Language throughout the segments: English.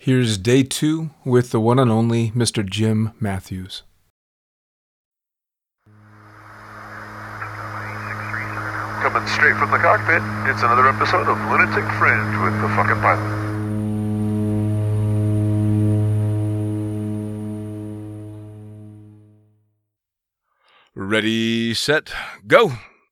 Here's day two with the one and only Mr. Jim Mathews. Coming straight from the cockpit, it's another episode of Lunatic Fringe with the fucking pilot. Ready, set, go.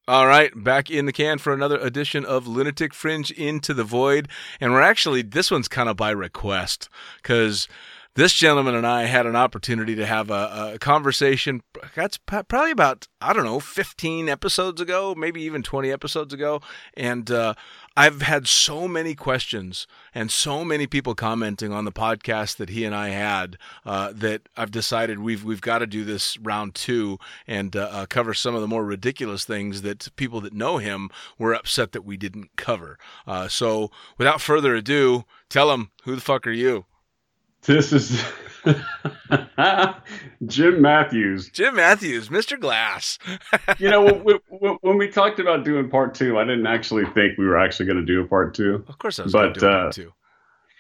All right, back in the can for another edition of Lunatic Fringe Into the Void. And we're actually, this one's kind of by request because this gentleman and I had an opportunity to have a, a conversation. That's probably about, I don't know, 15 episodes ago, maybe even 20 episodes ago. And uh, I've had so many questions and so many people commenting on the podcast that he and I had uh, that I've decided we've we've got to do this round two and uh, uh, cover some of the more ridiculous things that people that know him were upset that we didn't cover. Uh, so without further ado, tell him who the fuck are you? This is Jim Mathews. Jim Mathews, Mr. Glass. you know, when we, when we, talked about doing part two, I didn't actually think we were actually going to do a part two. Of course, I was going to do uh, part two.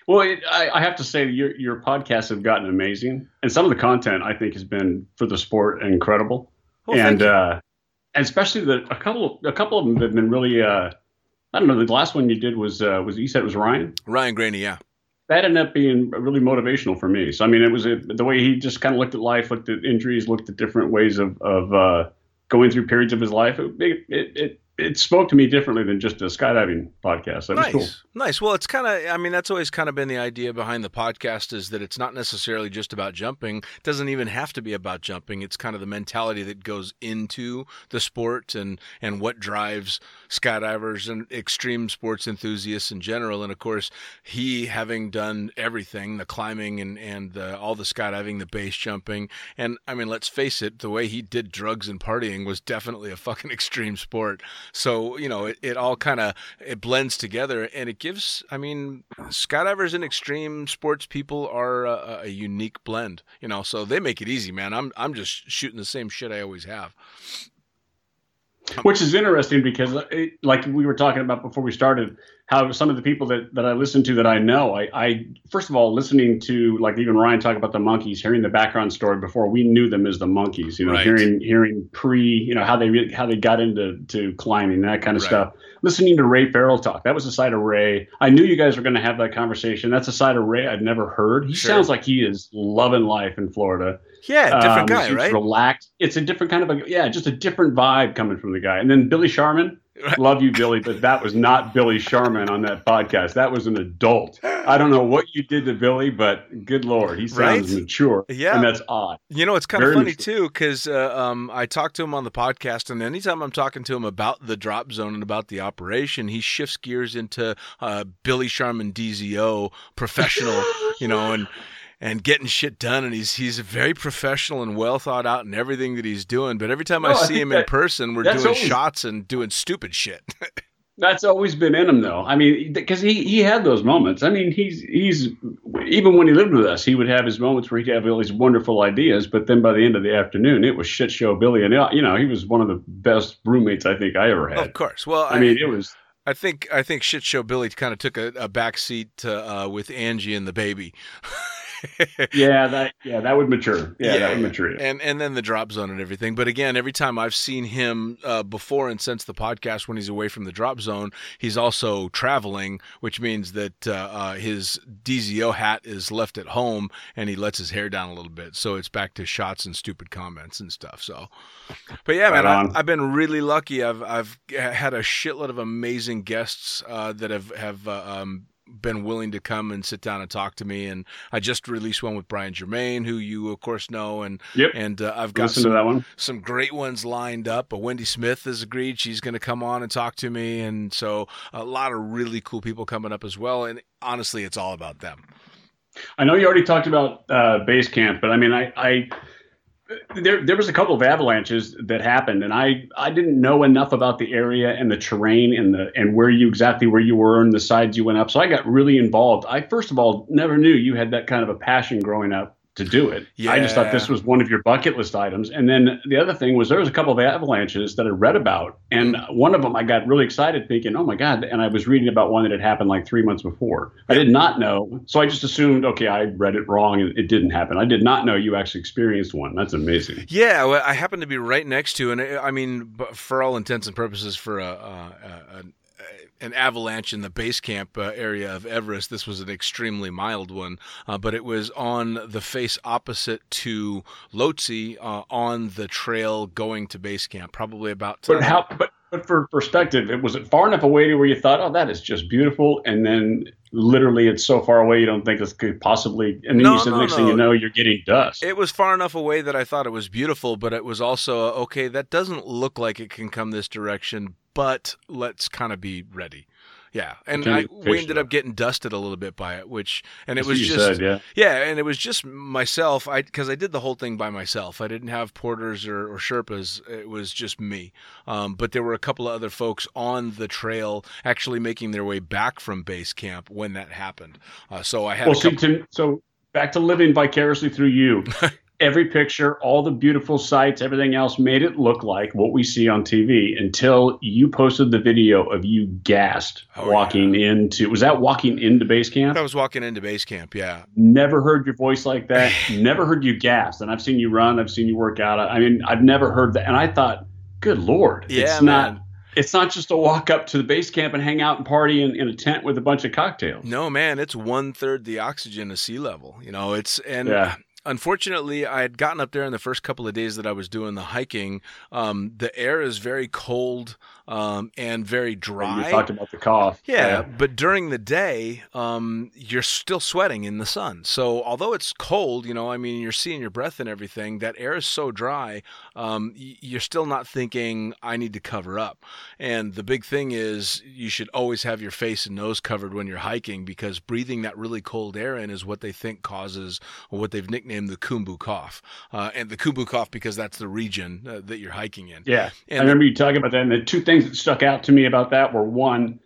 Well, it, I, I, have to say your your podcasts have gotten amazing, and some of the content I think has been for the sport incredible, well, and uh, especially the a couple a couple of them have been really. Uh, I don't know. The last one you did was uh, was you said it was Ryan. Ryan Graney, yeah that ended up being really motivational for me. So I mean, it was a, the way he just kind of looked at life, looked at injuries, looked at different ways of of uh, going through periods of his life. It, it, it it spoke to me differently than just a skydiving podcast. That nice, cool. nice. Well, it's kind of. I mean, that's always kind of been the idea behind the podcast is that it's not necessarily just about jumping. It doesn't even have to be about jumping. It's kind of the mentality that goes into the sport and and what drives skydivers and extreme sports enthusiasts in general. And of course, he having done everything, the climbing and and the, all the skydiving, the base jumping, and I mean, let's face it, the way he did drugs and partying was definitely a fucking extreme sport. So you know, it, it all kind of it blends together, and it gives. I mean, skydivers and extreme sports people are a, a unique blend. You know, so they make it easy, man. I'm I'm just shooting the same shit I always have. Which is interesting because, uh, it, like we were talking about before we started, how some of the people that, that I listen to that I know, I, I first of all listening to like even Ryan talk about the monkeys, hearing the background story before we knew them as the monkeys, you know, right. hearing hearing pre, you know, how they how they got into to climbing that kind of right. stuff. Listening to Ray Farrell talk, that was a side of Ray. I knew you guys were going to have that conversation. That's a side of Ray I'd never heard. He sure. sounds like he is loving life in Florida. Yeah, different um, guy, right? Relaxed. It's a different kind of a yeah, just a different vibe coming from the guy. And then Billy Sharman, love you, Billy, but that was not Billy Sharman on that podcast. That was an adult. I don't know what you did to Billy, but good lord, he sounds right? mature. Yeah, and that's odd. You know, it's kind Very of funny mature. too because uh, um, I talked to him on the podcast, and anytime I'm talking to him about the drop zone and about the operation, he shifts gears into uh, Billy Sharman DZO professional. you know, and and getting shit done and he's he's very professional and well thought out in everything that he's doing. But every time no, i see him that, in person we're doing always, shots and doing stupid shit. That's always been in him though. I mean because he he had those moments. I mean he's he's even when he lived with us he would have his moments where he'd have all these wonderful ideas but then by the end of the afternoon it was shit show billy and you know he was one of the best roommates i think i ever had. Of course. Well i, I mean it was I think I think shit show Billy kind of took a, a back seat to, uh, with Angie and the baby. yeah, that yeah, that would mature. Yeah, yeah, that would mature. And and then the drop zone and everything. But again, every time I've seen him uh, before and since the podcast, when he's away from the drop zone, he's also traveling, which means that uh, uh, his DZO hat is left at home, and he lets his hair down a little bit. So it's back to shots and stupid comments and stuff. So, but yeah, right man, I, have been really lucky. I've I've had a shitload of amazing guests uh, that have have uh, um, been willing to come and sit down and talk to me. And I just released one with Brian Germain, who you of course know, and yep. and uh, I've got some, some great ones lined up. But Wendy Smith has agreed she's going to come on and talk to me, and so a lot of really cool people coming up as well. And honestly, it's all about them. I know you already talked about uh, base camp, but I mean, I, I there there was a couple of avalanches that happened and I I didn't know enough about the area and the terrain and the and where you exactly where you were and the sides you went up. So I got really involved. I first of all never knew you had that kind of a passion growing up to do it. Yeah. I just thought this was one of your bucket list items. And then the other thing was there was a couple of avalanches that I read about, and one of them I got really excited thinking, "Oh my god!" And I was reading about one that had happened like three months before. I did not know, so I just assumed, okay, I read it wrong and it didn't happen. I did not know you actually experienced one. That's amazing. Yeah, well, I happened to be right next to, and I mean, for all intents and purposes, for a, a, a an avalanche in the base camp uh, area of Everest. This was an extremely mild one, uh, but it was on the face opposite to Lhotse uh, on the trail going to base camp, probably about. But how? But but for perspective, it was it far enough away to where you thought, oh, that is just beautiful, and then literally it's so far away you don't think this could possibly. And then no, you said no, next no. thing you know, you're getting dust. It was far enough away that I thought it was beautiful, but it was also okay. That doesn't look like it can come this direction, but let's kind of be ready. Yeah, and I, we ended up getting dusted a little bit by it, which and it was just said, yeah. yeah, and it was just myself. I because I did the whole thing by myself. I didn't have porters or, or Sherpas. It was just me. Um, but there were a couple of other folks on the trail actually making their way back from base camp when that happened. Uh, so I had well, couple- see, so back to living vicariously through you. every picture, all the beautiful sights, everything else made it look like what we see on TV until you posted the video of you gassed oh, walking yeah. into was that walking into base camp? I was walking into base camp, yeah. Never heard your voice like that. never heard you gassed. And I've seen you run, I've seen you work out. I mean, I've never heard that. And I thought, good lord, yeah, it's man. not it's not just a walk up to the base camp and hang out and party in, in a tent with a bunch of cocktails. No, man, it's one third the oxygen of sea level. You know, it's and yeah unfortunately, I had gotten up there in the first couple of days that I was doing the hiking. Um, the air is very cold um, and very dry. You talked about the cough. Yeah, yeah. but during the day, um, you're still sweating in the sun. So although it's cold, you know, I mean, you're seeing your breath and everything. That air is so dry. Um, you're still not thinking I need to cover up. And the big thing is you should always have your face and nose covered when you're hiking because breathing that really cold air in is what they think causes or what they've nicknamed the Khumbu cough. Uh, and the Khumbu cough because that's the region uh, that you're hiking in. Yeah, and I remember you talking about that. And the two things that stuck out to me about that were one,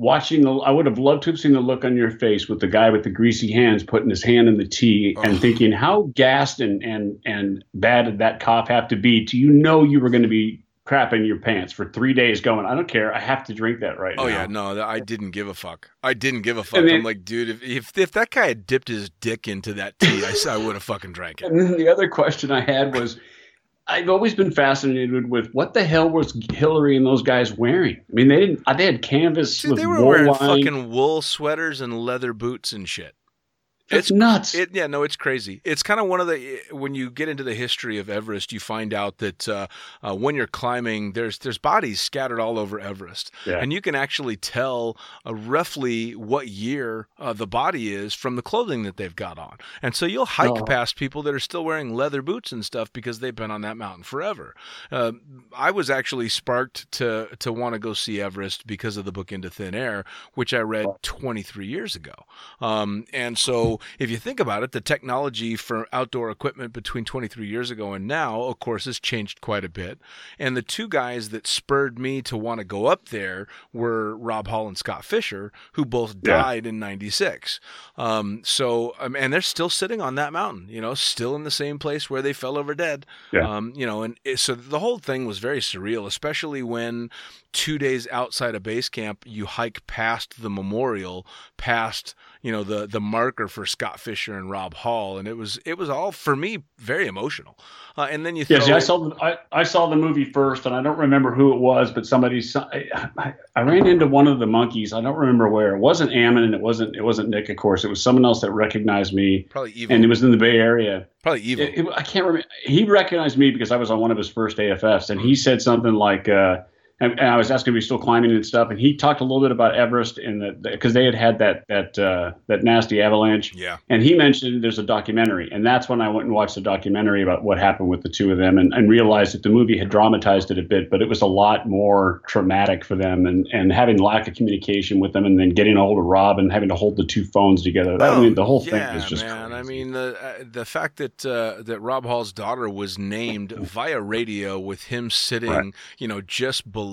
watching the I would have loved to have seen the look on your face with the guy with the greasy hands putting his hand in the tea oh. and thinking how gassed and and and bad did that cough have to be Do you know you were going to be crapping your pants for three days going i don't care i have to drink that right oh, now. oh now. yeah no i didn't give a fuck i didn't give a fuck then, i'm like dude if, if, if that guy had dipped his dick into that tea i, I would have fucking drank it and then the other question i had was I've always been fascinated with what the hell was Hillary and those guys wearing. I mean, they didn't. They had canvas. Dude, they were wearing line. fucking wool sweaters and leather boots and shit. It's, nuts. It, yeah, no, it's crazy. It's kind of one of the when you get into the history of Everest, you find out that uh, uh, when you're climbing, there's there's bodies scattered all over Everest, yeah. and you can actually tell uh, roughly what year uh, the body is from the clothing that they've got on. And so you'll hike oh. past people that are still wearing leather boots and stuff because they've been on that mountain forever. Uh, I was actually sparked to to want to go see Everest because of the book Into Thin Air, which I read 23 years ago, um, and so if you think about it, the technology for outdoor equipment between 23 years ago and now, of course, has changed quite a bit. And the two guys that spurred me to want to go up there were Rob Hall and Scott Fischer, who both died yeah. in 96. Um, so, um, and they're still sitting on that mountain, you know, still in the same place where they fell over dead. Yeah. Um, you know, and it, so the whole thing was very surreal, especially when two days outside of base camp, you hike past the memorial, past you know the the marker for Scott Fischer and Rob Hall, and it was it was all for me very emotional. Uh, and then you yeah, see, I saw the, I, I saw the movie first, and I don't remember who it was, but somebody I, I, ran into one of the monkeys. I don't remember where. It wasn't Ammon, and it wasn't it wasn't Nick, of course. It was someone else that recognized me. Probably Ivo, and it was in the Bay Area. Probably Ivo. It, it, I can't remember. He recognized me because I was on one of his first AFFs, and he said something like. Uh, and, and, I was asking if he's still climbing and stuff, and he talked a little bit about Everest and the because the, they had had that that uh, that nasty avalanche. Yeah. And he mentioned there's a documentary, and that's when I went and watched the documentary about what happened with the two of them, and, and realized that the movie had dramatized it a bit, but it was a lot more traumatic for them, and and having lack of communication with them, and then getting a hold of Rob and having to hold the two phones together. That, I mean, the whole yeah, thing is just. Man, crazy. I mean the uh, the fact that uh, that Rob Hall's daughter was named via radio with him sitting, right. you know, just below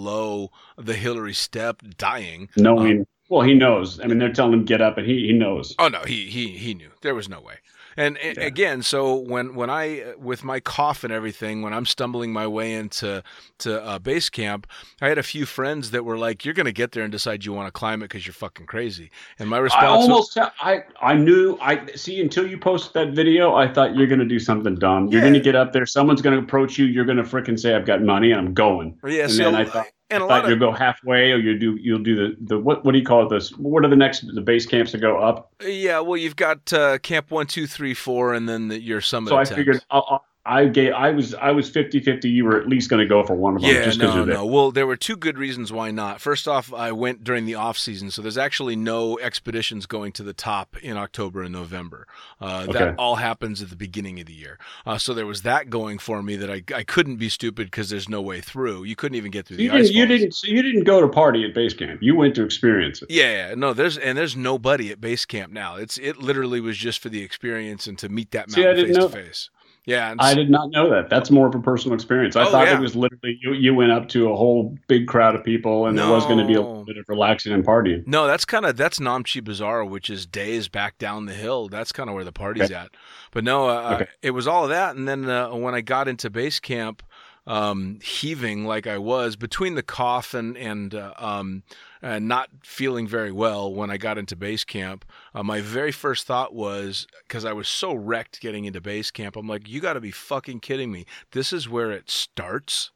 the Hillary step, dying. Knowing, um, well, he knows. I mean, they're telling him get up, and he he knows. Oh no, he he he knew there was no way. And a- again, so when when I with my cough and everything, when I'm stumbling my way into to uh, base camp, I had a few friends that were like, "You're going to get there and decide you want to climb it because you're fucking crazy." And my response, I was, I I knew I see until you posted that video, I thought you're gonna do something dumb. You're Yeah. gonna get up there, someone's gonna approach you, you're gonna frickin' say I've got money and I'm going. yeah, and so then I thought and a I lot of you'll go halfway or you do you'll do the, the what what do you call it this what are the next the base camps that go up? yeah, well, you've got uh, camp one, two, three, four, and then the, your summit. So I figured I'll- I gave I was I was 50-50 you were at least gonna go for one of them Yeah, just because no, no. Well, there were two good reasons why not. First off, I went during the off season, so there's actually no expeditions going to the top in October and November. Uh, Okay. That all happens at the beginning of the year. Uh, so there was that going for me that I, I couldn't be stupid because there's no way through. You couldn't even get through You the ice didn't you didn't so you didn't go to party at base camp. You went to experience it. Yeah, yeah, no, there's and there's nobody at base camp now. It's it literally was just for the experience and to meet that mountain face know to face. Yeah, I did not know that. That's more of a personal experience. I Oh, thought yeah. it was literally you, you went up to a whole big crowd of people and there was going to be a little bit of relaxing and partying. No, that's kind of that's Namche Bazaar, which is days back down the hill. That's kind of where the party's Okay. at. But no, uh, Okay. it was all of that. And then uh, when I got into base camp, um, heaving like I was between the cough and and uh, um, not feeling very well when I got into base camp, uh, my very first thought was because I was so wrecked getting into base camp. I'm like, you got to be fucking kidding me. This is where it starts.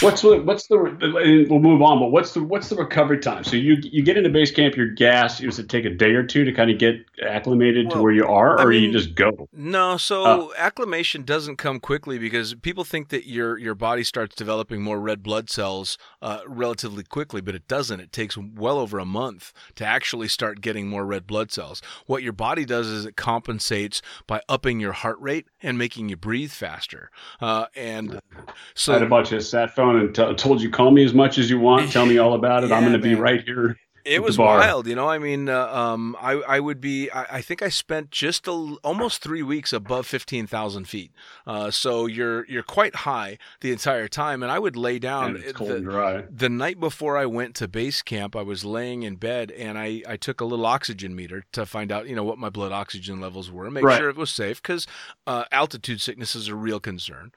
What's the what's the we'll move on, but what's the what's the recovery time? So you you get into base camp, you're gassed. Does it take a day or two to kind of get acclimated to where you are, I or mean- you just go? No, so Oh. acclimation doesn't come quickly because people think that your your body starts developing more red blood cells uh, relatively quickly, but it doesn't. It takes well over a month to actually start getting more red blood cells. What your body does is it compensates by upping your heart rate and making you breathe faster. Uh, and so I had a bunch of sat phone and t- told you call me as much as you want, tell me all about it. I'm going to be right here. It was wild, you know. I mean, uh, um, I I would be. I, I think I spent just a, almost three weeks above fifteen thousand feet. Uh, so you're you're quite high the entire time, and I would lay down. And it's cold the, and dry. the night before I went to base camp, I was laying in bed and I, I took a little oxygen meter to find out, you know, what my blood oxygen levels were, make Right. sure it was safe because uh, altitude sickness is a real concern.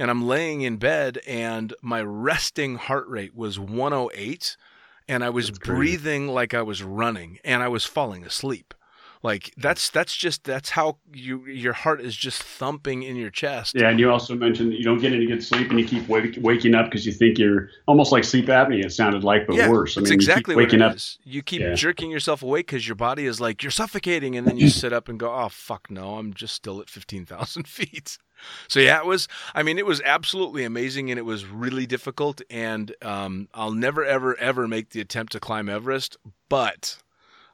And I'm laying in bed and my resting heart rate was 108 and I was That's crazy. breathing like I was running and I was falling asleep. Like that's that's just that's how you your heart is just thumping in your chest. Yeah, and you also mentioned that you don't get any good sleep and you keep wake, waking up because you think you're almost like sleep apnea. It sounded like, but yeah, worse. I mean, exactly you keep waking up. is. You keep Yeah. jerking yourself awake because your body is like you're suffocating, and then you sit up and go, "Oh fuck no, I'm just still at fifteen thousand feet." So yeah, it was. I mean, it was absolutely amazing, and it was really difficult. And um, I'll never, ever, ever make the attempt to climb Everest, but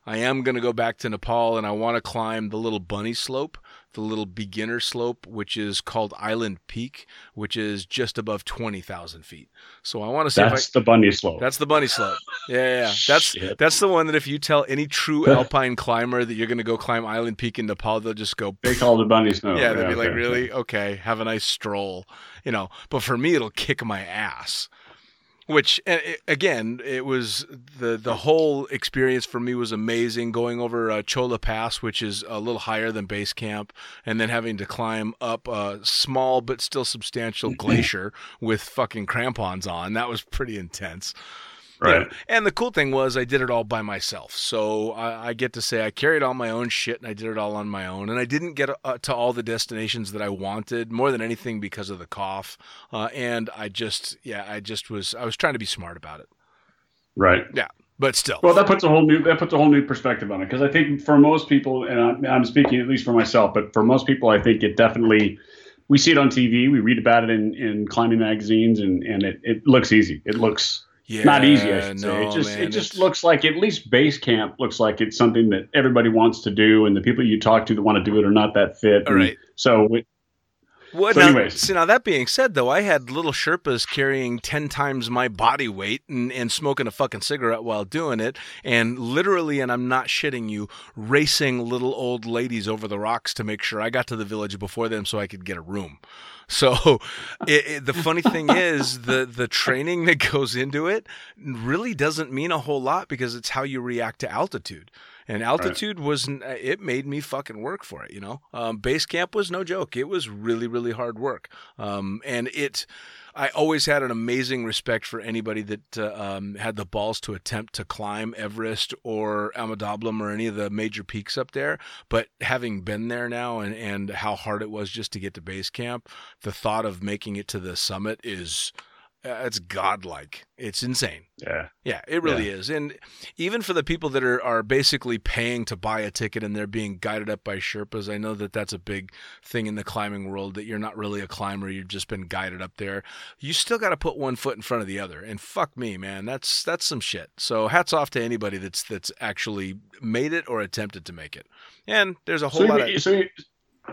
I am going to go back to Nepal, and I want to climb the little bunny slope, the little beginner slope, which is called Island Peak, which is just above twenty thousand feet. So I want to see if I That's the bunny slope. that's the bunny slope. Yeah, yeah, yeah. That's Shit. that's the one that if you tell any true alpine climber that you're going to go climb Island Peak in Nepal, they'll just go. they call it bunny slope. yeah, they'll be like, really? Okay, have a nice stroll, you know. But for me, it'll kick my ass. Which again, it was the the whole experience for me was amazing. Going over uh, Cho La Pass, which is a little higher than base camp, and then having to climb up a small but still substantial glacier with fucking crampons on. That was pretty intense. Right. And the cool thing was I did it all by myself. So I, I get to say I carried all my own shit and I did it all on my own. And I didn't get uh, to all the destinations that I wanted more than anything because of the cough. Uh, and I just, yeah, I just was, I was trying to be smart about it. Right. Yeah. But still. Well, that puts a whole new that puts a whole new perspective on it because I think for most people, and I'm, I'm speaking at least for myself, but for most people, I think it definitely we see it on TV, we read about it in, in climbing magazines, and, and it, it looks easy. It looks yeah, not easy, I should no, say. It just man, it just it's- looks like at least base camp looks like it's something that everybody wants to do, and the people you talk to that want to do it are not that fit. All right. So it, What So now, anyways. see now that being said though, I had little Sherpas carrying ten times my body weight and, and smoking a fucking cigarette while doing it, and literally, and I'm not shitting you, racing little old ladies over the rocks to make sure I got to the village before them so I could get a room. So, it, it, the funny thing is, the the training that goes into it really doesn't mean a whole lot because it's how you react to altitude. And altitude right. was it made me fucking work for it. You know, um, base camp was no joke. It was really really hard work. Um, and it I always had an amazing respect for anybody that uh, um, had the balls to attempt to climb Everest or Ama Dablam or any of the major peaks up there. But having been there now and, and how hard it was just to get to base camp, the thought of making it to the summit is uh, it's godlike. It's insane. Yeah. Yeah, it really yeah. is. And even for the people that are, are basically paying to buy a ticket and they're being guided up by Sherpas, I know that that's a big thing in the climbing world that you're not really a climber, you've just been guided up there. You still got to put one foot in front of the other. And fuck me, man, that's that's some shit. So hats off to anybody that's that's actually made it or attempted to make it. And there's a whole so lot of so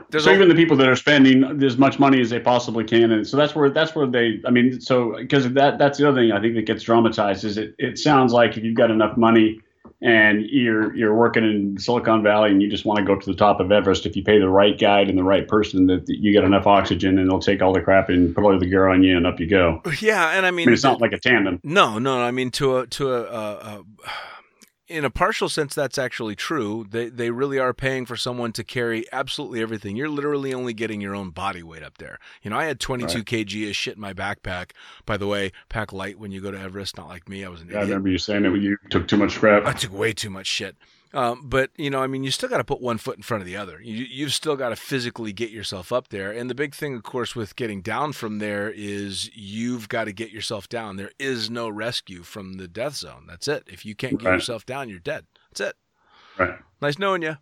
there's so even the people that are spending as much money as they possibly can, and so that's where that's where they. I mean, so because that that's the other thing I think that gets dramatized is it. It sounds like if you've got enough money and you're you're working in Silicon Valley and you just want to go to the top of Everest, if you pay the right guide and the right person, that you get enough oxygen and they'll take all the crap and put all the gear on you and up you go. Yeah, and I mean, I mean it's not like a tandem. No, no, I mean to a to a. a, a in a partial sense, that's actually true. They they really are paying for someone to carry absolutely everything. You're literally only getting your own body weight up there. You know, I had 22 right. kg of shit in my backpack. By the way, pack light when you go to Everest. Not like me. I was an yeah, I remember you saying that you took too much crap. I took way too much shit. Um, but you know, I mean, you still got to put one foot in front of the other. You, you've still got to physically get yourself up there. And the big thing, of course, with getting down from there is you've got to get yourself down. There is no rescue from the death zone. That's it. If you can't get right. yourself down, you're dead. That's it. Right. Nice knowing you.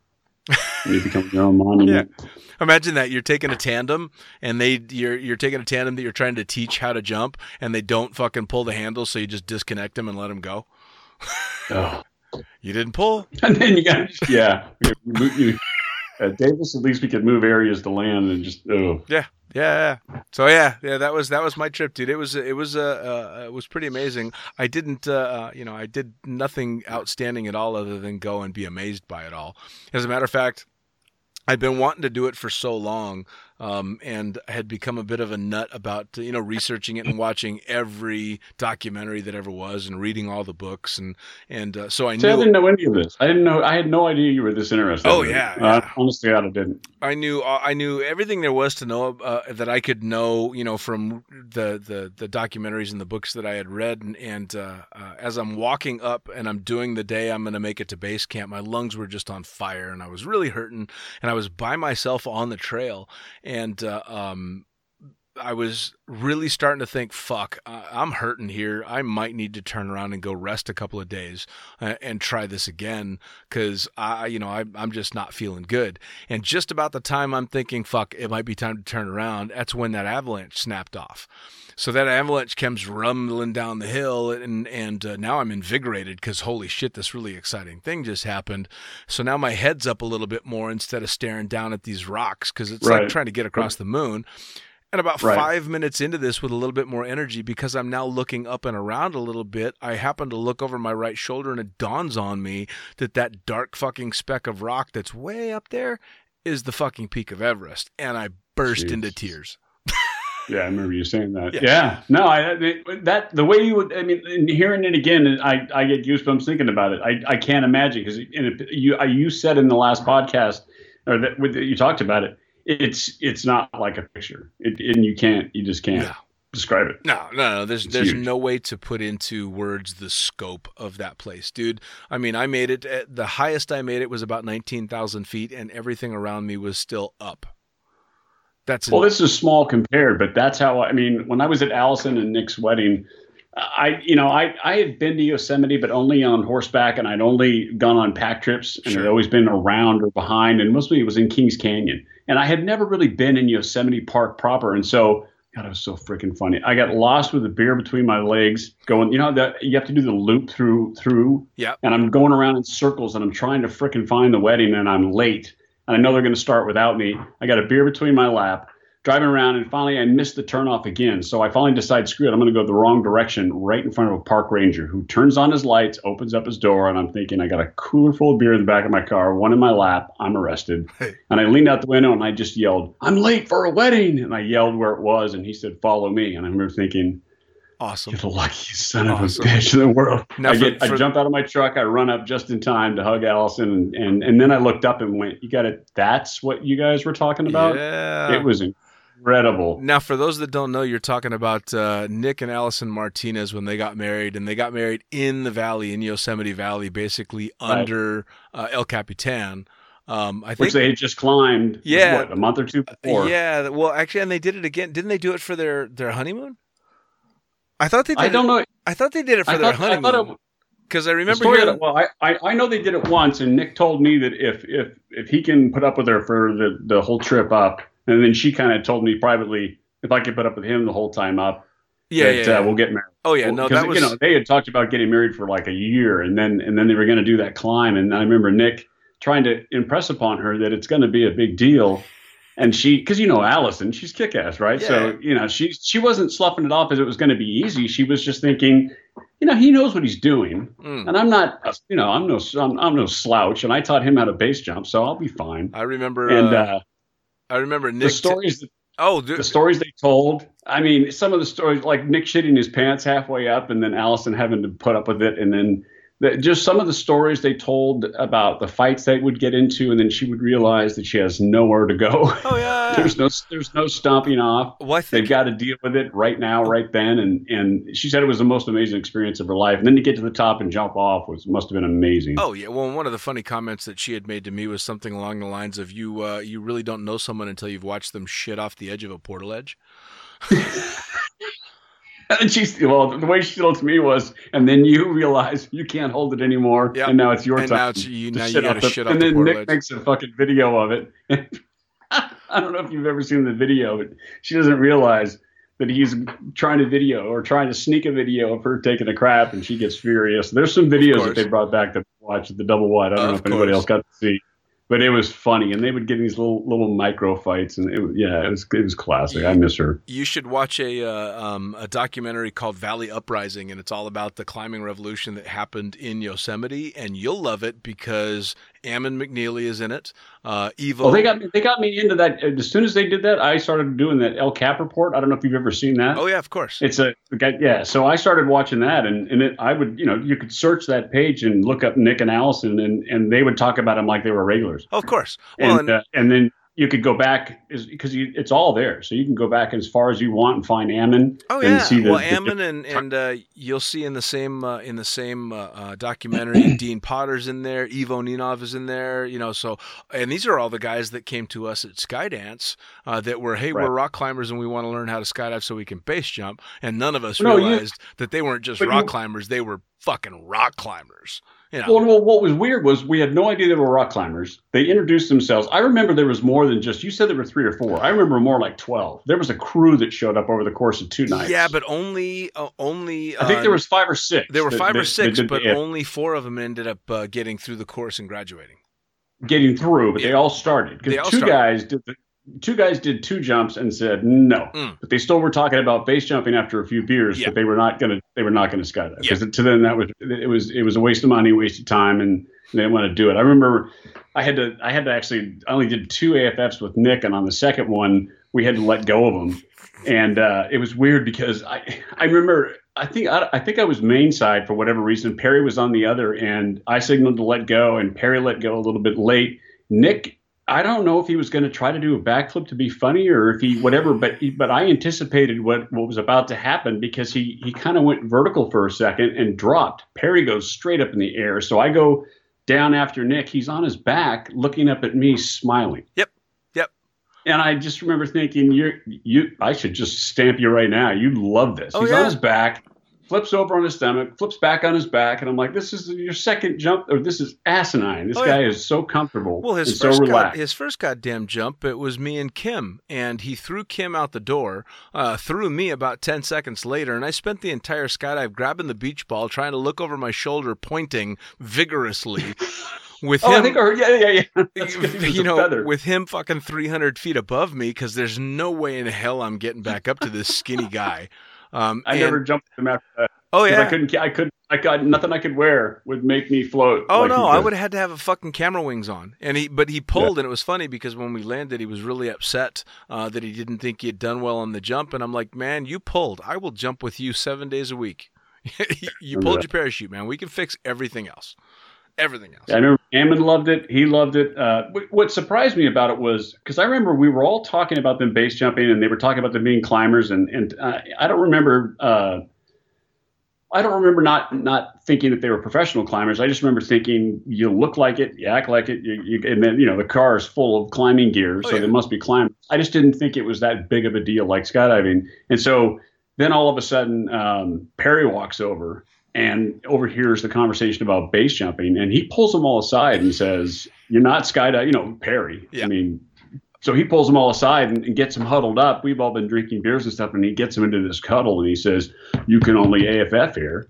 you become your own monument. Yeah. Imagine that you're taking a tandem and they you're you're taking a tandem that you're trying to teach how to jump and they don't fucking pull the handle, so you just disconnect them and let them go. oh. You didn't pull. And then you got yeah. You, you, at Davis, at least we could move areas to land and just oh yeah. Yeah, so yeah, yeah, that was that was my trip, dude. It was it was uh, uh it was pretty amazing. I didn't uh, uh you know I did nothing outstanding at all other than go and be amazed by it all. As a matter of fact, I'd been wanting to do it for so long um, and had become a bit of a nut about you know researching it and watching every documentary that ever was and reading all the books and and uh, so I See, knew I didn't know any of this. I didn't know. I had no idea you were this interested. Oh yeah, uh, yeah. honestly, I didn't. I knew uh, I knew everything there was to know uh, that I could know you know from the, the the documentaries and the books that I had read and, and uh, uh, as I'm walking up and I'm doing the day I'm going to make it to base camp, my lungs were just on fire and I was really hurting and I was by myself on the trail and uh, um, I was really starting to think, fuck, I'm hurting here. I might need to turn around and go rest a couple of days uh, and try this again because I, you know, I, I'm just not feeling good. And just about the time I'm thinking, fuck, it might be time to turn around, that's when that avalanche snapped off. So that avalanche comes rumbling down the hill, and and uh, now I'm invigorated because holy shit, this really exciting thing just happened. So now my head's up a little bit more instead of staring down at these rocks because it's right. like trying to get across the moon. And about right. five minutes into this, with a little bit more energy, because I'm now looking up and around a little bit, I happen to look over my right shoulder, and it dawns on me that that dark fucking speck of rock that's way up there is the fucking peak of Everest, and I burst Jeez. into tears. yeah, I remember you saying that. Yeah, yeah. no, I that the way you would. I mean, hearing it again, I I get goosebumps thinking about it. I I can't imagine because you you said in the last podcast or that you talked about it it's it's not like a picture, it, and you can't you just can't no. describe it. No, no, no. There's it's there's huge. no way to put into words the scope of that place, dude. I mean, I made it. At, the highest I made it was about nineteen thousand feet, and everything around me was still up. That's well, this is small compared, but that's how I mean. When I was at Allison and Nick's wedding, I, you know, I, I had been to Yosemite, but only on horseback, and I'd only gone on pack trips, and sure. I'd always been around or behind, and mostly it was in Kings Canyon. And I had never really been in Yosemite Park proper, and so God, it was so freaking funny. I got lost with a beer between my legs, going. You know that you have to do the loop through through. Yeah. And I'm going around in circles, and I'm trying to freaking find the wedding, and I'm late, and I know they're going to start without me. I got a beer between my lap driving around and finally I missed the turnoff again. So I finally decide, screw it, I'm going to go the wrong direction right in front of a park ranger who turns on his lights, opens up his door, and I'm thinking, I got a cooler full of beer in the back of my car, one in my lap, I'm arrested. Hey. And I leaned out the window and I just yelled, I'm late for a wedding. And I yelled where it was and he said, follow me. And I remember thinking, Awesome. You're the luckiest son of Awesome. a bitch in the world. Now I for- get, for- I jump out of my truck, I run up just in time to hug Allison, and and, and then I looked up and went, "You got it? That's what you guys were talking about? Yeah. It was incredible." Now, for those that don't know, you're talking about uh, Nick and Allison Martinez when they got married, and they got married in the valley, in Yosemite Valley, basically Right. under uh, El Capitan. Um, I think. Which they had just climbed, Yeah. what, a month or two before. yeah, well, actually, and they did it again. Didn't they do it for their their honeymoon? I thought they did. I don't it, know. I thought they did it for I their thought, I thought honeymoon it, because I remember hearing. that- well, I, I I know they did it once, and Nick told me that if if if he can put up with her for the the whole trip up, and then she kind of told me privately if I could put up with him the whole time up, yeah, that yeah, Uh, yeah. we'll get married. oh yeah, no, Because, that was. you know they had talked about getting married for like a year, and then and then they were going to do that climb, and I remember Nick trying to impress upon her that it's going to be a big deal, and she because you know Allison, she's kick ass, right? So you know she she wasn't sloughing it off as it was going to be easy. She was just thinking, you know, he knows what he's doing, Mm. and I'm not, you know, I'm no I'm, I'm no slouch, and I taught him how to base jump, so I'll be fine. I remember. And uh, uh, I remember Nick. the stories that oh, dude, the stories they told. I mean, some of the stories, like Nick shitting his pants halfway up, and then Allison having to put up with it, and then the, just some of the stories they told about the fights they would get into, and then she would realize that she has nowhere to go. oh yeah. there's no, there's no stomping off. well, I They've got to deal with it right now, right then, and and she said it was the most amazing experience of her life. And then to get to the top and jump off was must have been amazing. Oh yeah, well, one of the funny comments that she had made to me was something along the lines of "You, uh, you really don't know someone until you've watched them shit off the edge of a portaledge." And she's well, the way she told to me was, and then you realize you can't hold it anymore, Yep. and now it's your and time. now it's you. Now you shit got to shit off and the then Nick makes a fucking video of it. I don't know if you've ever seen the video, but she doesn't realize that he's trying to video or trying to sneak a video of her taking a crap, and she gets furious. There's some videos that they brought back to watch the double wide. I don't know if anybody else got to see, but it was funny, and they would get these little little micro fights, and it yeah, it was it was classic. I miss her. You should watch a uh, um, a documentary called Valley Uprising, and it's all about the climbing revolution that happened in Yosemite, and you'll love it because Ammon McNeely is in it. Uh, Ivo. Well, they got me. They got me into that. As soon as they did that, I started doing that El Cap report. I don't know if you've ever seen that. Oh yeah, of course. It's a yeah. So I started watching that, and and it, I would you know you could search that page and look up Nick and Allison, and and they would talk about them like they were regulars, Of course. Well, and and, uh, and then you could go back because it's all there, so you can go back as far as you want and find Ammon. Oh and yeah, see the- well, the Ammon and and uh, you'll see in the same uh, in the same uh, uh, documentary, Dean Potter's in there, Ivo Ninov is in there, you know. So, and these are all the guys that came to us at Skydance uh, that were, hey, Right. we're rock climbers and we want to learn how to skydive so we can base jump, and none of us No, you- realized that they weren't just rock you- climbers; they were fucking rock climbers. You know. Well, well, what was weird was we had no idea they were rock climbers. They introduced themselves. I remember there was more than just. You said there were three or four. I remember more like twelve. There was a crew that showed up over the course of two nights. yeah, but only uh, only. I think uh, there was five or six. there were that- five or that- that six, did but only four of them ended up uh, getting through the course and graduating. getting through, but they all started because two started. guys did the, two guys did two jumps and said no, Mm. but they still were talking about base jumping after a few beers, Yeah. but they were not gonna they were not gonna skydive Yeah. because to them that was it was it was a waste of money, waste of time, and they didn't want to do it. I remember I had to I had to actually I only did two AFFs with Nick, and on the second one we had to let go of them, and uh, it was weird because I I remember. I think I, I think I was main side for whatever reason. Perry was on the other, and I signaled to let go, and Perry let go a little bit late. Nick, I don't know if he was going to try to do a backflip to be funny or if he whatever, but but I anticipated what what was about to happen because he he kind of went vertical for a second and dropped. Perry goes straight up in the air, so I go down after Nick. He's on his back, looking up at me, smiling. Yep. Yep. And I just remember thinking, you you, I should just stamp you right now. You love this. Oh, He's yeah. on his back, flips over on his stomach, flips back on his back, and I'm like, this is your second jump, or this is asinine. This Oh, guy yeah. is so comfortable Well, his and so first god, his first goddamn jump, it was me and Kim, and he threw Kim out the door, uh, threw me about ten seconds later, and I spent the entire skydive grabbing the beach ball, trying to look over my shoulder, pointing vigorously. With oh, him, I think, I heard, yeah, yeah, yeah. That's good. He was you know, with him fucking 300 feet above me, because there's no way in hell I'm getting back up to this skinny guy. Um, I and- never jumped with him after that. Oh yeah, I couldn't, I couldn't, I got nothing I could wear would make me float. Oh like no, I would have had to have a fucking camera wings on, and he but he pulled, and it was funny because when we landed, he was really upset uh, that he didn't think he had done well on the jump, and I'm like, man, you pulled. I will jump with you seven days a week. you pulled your parachute, man. We can fix everything else. Everything else. I remember Ammon loved it. He loved it. Uh, what surprised me about it was because I remember we were all talking about them base jumping, and they were talking about them being climbers, and and uh, I don't remember. Uh, I don't remember not not thinking that they were professional climbers. I just remember thinking you look like it, you act like it, you, you and then you know the car is full of climbing gear, Oh, so yeah. they must be climbers. I just didn't think it was that big of a deal like skydiving, and so then all of a sudden um, Perry walks over and overhears the conversation about base jumping, and he pulls them all aside and says, "You're not skydiving." You know, Perry. Yeah. I mean, so he pulls them all aside and, and gets them huddled up. We've all been drinking beers and stuff, and he gets them into this cuddle, and he says, "You can only AFF here."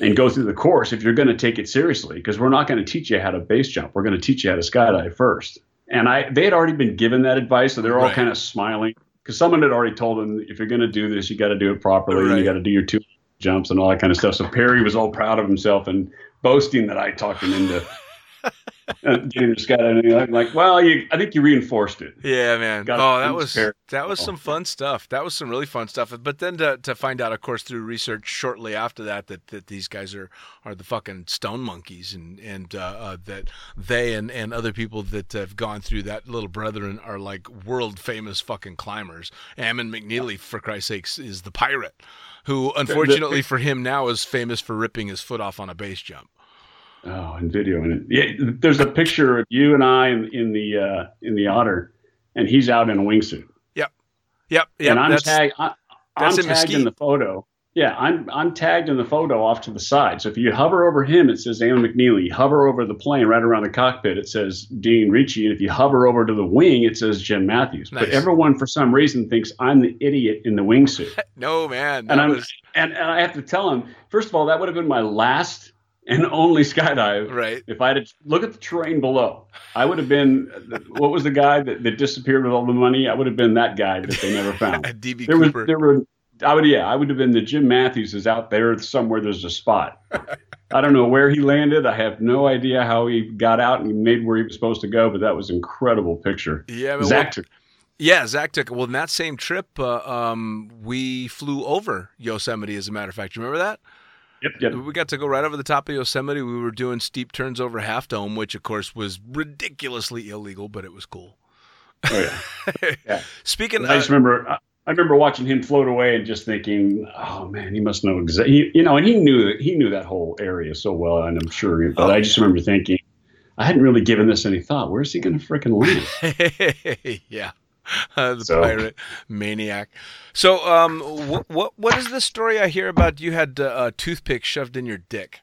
And go through the course if you're going to take it seriously, because we're not going to teach you how to base jump. We're going to teach you how to skydive first. And I, they had already been given that advice, so they're all Right. kind of smiling because someone had already told them if you're going to do this, you got to do it properly, and you got to do your two jumps and all that kind of stuff. So Perry was all proud of himself and boasting that I talked him into getting the skydiving. I'm like, well, you, I think you reinforced it. Yeah, man. Gotta oh, that was pair- that was some fun stuff. That was some really fun stuff. But then to, to find out, of course, through research shortly after that, that, that these guys are, are the fucking stone monkeys, and and uh, uh, that they and, and other people that have gone through that little brethren are like world famous fucking climbers. Ammon McNeely, for Christ's sakes, is the pirate, who unfortunately for him now is famous for ripping his foot off on a base jump. Oh, and video in it. Yeah, there's a picture of you and I in, in the uh, in the otter, and he's out in a wingsuit. Yep, yep. and I'm that's, tagged. I, in in the photo. Yeah, I'm I'm tagged in the photo off to the side. So if you hover over him, it says Ammon McNeely. Hover over the plane right around the cockpit, it says Dean Ritchie. And if you hover over to the wing, it says Jim Mathews. But everyone, for some reason, thinks I'm the idiot in the wingsuit. no man. And I'm was and, and I have to tell him first of all that would have been my last and only skydive. right. If I had look at the terrain below, I would have been what was the guy that, that disappeared with all the money? I would have been that guy that they never found. DB There was Cooper. there were I would yeah I would have been the Jim Mathews is out there somewhere. There's a spot. I don't know where he landed. I have no idea how he got out and made where he was supposed to go. But that was an incredible picture. yeah, but Zach took Yeah, Zach took. Well, in that same trip, uh, um, we flew over Yosemite. As a matter of fact, you remember that? yep yep. We got to go right over the top of Yosemite. We were doing steep turns over Half Dome, which of course was ridiculously illegal, but it was cool. Oh, yeah. Yeah. Speaking, I just of, remember I I remember watching him float away and just thinking, oh man, he must know exactly. You know, and he knew he knew that whole area so well, and I'm sure. But Oh, I just remember thinking, I hadn't really given this any thought. Where's he going to freaking land? yeah, uh, the So- pirate maniac. So, um, what what what is the story I hear about? You had uh, a toothpick shoved in your dick.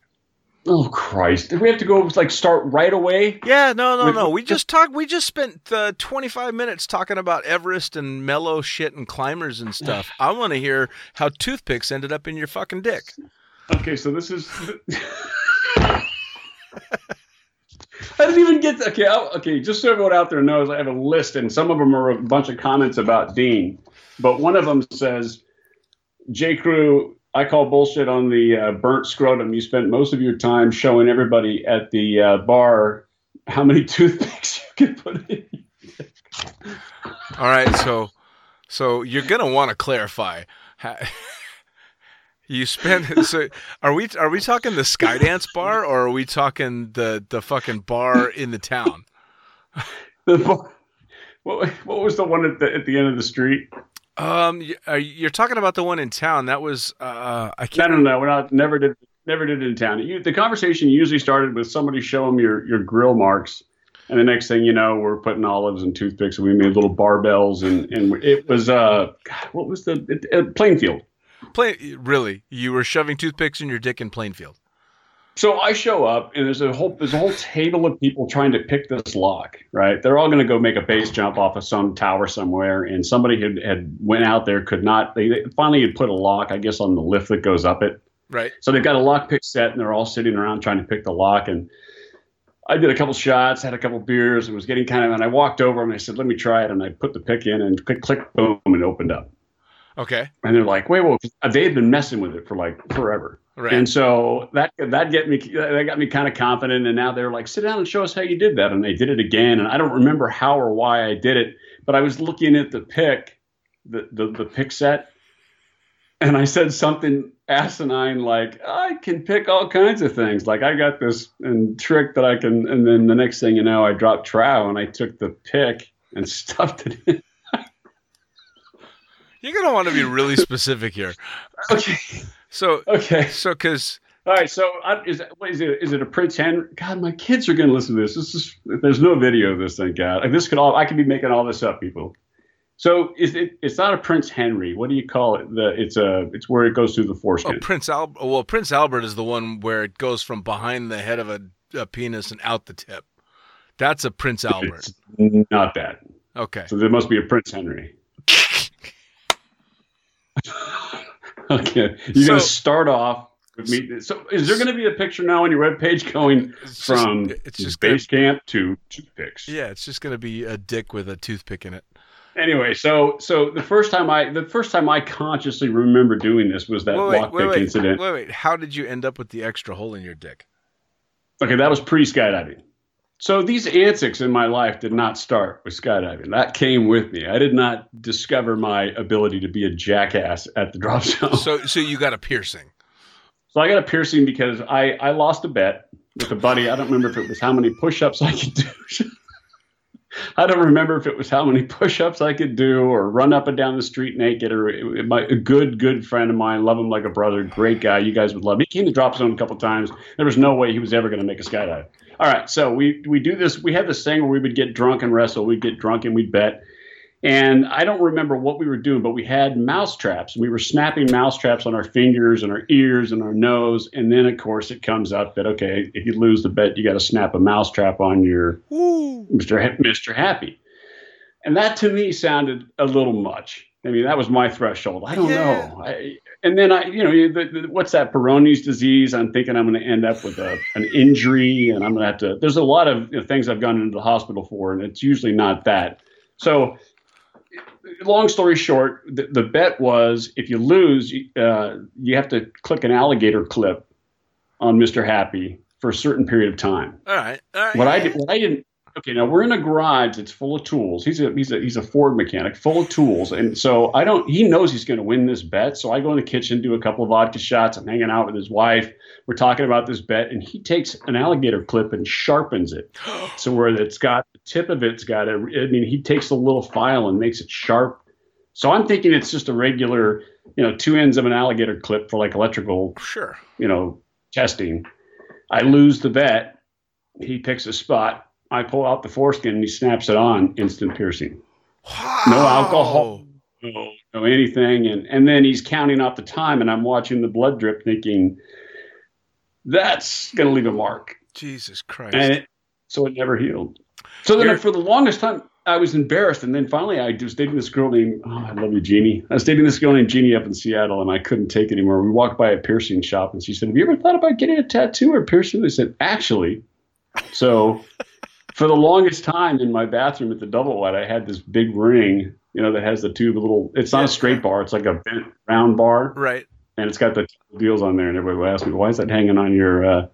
Oh Christ! Did we have to go like start right away? Yeah, no, no, With- no. We just talked. We just spent uh, 25 minutes talking about Everest and mellow shit and climbers and stuff. I want to hear how toothpicks ended up in your fucking dick. Okay, so this is. I didn't even get okay. I'll, okay, just so everyone out there knows, I have a list, and some of them are a bunch of comments about Dean, but one of them says, "J. Crew, I call bullshit on the uh, burnt scrotum. You spent most of your time showing everybody at the uh, bar how many toothpicks you can put in." All right, so so you're gonna want to clarify. You spent so are we are we talking the Skydance bar or are we talking the the fucking bar in the town? The bar- what, what was the one at the at the end of the street? Um, you- you're talking about the one in town. That was uh, I No, can't. no, no. We're not. Never did. Never did it in town. You, the conversation usually started with somebody show them your your grill marks, and the next thing you know, we're putting olives and toothpicks, and we made little barbells, and and it was uh, God, what was the it, uh, Plainfield. Plain, really, you were shoving toothpicks in your dick in Plainfield. So I show up, and there's a whole there's a whole table of people trying to pick this lock. Right? They're all going to go make a base jump off of some tower somewhere, and somebody had had went out there, could not. They, they finally had put a lock, I guess, on the lift that goes up it. Right. So they've got a lock pick set, and they're all sitting around trying to pick the lock. And I did a couple shots, had a couple beers, and was getting kind of. And I walked over and I said, "Let me try it." And I put the pick in, and click, click, boom, and it opened up. Okay. And they're like, wait, well, they had been messing with it for like forever. Right. And so that that get me that got me kind of confident. And now they're like, sit down and show us how you did that. And they did it again. And I don't remember how or why I did it, but I was looking at the pick, the the, the pick set, and I said something asinine like, I can pick all kinds of things. Like I got this and trick that I can. And then the next thing you know, I dropped trow and I took the pick and stuffed it in. You're gonna want to be really specific here. Okay. So, Okay. so because All right, so uh, is it, what is it? Is it a Prince Henry? God, my kids are going to listen to this. This is there's no video of this thing, God. Like this could all I could be making all this up, people. So is it? It's not a Prince Henry. What do you call it? The it's a it's where it goes through the oh, foreskin. Prince Albert. Well, Prince Albert is the one where it goes from behind the head of a, a penis and out the tip. That's a Prince Albert. It's not that. Okay. So there must be a Prince Henry. okay, you're So- going to start off with me. So is there going to be a picture now on your webpage going It's just- from it's just gonna, base camp to toothpicks? yeah, it's just gonna be a dick with a toothpick in it. anyway, so so the first time I the first time I consciously remember doing this was that wait, lockpick wait, wait, incident. wait, wait. How did you end up with the extra hole in your dick? Okay, that was pre skydiving. So these antics in my life did not start with skydiving. That came with me. I did not discover my ability to be a jackass at the drop zone. So, so you got a piercing. So I got a piercing because I, I lost a bet with a buddy. I don't remember if it was how many push-ups I could do. I don't remember if it was how many push-ups I could do or run up and down the street naked. Or my a good good friend of mine, love him like a brother, great guy. You guys would love. Him. He came to drop zone a couple times. There was no way he was ever going to make a skydive. All right, so we we do this. We had this thing where we would get drunk and wrestle. We'd get drunk and we'd bet. And I don't remember what we were doing, but we had mouse traps. We were snapping mouse traps on our fingers and our ears and our nose. And then, of course, it comes up that okay, if you lose the bet, you got to snap a mouse trap on your. Ha- Mr. Happy. And that to me sounded a little much. I mean, that was my threshold. I don't Yeah. know. I, and then I, you know, the, the, what's that Peyronie's disease? I'm thinking I'm going to end up with a, an injury, and I'm going to have to. There's a lot of you know, things I've gone into the hospital for, and it's usually not that. So, long story short, the, the bet was if you lose, you- uh, you have to click an alligator clip on Mr. Happy for a certain period of time. All right. All right. What I did, what I didn't. Okay, now we're in a garage that's full of tools. He's a he's a he's a Ford mechanic, full of tools, and so I don't. He knows he's going to win this bet. So I go in the kitchen, do a couple of vodka shots. I'm hanging out with his wife. We're talking about this bet, and he takes an alligator clip and sharpens it. So where it's got the tip of it's got a. I mean, he takes a little file and makes it sharp. So I'm thinking it's just a regular, you know, two ends of an alligator clip for like electrical Sure. you know, testing. I lose the bet. He picks a spot. I pull out the foreskin and he snaps it on. Instant piercing. Wow. No alcohol. No, no anything. And and then he's counting out the time, and I'm watching the blood drip, thinking that's going to leave a mark. Jesus Christ. And it, so it never healed. So then You're- for the longest time, I was embarrassed. And then finally, I was dating this girl named, oh, I love you, Jeannie. I was dating this girl named Jeannie up in Seattle, and I couldn't take it anymore. We walked by a piercing shop, and she said, Have you ever thought about getting a tattoo or piercing? I said, Actually. So for the longest time in my bathroom at the double wide, I had this big ring, you know, that has the two little, it's not a straight bar, it's like a bent round bar right. and it's got the deals on there. And everybody would ask me, "Why is that hanging on your uh,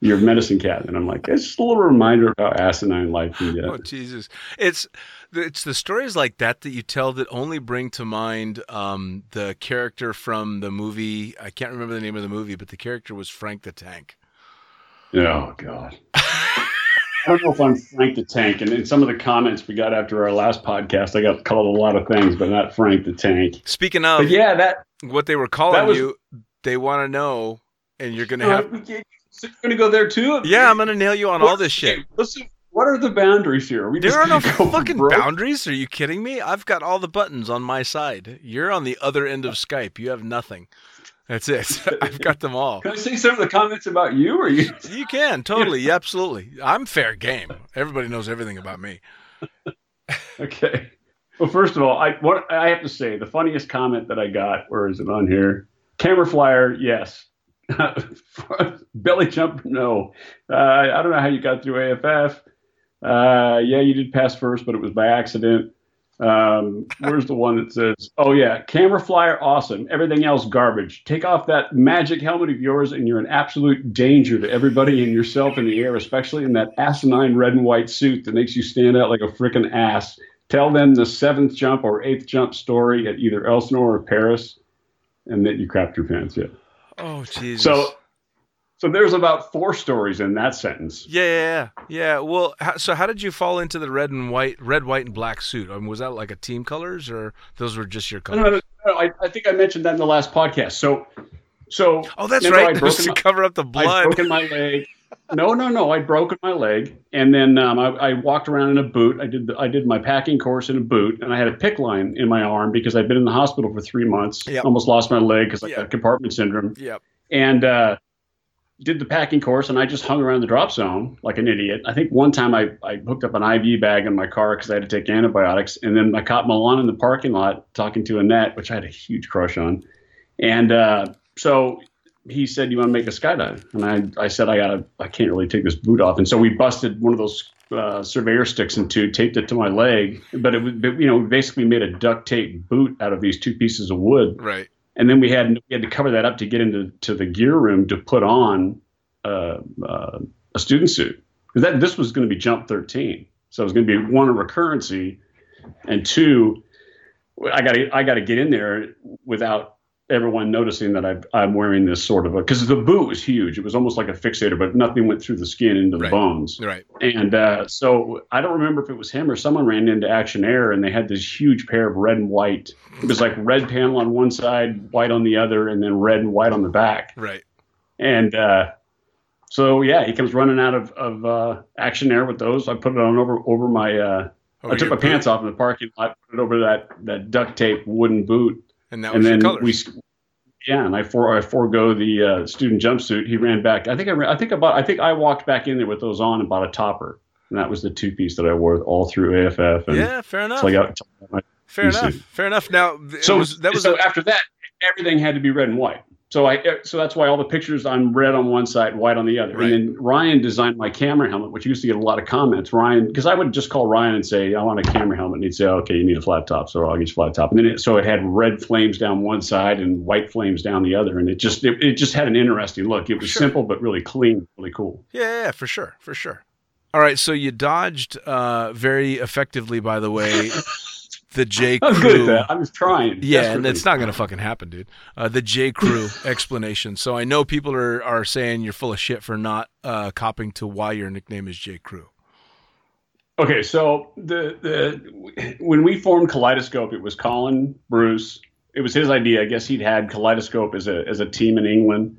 your medicine cabinet?" And I'm like, "It's just a little reminder of how asinine life can get." Oh Jesus! It's it's the stories like that that you tell that only bring to mind um, the character from the movie. I can't remember the name of the movie, but the character was Frank the Tank. Oh God. I don't know if I'm Frank the Tank, and in some of the comments we got after our last podcast, I got called a lot of things, but not Frank the Tank. Speaking of But yeah, that what they were calling was- you, they want to know, and you're gonna have. so you're gonna go there too. Yeah, I'm gonna nail you on all this shit. Listen, what are the boundaries here? Are we There are no fucking broke? boundaries. Are you kidding me? I've got all the buttons on my side. You're on the other end of Skype. You have nothing. That's it. I've got them all. Can I see some of the comments about you? Or you? You can totally, yeah, absolutely. I'm fair game. Everybody knows everything about me. Okay. Well, first of all, I what I have to say, the funniest comment that I got, where is it on here? Camera flyer, yes. Belly jump, no. Uh, I don't know how you got through AFF. Uh, yeah, you did pass first, but it was by accident. Um, where's the one that says, "Oh yeah, camera flyer, awesome. Everything else garbage. Take off that magic helmet of yours, and you're an absolute danger to everybody and yourself in the air, especially in that asinine red and white suit that makes you stand out like a freaking ass. Tell them the seventh jump or eighth jump story at either Elsinore or Perris, and that you crapped your pants. Yeah. Oh Jesus. So, so there's about four stories in that sentence. Yeah, yeah, yeah. yeah. Well, so how did you fall into the red and white, red, white, and black suit? I mean, was that like a team colors, or those were just your No, no, no, no, I, I think I mentioned that in the last podcast. So, so Oh, that's right. I'd broken to my- cover up the blood. I'd blood. broken my leg. No, no, no. I'd broken my leg, and then um, I, I walked around in a boot. I did the, I did my packing course in a boot, and I had a PICC line in my arm because I'd been in the hospital for three months. Yep. Almost lost my leg because I Yep. got compartment syndrome, Yep. and uh, did the packing course. And I just hung around the drop zone like an idiot. I think one time I, I hooked up an IV bag in my car because I had to take antibiotics, and then I caught Milan in the parking lot talking to Annette, which I had a huge crush on, and uh, so he said, "You want to make a skydive?" And I, I said, "I gotta, I can't really take this boot off." And so we busted one of those uh, surveyor sticks in two, taped it to my leg, but it was, you know, we basically made a duct tape boot out of these two pieces of wood, Right. And then we had we had to cover that up to get into to the gear room to put on uh, uh, a student suit. Because that this was going to be jump 13, so it was going to be one a recurrency, and two, I got to I got to get in there without everyone noticing that I've, I'm wearing this sort of a because the boot was huge. It was almost like a fixator, but nothing went through the skin into the Right. bones. Right. And uh, so I don't remember if it was him or someone ran into Action Air and they had this huge pair of red and white. It was like red panel on one side, white on the other, and then red and white on the back. Right. And uh, so yeah, he comes running out of, of uh, Action Air with those. I put it on over over my. Uh, I took my pants off in the parking lot, put it over that that duct tape wooden boot, and that and was your then colors. we. Yeah, and I for I forego the uh, student jumpsuit. He ran back. I think I ran, I think about I think I walked back in there with those on and bought a topper, and that was the two piece that I wore all through AFF. And yeah, fair enough. so I got fair enough. Fair enough. Now, so was, that was so a- after that, everything had to be red and white. So I so that's why all the pictures I'm red on one side, white on the other. Right. And then Ryan designed my camera helmet, which used to get a lot of comments. Ryan, because I would just call Ryan and say I want a camera helmet, and he'd say, okay, you need a flat top, so I'll get you a flat top. And then it, so it had red flames down one side and white flames down the other, and it just it, it just had an interesting look. It was Sure. simple but really clean, really cool. Yeah, yeah, yeah, for sure, for sure. All right, so you dodged uh, very effectively, by the way, the J I'm Crew. good at that. I was trying. Yeah, and it's not gonna fucking happen, dude. Uh, the J Crew explanation. So I know people are are saying you're full of shit for not uh, copping to why your nickname is J Crew. Okay, so the the when we formed Kaleidoscope, it was Colin Bruce. It was his idea. I guess he'd had Kaleidoscope as a as a team in England.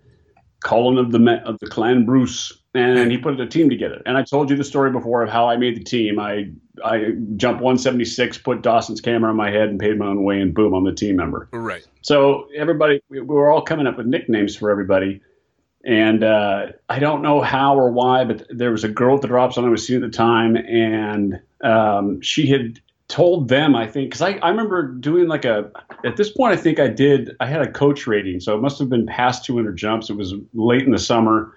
Colin of the of the clan Bruce, and he put a team together. And I told you the story before of how I made the team. I I jumped 176, put Dawson's camera on my head, and paid my own way, and boom, I'm the team member. Right. So everybody, we we were all coming up with nicknames for everybody. And uh, I don't know how or why, but there was a girl at the drop zone I was seeing at the time, and um, she had told them, I think, because I, I remember doing like a, at this point, I think I did, I had a coach rating. So it must have been past 200 jumps. It was late in the summer.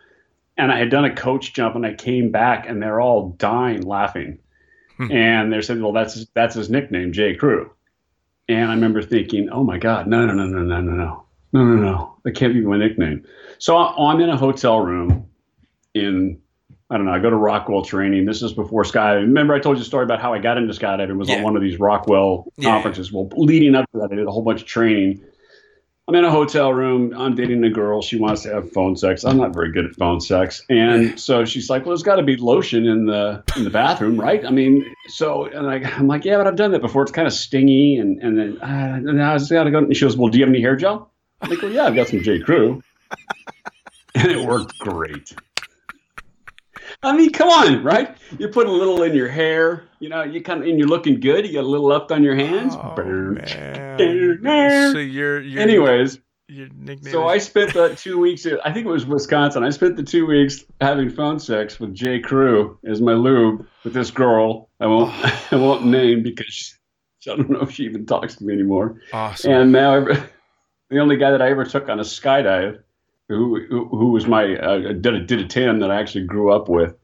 And I had done a coach jump, and I came back, and they're all dying laughing. Hmm. and they're saying, well, that's, that's his nickname, J. Crew. And I remember thinking, oh my God, no, no, no, no, no, no, no, no, no, no. That can't be my nickname. So I'm in a hotel room in, I don't know, I go to Rockwell training. This is before skydiving. Remember I told you a story about how I got into skydiving was Yeah. on one of these Rockwell Yeah. conferences. Well, leading up to that, I did a whole bunch of training. I'm in a hotel room. I'm dating a girl. She wants to have phone sex. I'm not very good at phone sex, and so she's like, "Well, there's got to be lotion in the in the bathroom, right?" I mean, so and I, I'm like, "Yeah, but I've done that before. It's kind of stingy." And and then uh, and I was got to go. And she goes, "Well, do you have any hair gel?" I'm like, "Well, yeah, I've got some J Crew," and it worked great. I mean, come on, right? You put a little in your hair, you know, you kind of, and you're looking good. You got a little left on your hands. Oh, Brr. man. So you're, you're Anyways, your nickname. so I spent the two weeks. I think it was Wisconsin. I spent the two weeks having phone sex with J. Crew as my lube with this girl. I won't. I won't name because she, I don't know if she even talks to me anymore. awesome. And now every, the only guy that I ever took on a skydive, who who, who was my uh, did a, did a ten that I actually grew up with,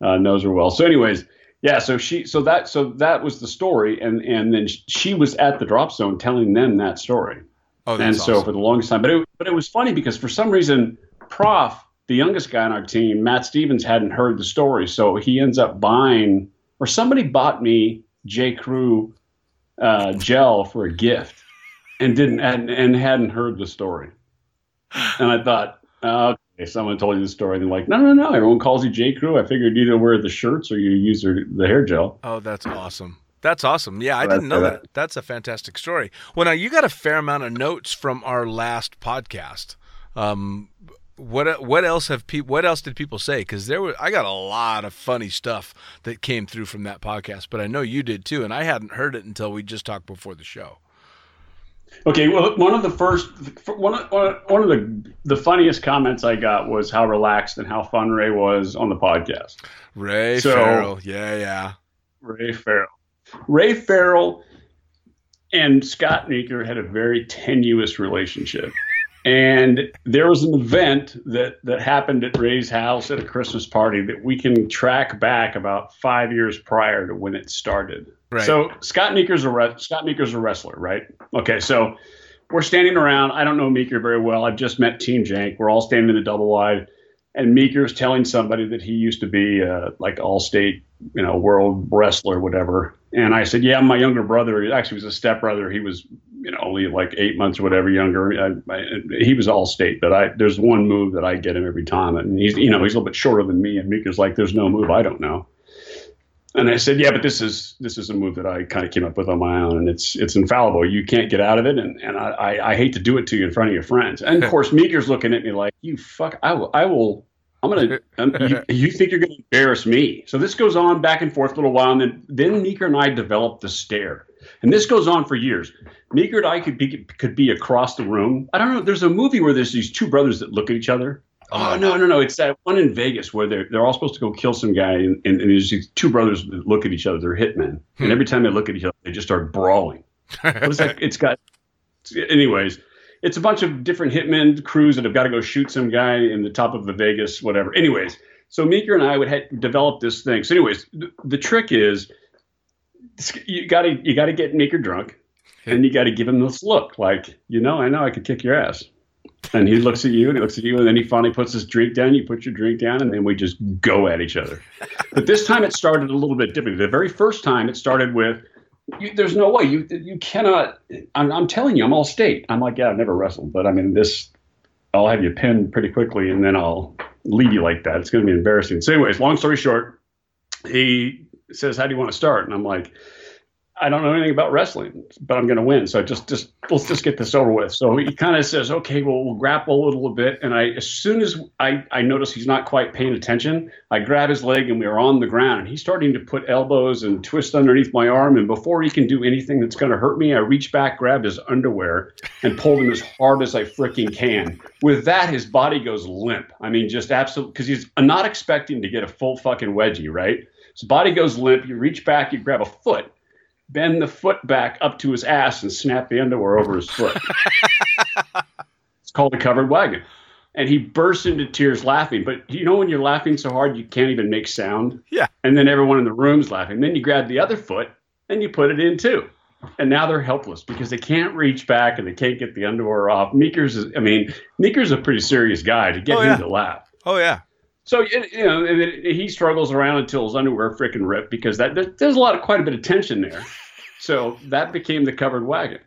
uh, knows her well. So, anyways, yeah, so she so that so that was the story, and and then she was at the drop zone telling them that story. Oh, and so awesome. for the longest time, but it but it was funny because for some reason, Prof, the youngest guy on our team, Matt Stevens, hadn't heard the story, so he ends up buying or somebody bought me J Crew uh, gel for a gift, and didn't and, and hadn't heard the story, and I thought. Okay, someone told you the story, and they're like, "No, no, no! Everyone calls you J. Crew. I figured you either wear the shirts or you use the, the hair gel." Oh, that's awesome. That's awesome. Yeah, I didn't know that. That's a fantastic story. Well, now you got a fair amount of notes from our last podcast. Um, what what else have people? What else did people say? Because there were I got a lot of funny stuff that came through from that podcast, but I know you did too, and I hadn't heard it until we just talked before the show. Okay, well, one of the first, one of, uh, one of the the funniest comments I got was how relaxed and how fun Ray was on the podcast. Ray So- Farrell, yeah, yeah. Ray Farrell, Ray Farrell, and Scott Meeker had a very tenuous relationship. And there was an event that, that happened at Ray's house at a Christmas party that we can track back about five years prior to when it started. Right. So Scott Meeker's a re- Scott Meeker's a wrestler, right? Okay, so we're standing around. I don't know Meeker very well. I've just met Team Jank. We're all standing in a double wide, and Meeker's telling somebody that he used to be uh, like all state, you know, world wrestler, whatever. And I said, yeah, my younger brother. He actually was a stepbrother. He was, you know, only like eight months or whatever younger. I, I, he was all state, but I there's one move that I get him every time, and he's, you know, he's a little bit shorter than me. And Meeker's like, there's no move I don't know. And I said, yeah, but this is this is a move that I kind of came up with on my own, and it's it's infallible. You can't get out of it, and and I, I, I hate to do it to you in front of your friends. And of course, Meeker's looking at me like, you fuck, I will, I will, I'm gonna, um, you, you think you're gonna embarrass me? So this goes on back and forth a little while, and then then Meeker and I developed the stare, and this goes on for years. Meeker and I could be could be across the room. I don't know. There's a movie where there's these two brothers that look at each other. Oh, oh no no no! It's that one in Vegas where they're they're all supposed to go kill some guy, and, and, and there's these two brothers that look at each other. They're hitmen, and hmm. every time they look at each other, they just start brawling. Is that? It's got. Anyways, it's a bunch of different hitmen crews that have got to go shoot some guy in the top of the Vegas, whatever. Anyways, so Meeker and I would ha- develop this thing. So, anyways, the, the trick is you got to you got to get Meeker drunk, and you got to give him this look like you know I know I could kick your ass. And he looks at you and he looks at you, and then he finally puts his drink down. You put your drink down, and then we just go at each other. But this time it started a little bit different. The very first time it started with, you, "There's no way you you cannot." I'm, I'm telling you, I'm all state. I'm like, yeah, I've never wrestled, but I mean, this, I'll have you pinned pretty quickly, and then I'll leave you like that. It's going to be embarrassing. So, anyways, long story short, he says, "How do you want to start?" And I'm like, I don't know anything about wrestling, but I'm going to win. So just, just let's just get this over with. So he kind of says, okay, well, we'll grapple a little bit. And I, as soon as I, I notice he's not quite paying attention, I grab his leg and we are on the ground. And he's starting to put elbows and twist underneath my arm. And before he can do anything that's going to hurt me, I reach back, grab his underwear, and pull him as hard as I freaking can. With that, his body goes limp. I mean, just absolutely, because he's not expecting to get a full fucking wedgie, right? His body goes limp. You reach back, you grab a foot bend the foot back up to his ass and snap the underwear over his foot. it's called a covered wagon. And he bursts into tears laughing. But you know when you're laughing so hard you can't even make sound? Yeah. And then everyone in the room's laughing. Then you grab the other foot and you put it in too. And now they're helpless because they can't reach back and they can't get the underwear off. Meeker's is, I mean, Meeker's a pretty serious guy to get Oh, him to laugh. Oh yeah. So you know, and he struggles around until his underwear frickin' ripped because that there's a lot of quite a bit of tension there. So that became the covered wagon,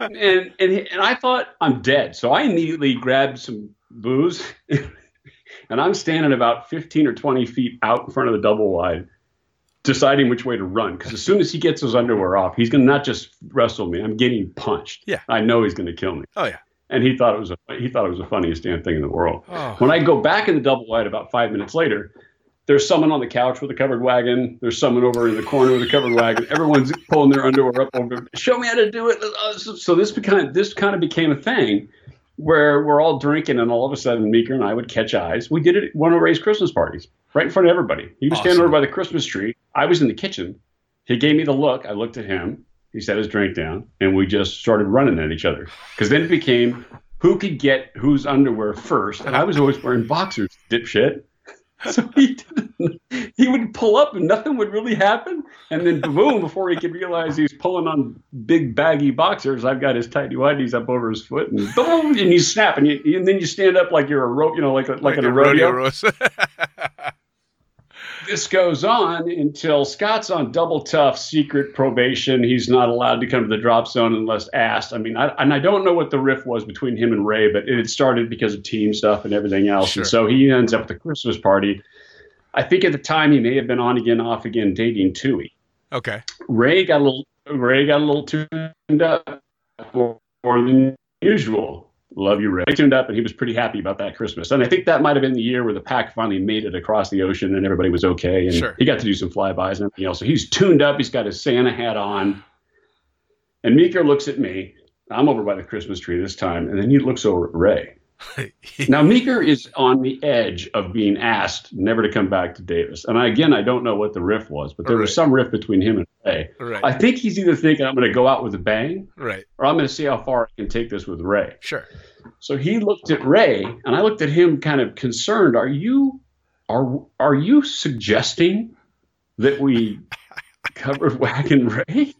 and and and I thought I'm dead. So I immediately grabbed some booze, and I'm standing about 15 or 20 feet out in front of the double wide, deciding which way to run. Because as soon as he gets his underwear off, he's gonna not just wrestle me. I'm getting punched. Yeah. I know he's gonna kill me. Oh yeah. And he thought it was a, he thought it was the funniest damn thing in the world. Oh. When I go back in the double wide about five minutes later, there's someone on the couch with a covered wagon. There's someone over in the corner with a covered wagon. Everyone's pulling their underwear up over. Show me how to do it. So this kind of this kind of became a thing where we're all drinking, and all of a sudden Meeker and I would catch eyes. We did it at one of Ray's Christmas parties, right in front of everybody. He was standing over by the Christmas tree. I was in the kitchen. He gave me the look. I looked at him. He set his drink down, and we just started running at each other. Because then it became who could get whose underwear first. And I was always wearing boxers, dipshit. So he didn't, he would pull up and nothing would really happen, and then boom! Before he could realize he's pulling on big baggy boxers, I've got his tighty whities up over his foot, and boom! And you snap, and, you, and then you stand up like you're a rope, you know, like a, like, like in a rodeo. rodeo this goes on until Scott's on double tough secret probation. He's not allowed to come to the drop zone unless asked. I mean, I, and I don't know what the riff was between him and Ray, but it started because of team stuff and everything else. Sure. And so he ends up at the Christmas party. I think at the time he may have been on again, off again, dating Tui. Okay. Ray got a little. Ray got a little tuned up more than usual. Love you, Ray. He tuned up and he was pretty happy about that Christmas. And I think that might have been the year where the PAC finally made it across the ocean and everybody was okay. And sure. he got to do some flybys and everything else. So he's tuned up. He's got his Santa hat on. And Meeker looks at me. I'm over by the Christmas tree this time. And then he looks over at Ray. now Meeker is on the edge of being asked never to come back to Davis. And I, again, I don't know what the riff was, but there right. was some riff between him and Ray. Right. I think he's either thinking I'm going to go out with a bang, right, or I'm going to see how far I can take this with Ray. Sure. So he looked at Ray, and I looked at him, kind of concerned. Are you are are you suggesting that we covered Wagon Ray?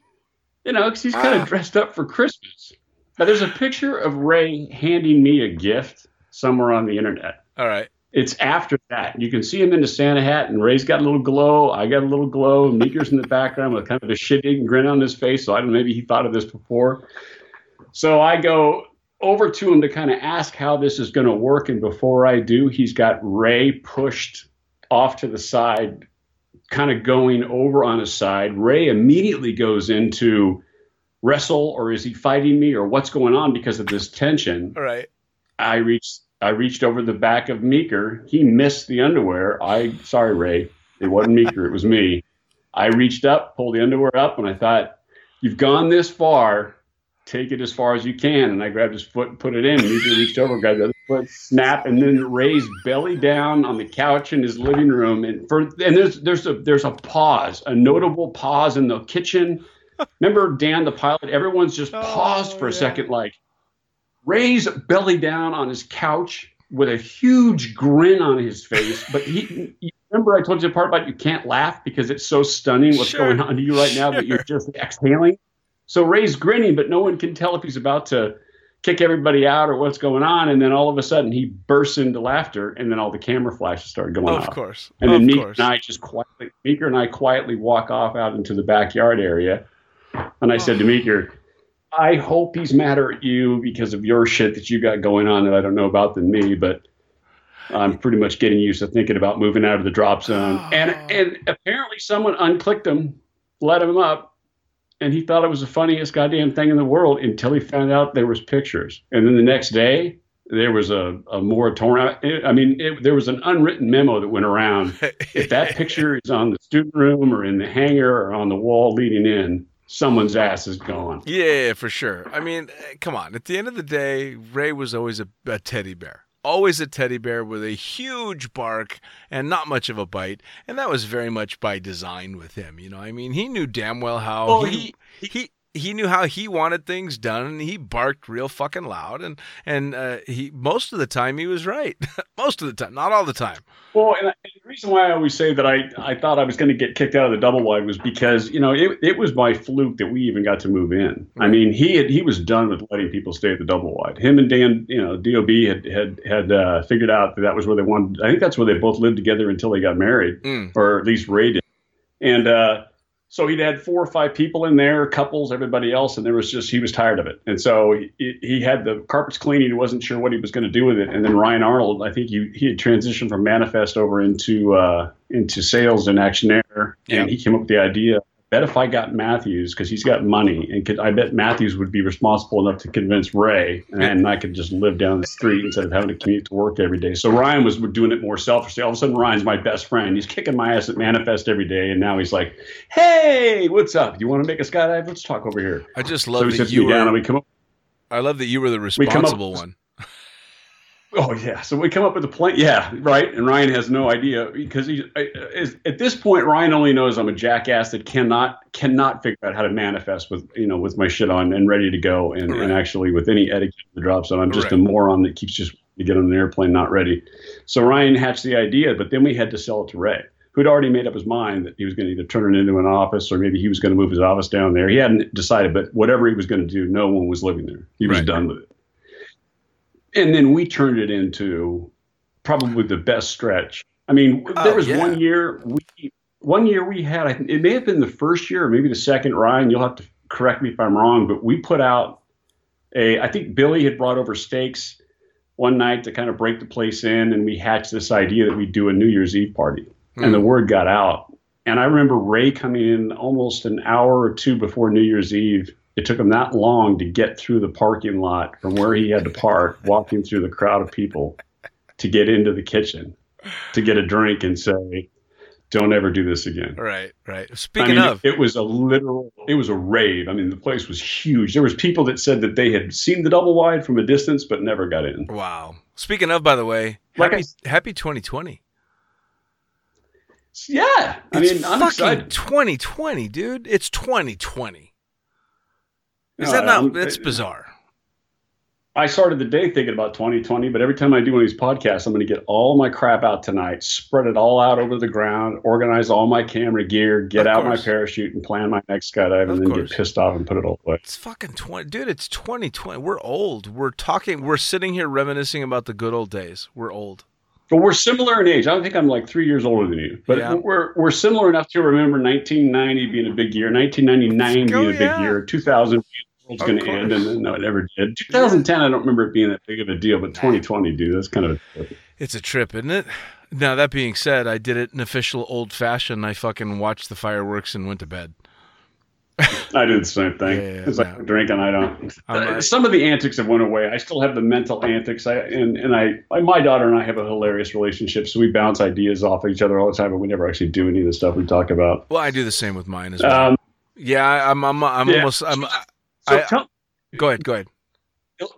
You know, because he's kind of ah. dressed up for Christmas. Now, there's a picture of Ray handing me a gift somewhere on the internet. All right. It's after that. You can see him in the Santa hat, and Ray's got a little glow. I got a little glow. Meeker's in the background with kind of a shit-eating grin on his face. So I don't know, maybe he thought of this before. So I go over to him to kind of ask how this is going to work. And before I do, he's got Ray pushed off to the side, kind of going over on his side. Ray immediately goes into wrestle or is he fighting me or what's going on because of this tension. All right. I reached I reached over the back of Meeker. He missed the underwear. I sorry, Ray. It wasn't Meeker, it was me. I reached up, pulled the underwear up, and I thought, You've gone this far, take it as far as you can. And I grabbed his foot and put it in. Meeker reached over, grabbed the other foot, snap, and then raised belly down on the couch in his living room. And for and there's there's a there's a pause, a notable pause in the kitchen Remember Dan, the pilot? Everyone's just oh, paused for a second, like Ray's belly down on his couch with a huge grin on his face. But he, remember I told you the part about you can't laugh because it's so stunning what's sure. going on to you right now sure. that you're just exhaling. So Ray's grinning, but no one can tell if he's about to kick everybody out or what's going on. And then all of a sudden he bursts into laughter, and then all the camera flashes start going off. Of course. And then of Meeker course. and I just quietly, Meeker and I quietly walk off out into the backyard area and I said to Meeker, I hope he's madder at you because of your shit that you got going on that I don't know about than me, but I'm pretty much getting used to thinking about moving out of the drop zone. Oh. And and apparently someone unclicked him, let him up, and he thought it was the funniest goddamn thing in the world until he found out there was pictures. And then the next day, there was a, a moratorium. I mean, it, there was an unwritten memo that went around. if that picture is on the student room or in the hangar or on the wall leading in, someone's ass is gone. Yeah, for sure. I mean, eh, come on. At the end of the day, Ray was always a, a teddy bear. Always a teddy bear with a huge bark and not much of a bite, and that was very much by design with him. You know, I mean, he knew damn well how well, he, he, he he knew how he wanted things done and he barked real fucking loud and and uh, he most of the time he was right. Most of the time not all the time. Well and, and the reason why i always say that i i thought i was going to get kicked out of the double wide was because you know it, it was by fluke that we even got to move in. Right. i mean he had he was done with letting people stay at the double wide. Him and dan you know dob had had had uh, figured out that that was where they wanted i think that's where they both lived together until they got married mm. or at least ray did. And uh so he'd had four or five people in there, couples, everybody else, and there was just he was tired of it, and so he, he had the carpets cleaning. He wasn't sure what he was going to do with it, and then Ryan Arnold, I think he he had transitioned from Manifest over into uh, into sales and Actionair, and he came up with the idea bet if I got Mathews because he's got money, and could, I bet Mathews would be responsible enough to convince Ray, and I could just live down the street instead of having to commute to work every day. So Ryan was doing it more selfishly. All of a sudden, Ryan's my best friend. He's kicking my ass at Manifest every day, and now he's like, "Hey, what's up? You want to make a skydive? Let's talk over here." I just love so that you were. we come up, I love that you were the responsible one. Oh yeah, so we come up with a plan. Yeah, right. And Ryan has no idea because he is at this point. Ryan only knows I'm a jackass that cannot cannot figure out how to manifest with you know with my shit on and ready to go and, right. and actually with any etiquette the drop zone. I'm just right. a moron that keeps just to get on an airplane not ready. So Ryan hatched the idea, but then we had to sell it to Ray, who'd already made up his mind that he was going to either turn it into an office or maybe he was going to move his office down there. He hadn't decided, but whatever he was going to do, no one was living there. He was Right. done with it. And then we turned it into probably the best stretch. I mean, Oh, there was yeah. one year we one year we had it may have been the first year or maybe the second. Ryan, you'll have to correct me if I'm wrong, but we put out a I think Billy had brought over steaks one night to kind of break the place in, and we hatched this idea that we'd do a New Year's Eve party, Hmm. and the word got out. And I remember Ray coming in almost an hour or two before New Year's Eve. It took him that long to get through the parking lot from where he had to park, walking through the crowd of people to get into the kitchen to get a drink and say, "Don't ever do this again." Right, right. I Speaking mean, of, it was a literal, it was a rave. I mean, the place was huge. There was people that said that they had seen the double wide from a distance, but never got in. wow. Speaking of, by the way, Like happy, happy 2020. Yeah, I mean, I'm fucking excited. 2020, dude. It's 2020. Is No, that not? That's bizarre. I started the day thinking about 2020, but every time I do one of these podcasts, I'm going to get all my crap out tonight, spread it all out over the ground, organize all my camera gear, get out my parachute, and plan my next skydive, and then course. get pissed off and put it all away. It's fucking 20. Dude, it's 2020. We're old. We're talking, we're sitting here reminiscing about the good old days. We're old. But we're similar in age. I don't think I'm like three years older than you, but Yeah. we're we're similar enough to remember 1990 being a big year, 1999 Oh, being a big yeah. year, 2000 being the world's going to end, and no, it never did. 2010, I don't remember it being that big of a deal, but 2020, dude, that's kind of. It's a trip, isn't it? Now, that being said, I did it in official old fashioned. I fucking watched the fireworks and went to bed. I do the same thing. Yeah, yeah, it's like no. drinking. I don't. Uh, like- some of the antics have went away. I still have the mental antics. I and and I, I, my daughter and I have a hilarious relationship, so we bounce ideas off each other all the time, but we never actually do any of the stuff we talk about. Well, I do the same with mine as well. Um, yeah, I'm, I'm, I'm yeah. almost, I'm, so I- tell, go ahead, go ahead.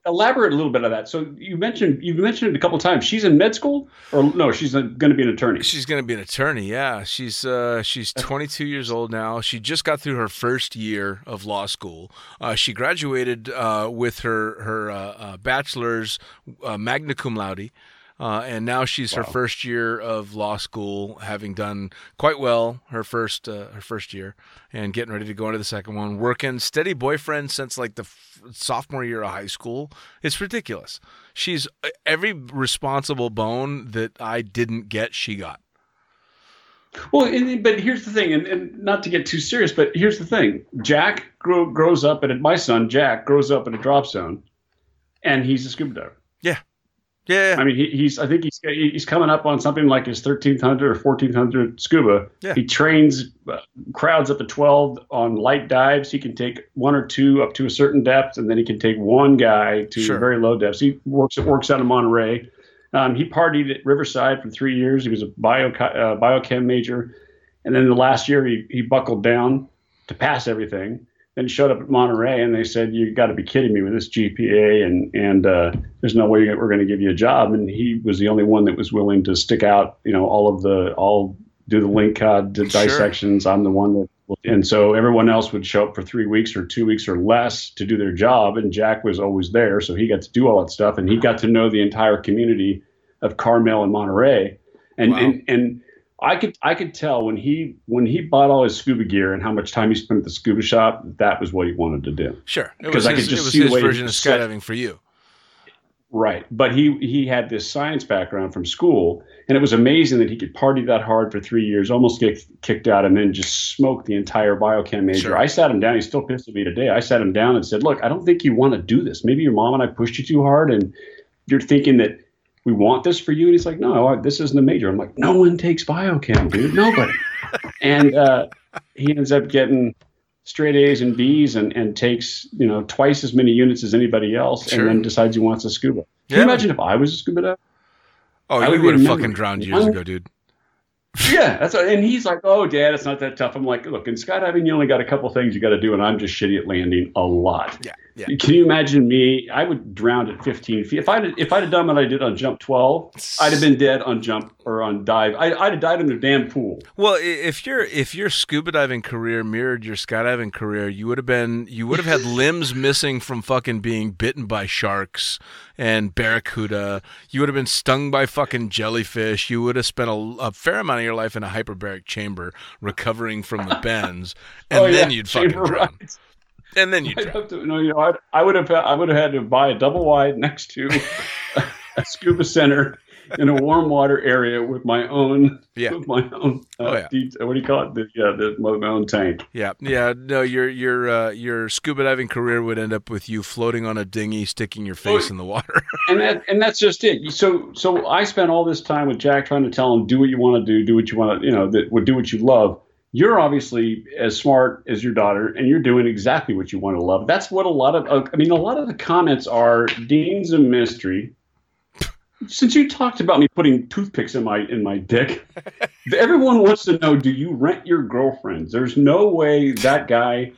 elaborate a little bit of that. So you mentioned you mentioned it a couple times. She's in med school, or no? She's going to be an attorney. She's going to be an attorney. Yeah, she's uh, she's 22 years old now. She just got through her first year of law school. Uh, she graduated uh, with her her uh, uh, bachelor's uh, magna cum laude. Uh, and now she's her first year of law school, having done quite well her first uh, her first year, and getting ready to go into the second one. Working steady boyfriend since like the f- sophomore year of high school. It's ridiculous. She's uh, every responsible bone that I didn't get, she got. Well, and, but here's the thing, and, and not to get too serious, but here's the thing: Jack grow, grows up and my son Jack grows up in a drop zone, and he's a scuba diver. Yeah, I mean, he, he's I think he's he's coming up on something like his 1300 or 1400 scuba. Yeah. He trains uh, crowds up to 12 on light dives. He can take one or two up to a certain depth, and then he can take one guy to Sure. very low depths. He works works out of Monterey. Um, he partied at Riverside for three years. He was a bio uh, biochem major, and then the last year he he buckled down to pass everything. Then showed up at Monterey, and they said, "You got to be kidding me with this GPA, and and uh, there's no way we're going to give you a job." And he was the only one that was willing to stick out. You know, all of the all do the lingcod the Sure. dissections. I'm the one that, and so everyone else would show up for three weeks or two weeks or less to do their job, and Jack was always there, so he got to do all that stuff, and he got to know the entire community of Carmel and Monterey, and Wow. and and. I could I could tell when he when he bought all his scuba gear and how much time he spent at the scuba shop that was what he wanted to do. sure. Because I could just see the his way he version of skydiving for you. Right. But he he had this science background from school, and it was amazing that he could party that hard for three years, almost get kicked out, and then just smoke the entire biochem major. Sure. I sat him down. He's still pissed at me today. I sat him down and said, "Look, I don't think you want to do this. Maybe your mom and I pushed you too hard, and you're thinking that." We want this for you, and he's like, "No, I- this isn't a major." I'm like, "No one takes biochem, dude. Nobody." and uh, he ends up getting straight A's and B's, and, and takes you know twice as many units as anybody else, Sure. and then decides he wants a scuba. Can Yeah. you imagine if I was a scuba diver? Oh, I you would would have fucking drowned years ago, dude. Yeah, that's what, and he's like, "Oh, Dad, it's not that tough." I'm like, "Look, in skydiving, you only got a couple things you got to do, and I'm just shitty at landing a lot." Yeah. Yeah. Can you imagine me? I would drown at 15 feet. If I if I'd have done what I did on jump 12, I'd have been dead on jump or on dive. I, I'd have died in the damn pool. Well, if your if your scuba diving career mirrored your skydiving career, you would have been you would have had limbs missing from fucking being bitten by sharks and barracuda. You would have been stung by fucking jellyfish. You would have spent a, a fair amount of your life in a hyperbaric chamber recovering from the bends, oh, and Oh, then yeah, you'd fucking chamber drown. rides. And then you'd I'd have to, no, you know, I'd, I would have I would have had to buy a double wide next to a scuba center in a warm water area with my own Yeah. with my own uh, Oh, yeah. what do you call it? The, yeah, the, my my own tank. Yeah, yeah. No, your your uh, your scuba diving career would end up with you floating on a dinghy, sticking your face Oh, in the water. and that and that's just it. So so I spent all this time with Jack trying to tell him do what you want to do, do what you want to, you know, that would do what you love. You're obviously as smart as your daughter, and you're doing exactly what you want to love. That's what a lot of uh, I mean, a lot of the comments are Dean's a mystery. Since you talked about me putting toothpicks in my in my dick, everyone wants to know: Do you rent your girlfriends? There's no way that guy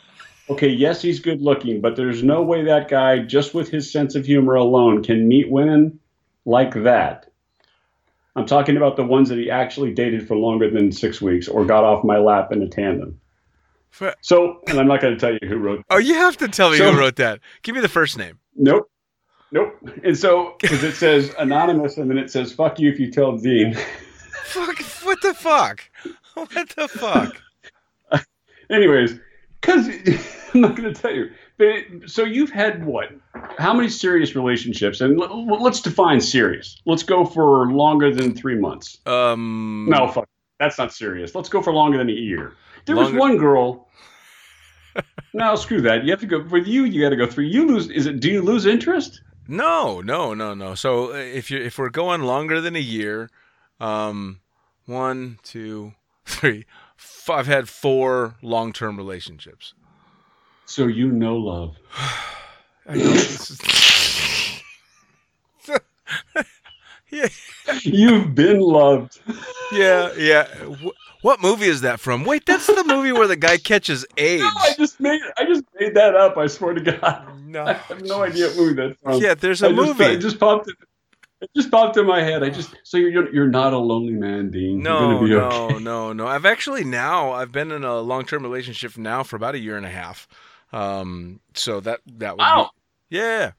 okay, yes, he's good looking, but there's no way that guy, just with his sense of humor alone, can meet women like that. I'm talking about the ones that he actually dated for longer than six weeks or got off my lap in a tandem. For- So, and I'm not going to tell you who wrote. oh, you have to tell me So- who wrote that. Give me the first name. Nope, nope. And so, because it says anonymous, and then it says "fuck you" if you tell Dean. Fuck! What the fuck? What the fuck? Anyways, because I'm not going to tell you. But, so you've had what? How many serious relationships? And l- l- let's define serious. Let's go for longer than three months. Um. No, fuck. That's not serious. Let's go for longer than a year. There was one girl. no, screw that. You have to go with you. You got to go through. You lose. Is it? Do you lose interest? No, no, no, no. So uh, if you if we're going longer than a year, um, one, two, three, f- I've had four long term relationships. So you know love. I know this is- yeah, You've been loved. yeah, yeah. What movie is that from? Wait, that's the movie where the guy catches AIDS. No, I just made. I just made that up. I swear to God. No, I have no idea what movie that's from. Yeah, there's a I just, movie. It just popped. It just popped in my head. I just so you're you're not a lonely man, Dean. No, you're gonna be no, okay. no, no. I've actually now I've been in a long term relationship now for about a year and a half. Um, so that that would Wow. be yeah,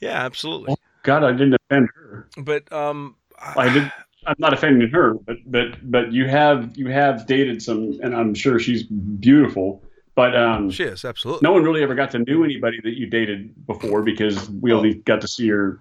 yeah, absolutely. God, I didn't offend her. But um, I did. I'm not offending her, but but but you have you have dated some, and I'm sure she's beautiful. But um, She is absolutely. no one really ever got to know anybody that you dated before because we only got to see her,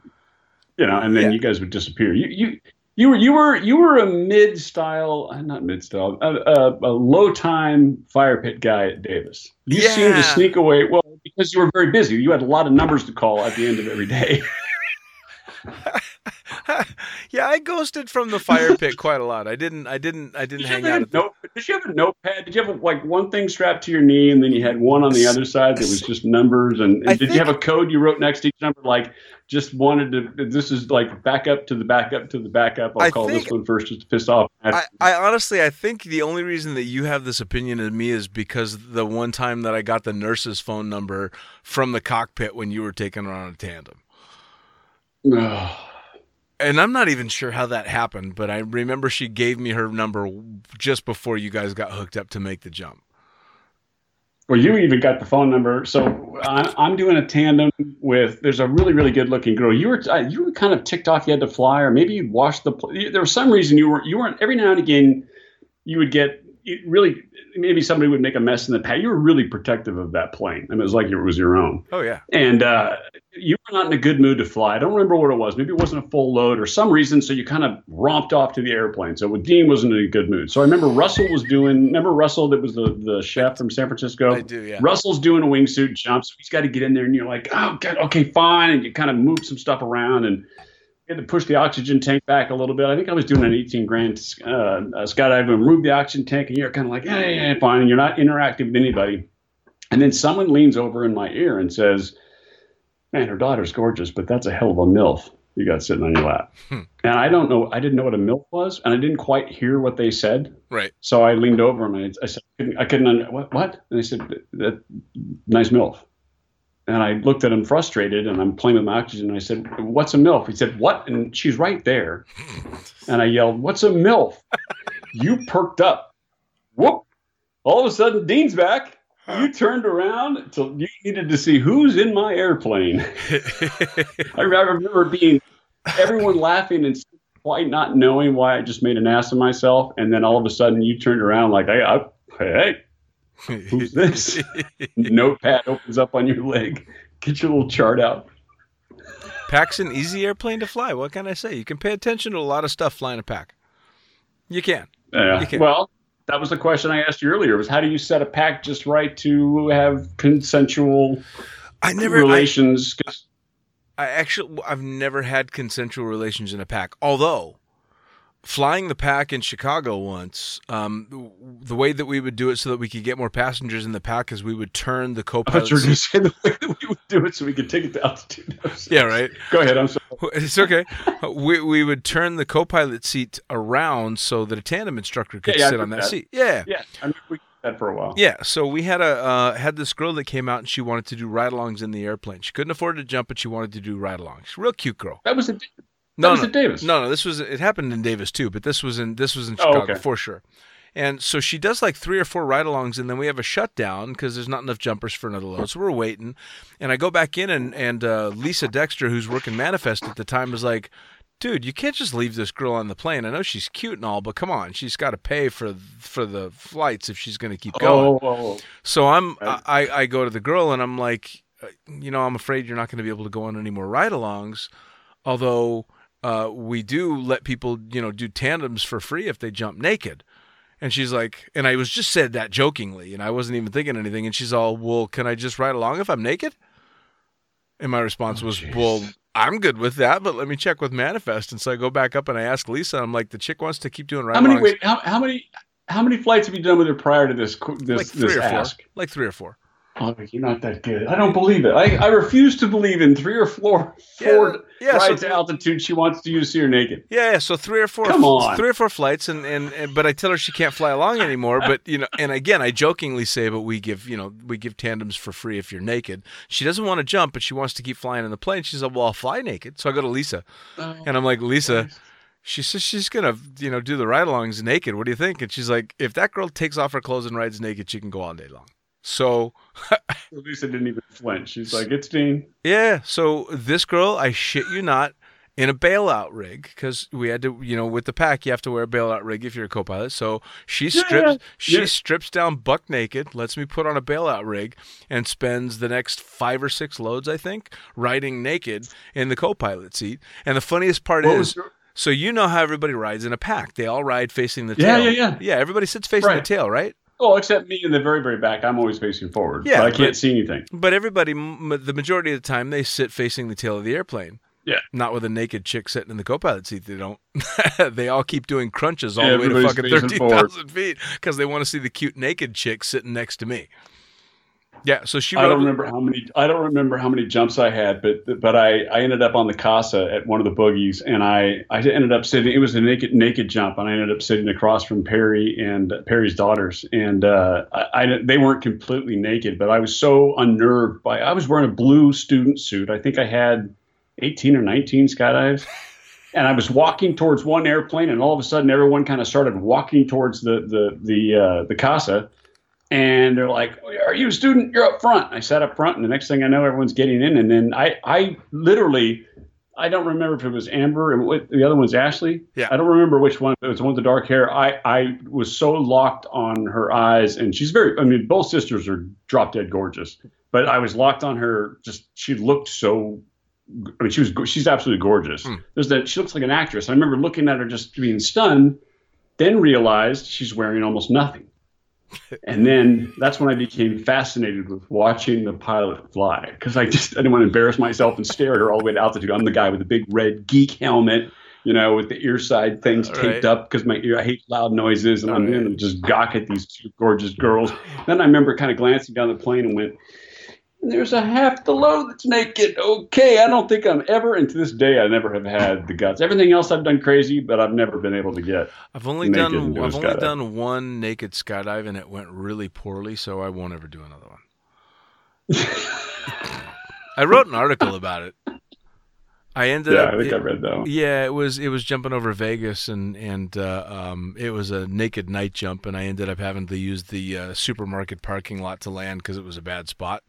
you know, and then Yeah. you guys would disappear. You you you were you were you were a mid style, uh, not mid style, uh, uh, a, a, a low time fire pit guy at Davis. You seemed to sneak away. Well, because you were very busy. You had a lot of numbers to call at the end of every day. yeah, I ghosted from the fire pit quite a lot. I didn't. I didn't. I didn't hang out. At the, note, did you have a notepad? Did you have like one thing strapped to your knee and then you had one on the other side that was just numbers? And, and did think- you have a code you wrote next to each number? Like just wanted to, this is like backup to the backup to the backup. I'll I call think- this one first just to piss off. I, I honestly, I think the only reason that you have this opinion of me is because the one time that I got the nurse's phone number from the cockpit when you were taking her on a tandem. And I'm not even sure how that happened, but I remember she gave me her number just before you guys got hooked up to make the jump. well, you even got the phone number. So I, I'm doing a tandem with, there's a really, really good looking girl. You were, you were kind of ticked off you had to fly, or maybe you'd washed the, there was some reason you weren't, you weren't, every now and again, you would get really maybe somebody would make a mess in the pad. You were really protective of that plane. I mean, it was like it was your own. Oh yeah. And uh, you were not in a good mood to fly. I don't remember what it was. Maybe it wasn't a full load or some reason. So you kind of romped off to the airplane. So Dean wasn't in a good mood. So I remember Russell was doing. Remember Russell that was the the chef from San Francisco. I do, yeah. Russell's doing a wingsuit jump, so he's got to get in there, and you're like, oh, God, okay, fine, and you kind of move some stuff around and had to push the oxygen tank back a little bit. I think I was doing an 18 grand uh, uh, skydive and move the oxygen tank, and you're kind of like, yeah, yeah, yeah, fine, and you're not interacting with anybody. And then someone leans over in my ear and says, "Man, her daughter's gorgeous, but that's a hell of a milf you got sitting on your lap." Hmm. And I don't know, I didn't know what a milf was, and I didn't quite hear what they said. Right. So I leaned over and I, I said, I couldn't, I couldn't under, what, what? And they said, that, nice MILF. And I looked at him frustrated, and I'm playing with my oxygen. And I said, "What's a milf?" He said, "What?" And she's right there. And I yelled, "What's a milf?" you perked up. Whoop! All of a sudden, Dean's back. You turned around to you needed to see who's in my airplane. I remember being everyone laughing and quite not knowing why I just made an ass of myself, and then all of a sudden you turned around like, "Hey, I, hey, who's this?" Notepad opens up on your leg. Get your little chart out. PAC's an easy airplane to fly. What can I say? You can pay attention to a lot of stuff flying a PAC. You can. Yeah. You can. Well, that was the question I asked you earlier. Was how do you set a PAC just right to have consensual I never. relations? I, I actually, I've never had consensual relations in a PAC. Although, flying the PAC in Chicago once, um, the way that we would do it so that we could get more passengers in the PAC is we would turn the co-pilot. you were going to seat- say the way that we would do it so we could take it to altitude. yeah, right. Go ahead. I'm sorry. It's okay. we we would turn the co-pilot seat around so that a tandem instructor could Yeah, yeah, sit on that, that. seat. Yeah. Yeah, I remember we did that for a while. Yeah, so we had a uh, had this girl that came out and she wanted to do ride-alongs in the airplane. She couldn't afford to jump, but she wanted to do ride-alongs. A real cute girl. That was a that No, was no, at Davis. no, no. This was it happened in Davis too, but this was in this was in Oh, Chicago okay. for sure. And so she does like three or four ride-alongs, and then we have a shutdown because there's not enough jumpers for another load. So we're waiting, and I go back in, and and uh, Lisa Dexter, who's working Manifest at the time, is like, "Dude, you can't just leave this girl on the plane. I know she's cute and all, but come on, she's got to pay for for the flights if she's going to keep going." Oh, oh, oh. So I'm I, I go to the girl and I'm like, uh, you know, I'm afraid you're not going to be able to go on any more ride-alongs, although uh, we do let people, you know, do tandems for free if they jump naked. And she's like, and I was just said that jokingly, and I wasn't even thinking anything. And she's all, well, can I just ride along if I'm naked? And my response Oh, was, jeez. well, I'm good with that, but let me check with Manifest. And so I go back up and I ask Lisa, I'm like, the chick wants to keep doing How many? Wait, how, how many? How many flights have you done with her prior to this? This, like three this or four. ask? Like three or four. Oh, you're not that good. I don't believe it. I, I refuse to believe in three or four, four yeah, rides so- to altitude. She wants to use see her naked. Yeah, yeah, so three or four, Come on. three or four flights, and, and, and but I tell her she can't fly along anymore. But you know, and again, I jokingly say, but we give you know we give tandems for free if you're naked. She doesn't want to jump, but she wants to keep flying in the plane. She said, "Well, I'll fly naked." So I go to Lisa, oh, and I'm like, "Lisa." She says she's gonna, you know, do the ride-alongs naked. What do you think? And she's like, if that girl takes off her clothes and rides naked, she can go all day long. So Lisa didn't even flinch. She's like, "It's Dean." Yeah. So this girl, I shit you not, in a bailout rig because we had to, you know, with the PAC, you have to wear a bailout rig if you're a co-pilot. So she Yeah, strips, she yeah. strips down buck naked, lets me put on a bailout rig, and spends the next five or six loads, I think, riding naked in the co-pilot seat. And the funniest part What is. your- So you know how everybody rides in a PAC. They all ride facing the Yeah, tail. yeah, yeah. Yeah, Yeah, everybody sits facing the tail, right? Oh, except me in the very, very back. I'm always facing forward. Yeah, but I can't but- see anything. But everybody, m- the majority of the time, they sit facing the tail of the airplane. Yeah. Not with a naked chick sitting in the co-pilot seat. They don't. they all keep doing crunches all Yeah, the way to fucking facing thirteen thousand feet because they want to see the cute naked chick sitting next to me. Yeah. So she. I don't remember how many. I don't remember how many jumps I had, but but I, I ended up on the casa at one of the boogies, and I I ended up sitting. It was a naked naked jump, and I ended up sitting across from Perry and Perry's daughters, and uh, I, I they weren't completely naked, but I was so unnerved by. I was wearing a blue student suit. I think I had eighteen or nineteen skydives. And I was walking towards one airplane, and all of a sudden, everyone kind of started walking towards the the the uh, the casa, and they're like, "Are you a student? You're up front." I sat up front, and the next thing I know, everyone's getting in, and then I, I literally, I don't remember if it was Amber and what, the other one's Ashley. Yeah. I don't remember which one. It was the one with the dark hair. I, I was so locked on her eyes, and she's very. I mean, both sisters are drop dead gorgeous, but I was locked on her. Just she looked so. I mean, she was. She's absolutely gorgeous. Hmm. There's that. She looks like an actress. I remember looking at her, just being stunned. Then realized she's wearing almost nothing. And then that's when I became fascinated with watching the pilot fly because I just I didn't want to embarrass myself and stare at her all the way to altitude. I'm the guy with the big red geek helmet, you know, with the ear side things All taped right. up because my ear I hate loud noises, and I'm All right. in and just gawk at these two gorgeous girls. Then I remember kind of glancing down the plane and went. There's a half the load that's naked. Okay, I don't think I'm ever, and to this day, I never have had the guts. Everything else I've done crazy, but I've never been able to get. I've only done. and do a I've only done one naked skydive, and it went really poorly. So I won't ever do another one. I wrote an article about it. I ended yeah, up. I think it- I read that one. yeah, it was it was jumping over Vegas and and uh, um, it was a naked night jump, and I ended up having to use the uh, supermarket parking lot to land because it was a bad spot.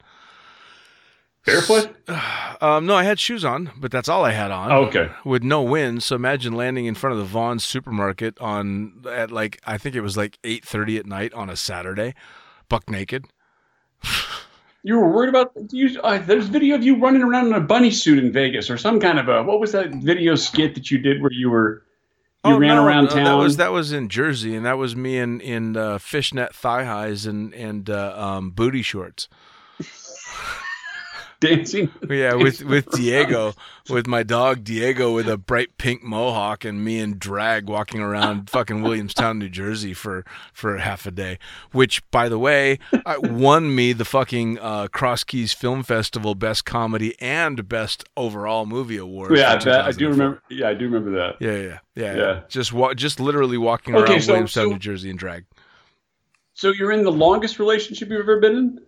Barefoot? Um, no, I had shoes on, but that's all I had on. Oh, okay. With no wind, so imagine landing in front of the Vons supermarket on at like I think it was like eight thirty at night on a Saturday, buck naked. You were worried about you. Uh, there's video of you running around in a bunny suit in Vegas, or some kind of a. What was that video skit that you did where you were you Oh, ran no, around no, town? That was that was in Jersey, and that was me in in uh, fishnet thigh highs and and uh, um, booty shorts. Dancing. Yeah, with with Diego, with my dog Diego, with a bright pink mohawk, and me in drag walking around fucking Williamstown, New Jersey for for half a day. Which, by the way, won me the fucking uh, Cross Keys Film Festival Best Comedy and Best Overall Movie Award. Yeah, that, I do remember. Yeah, I do remember that. Yeah, yeah, yeah, Yeah. Just wa- just literally walking Okay, around so- Williamstown, so- New Jersey in drag. So you're in the longest relationship you've ever been in?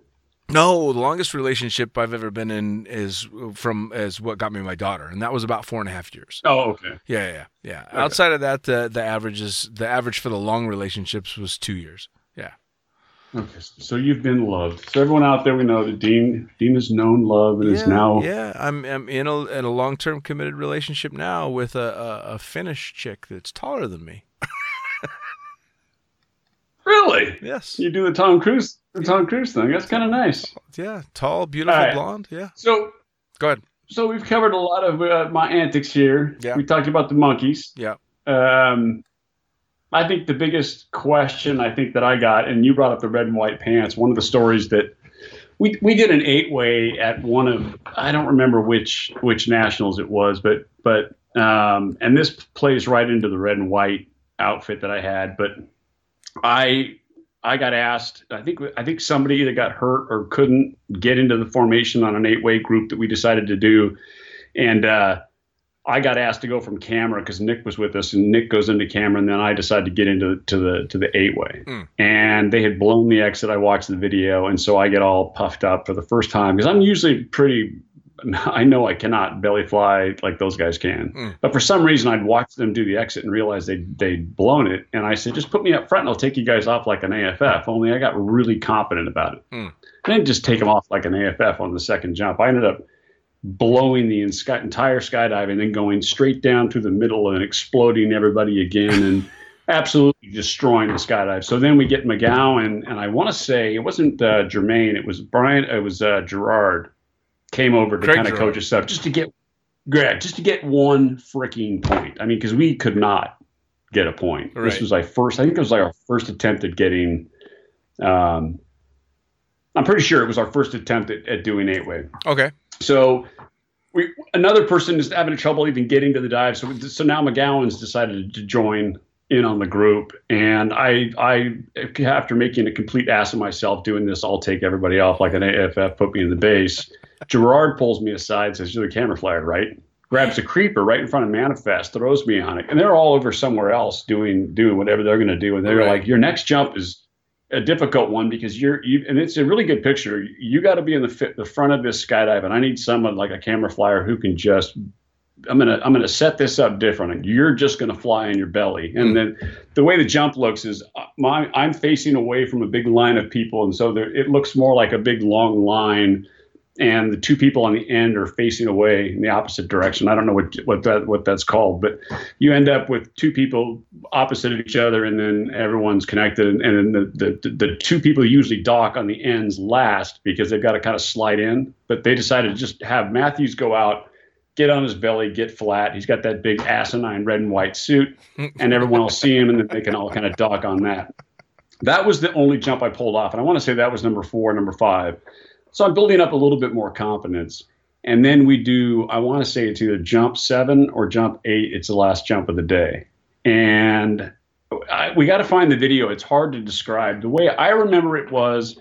No, the longest relationship I've ever been in is from is what got me my daughter, and that was about four and a half years. Oh, okay. Yeah, yeah, yeah. Outside of that, the the average is the average for the long relationships was two years. Yeah. Okay, so you've been loved. So everyone out there, we know that Dean Dean has known love and is now. yeah. I'm I'm in a in a long term committed relationship now with a, a a Finnish chick that's taller than me. Really? Yes. You do the Tom Cruise the Tom Cruise thing. That's kind of nice. Yeah. Tall, beautiful, right. blonde. Yeah. So Go ahead. so we've covered a lot of uh, my antics here. Yeah. We talked about the monkeys. Yeah. Um, I think the biggest question I think that I got, and you brought up the red and white pants. One of the stories that we we did an eight way at one of I don't remember which which nationals it was, but but um, and this plays right into the red and white outfit that I had. But I I got asked. I think I think somebody either got hurt or couldn't get into the formation on an eight way group that we decided to do, and. uh I got asked to go from camera because Nick was with us, and Nick goes into camera, and then I decided to get into to the to the eight way. Mm. And they had blown the exit. I watched the video, and so I get all puffed up for the first time because I'm usually pretty. I know I cannot belly fly like those guys can, Mm. but for some reason I'd watch them do the exit and realize they they'd blown it, and I said, just put me up front, and I'll take you guys off like an AFF. Only I got really confident about it. Mm. I didn't just take them off like an AFF on the second jump. I ended up blowing the entire skydive and then going straight down through the middle and exploding everybody again and absolutely destroying the skydive. So then we get McGowan, and I want to say it wasn't uh, Jermaine, it was Brian, it was uh, Gerard came over to kind of coach us up just to get, yeah, just to get one freaking point. I mean, because we could not get a point. Right. This was like first, I think it was like our first attempt at getting. Um, I'm pretty sure it was our first attempt at, at doing eight way. Okay. So we another person is having trouble even getting to the dive. So so now McGowan's decided to join in on the group, and I I after making a complete ass of myself doing this, I'll take everybody off like an AFF, put me in the base. Gerard pulls me aside, says, "You're the camera flyer, right?" Grabs a creeper right in front of Manifest, throws me on it, and they're all over somewhere else doing doing whatever they're going to do. And they're Right. like, "Your next jump is a difficult one because you're you and it's a really good picture. You got to be in the fit, the front of this skydive, and I need someone like a camera flyer who can just. I'm gonna I'm gonna set this up different. and You're just gonna fly in your belly, and then the way the jump looks is uh, my I'm facing away from a big line of people, and so there, it looks more like a big long line, and the two people on the end are facing away in the opposite direction. I don't know what what that what that's called, but you end up with two people opposite of each other, and then everyone's connected, and, and then the, the the two people usually dock on the ends last because they've got to kind of slide in. But they decided to just have Mathews go out, get on his belly, get flat. He's got that big asinine red and white suit, and everyone will see him, and then they can all kind of dock on that. That was the only jump I pulled off, and I want to say that was number four, number five. So I'm building up a little bit more confidence. And then we do, I want to say it's either jump seven or jump eight. It's the last jump of the day. And I, we got to find the video. It's hard to describe. The way I remember it was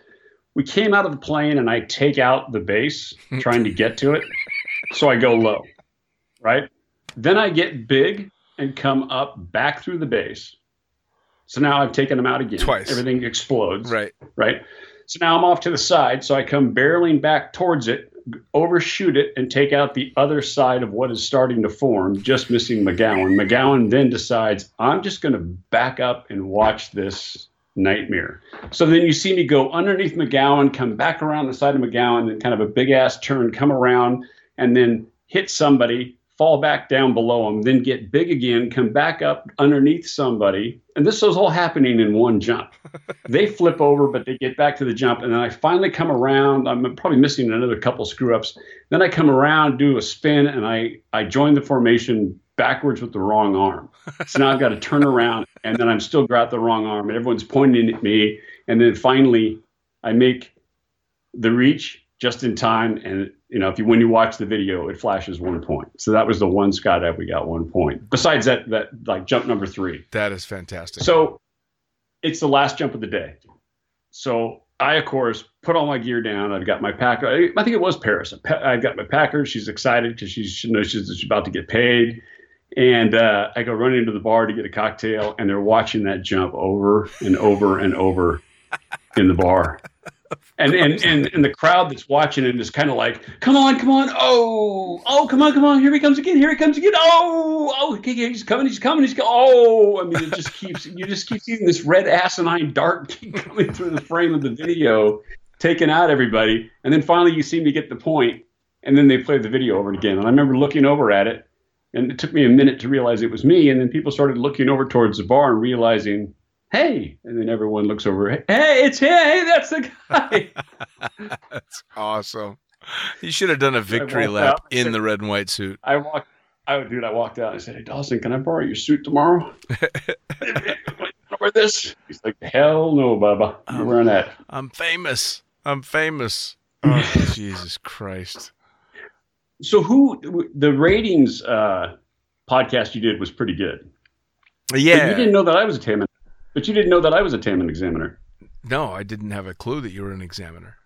we came out of the plane and I take out the base trying to get to it. So I go low, right? Then I get big and come up back through the base. So now I've taken them out again. Twice. Everything explodes Right. right? So now I'm off to the side. So I come barreling back towards it, overshoot it and take out the other side of what is starting to form, just missing McGowan. McGowan then decides, I'm just going to back up and watch this nightmare. So then you see me go underneath McGowan, come back around the side of McGowan, and kind of a big ass turn, come around, and then hit somebody, fall back down below them, then get big again, come back up underneath somebody. And this was all happening in one jump. they flip over, but they get back to the jump. And then I finally come around. I'm probably missing another couple screw ups. Then I come around, do a spin, and I, I join the formation backwards with the wrong arm. So now I've got to turn around, and then I'm still got the wrong arm, and everyone's pointing at me. And then finally, I make the reach just in time, and you know, if you when you watch the video, it flashes one point. So that was the one skydive we got one point. Besides that, that like jump number three. That is fantastic. So it's the last jump of the day. So I, of course, put all my gear down. I've got my packer. I think it was Paris. I've got my packer. She's excited because she, she knows she's, she's about to get paid. And uh, I go running to the bar to get a cocktail, and they're watching that jump over and over and over in the bar. And, and and and the crowd that's watching it is kind of like, come on, come on, oh, oh, come on, come on, here he comes again, here he comes again, oh, oh, he's coming, he's coming, he's coming, oh, I mean, it just keeps, you just keep seeing this red asinine dart keep coming through the frame of the video, taking out everybody, and then finally you seem to get the point, and then they play the video over again, and I remember looking over at it, and it took me a minute to realize it was me, and then people started looking over towards the bar and realizing hey, and then everyone looks over, hey, it's him, hey, that's the guy. that's awesome. You should have done a victory lap in the red and white suit. I walked, I would, dude, I walked out and I said, hey, Dawson, can I borrow your suit tomorrow? wear this? He's like, hell no, Bubba. You're wearing that. I'm famous. I'm famous. Oh, Jesus Christ. So who the ratings uh, podcast you did was pretty good. Yeah. But you didn't know that I was a tandem but you didn't know that I was a tandem examiner. No, I didn't have a clue that you were an examiner.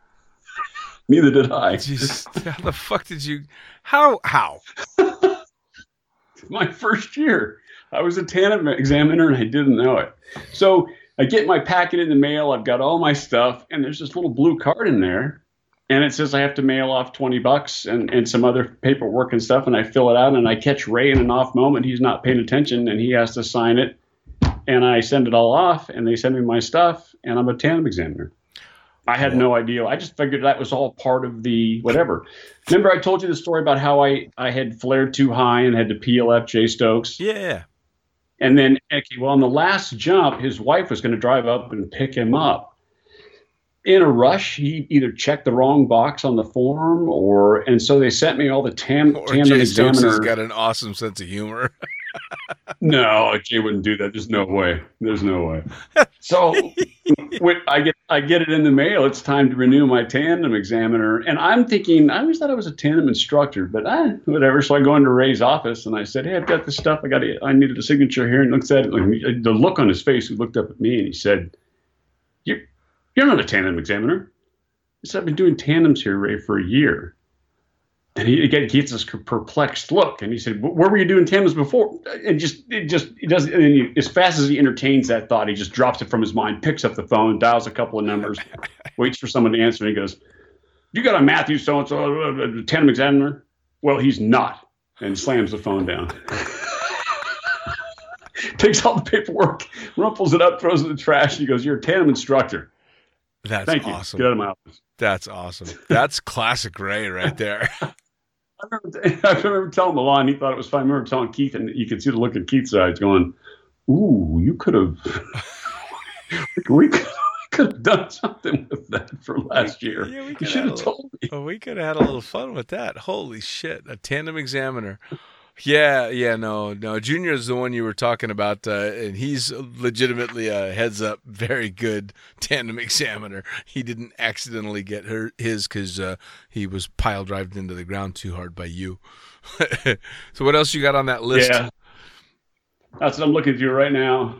Neither did I. Jesus, how the fuck did you? How? How? my first year, I was a tandem examiner and I didn't know it. So I get my packet in the mail. I've got all my stuff, and there's this little blue card in there, and it says I have to mail off twenty bucks and and some other paperwork and stuff. And I fill it out, and I catch Ray in an off moment. He's not paying attention, and he has to sign it and I send it all off, and they send me my stuff, and I'm a tandem examiner. I had no idea. I just figured that was all part of the whatever. Remember, I told you the story about how I, I had flared too high and had to PLF Jay Stokes? Yeah. And then, okay, well, on the last jump, his wife was going to drive up and pick him up. In a rush, he either checked the wrong box on the form, or and so they sent me all the tam, or tandem Jay examiner. Stokes has got an awesome sense of humor. no, Jay wouldn't do that. There's no way. There's no way. So when I get I get it in the mail. It's time to renew my tandem examiner, and I'm thinking I always thought I was a tandem instructor, but I, whatever. So I go into Ray's office and I said, "Hey, I've got this stuff. I got it. I needed a signature here." And looks at it. The look on his face, he looked up at me and he said, "You're you're not a tandem examiner." He said, "I've been doing tandems here, Ray, for a year." And he again gets this perplexed look, and he said, "Where were you doing tandems before?" And just it just he does and he, as fast as he entertains that thought, he just drops it from his mind, picks up the phone, dials a couple of numbers, waits for someone to answer, and he goes, "You got a Matthew so and so tandem examiner?" Well, he's not, and slams the phone down. Takes all the paperwork, rumples it up, throws it in the trash. And he goes, "You're a tandem instructor." That's Thank awesome. You. Get out of my office. That's awesome. That's classic Ray right there. I remember, I remember telling Milan, he thought it was fine. I remember telling Keith, and you could see the look in Keith's eyes going, Ooh, you could have, we could, could have done something with that for last year. Yeah, you should have told me. Well, we could have had a little fun with that. Holy shit. A tandem examiner. Yeah, yeah, no, no. Junior is the one you were talking about, uh, and he's legitimately a heads up, very good tandem examiner. He didn't accidentally get her his because uh, he was pile drived into the ground too hard by you. so, what else you got on that list? Yeah, that's what I'm looking through right now.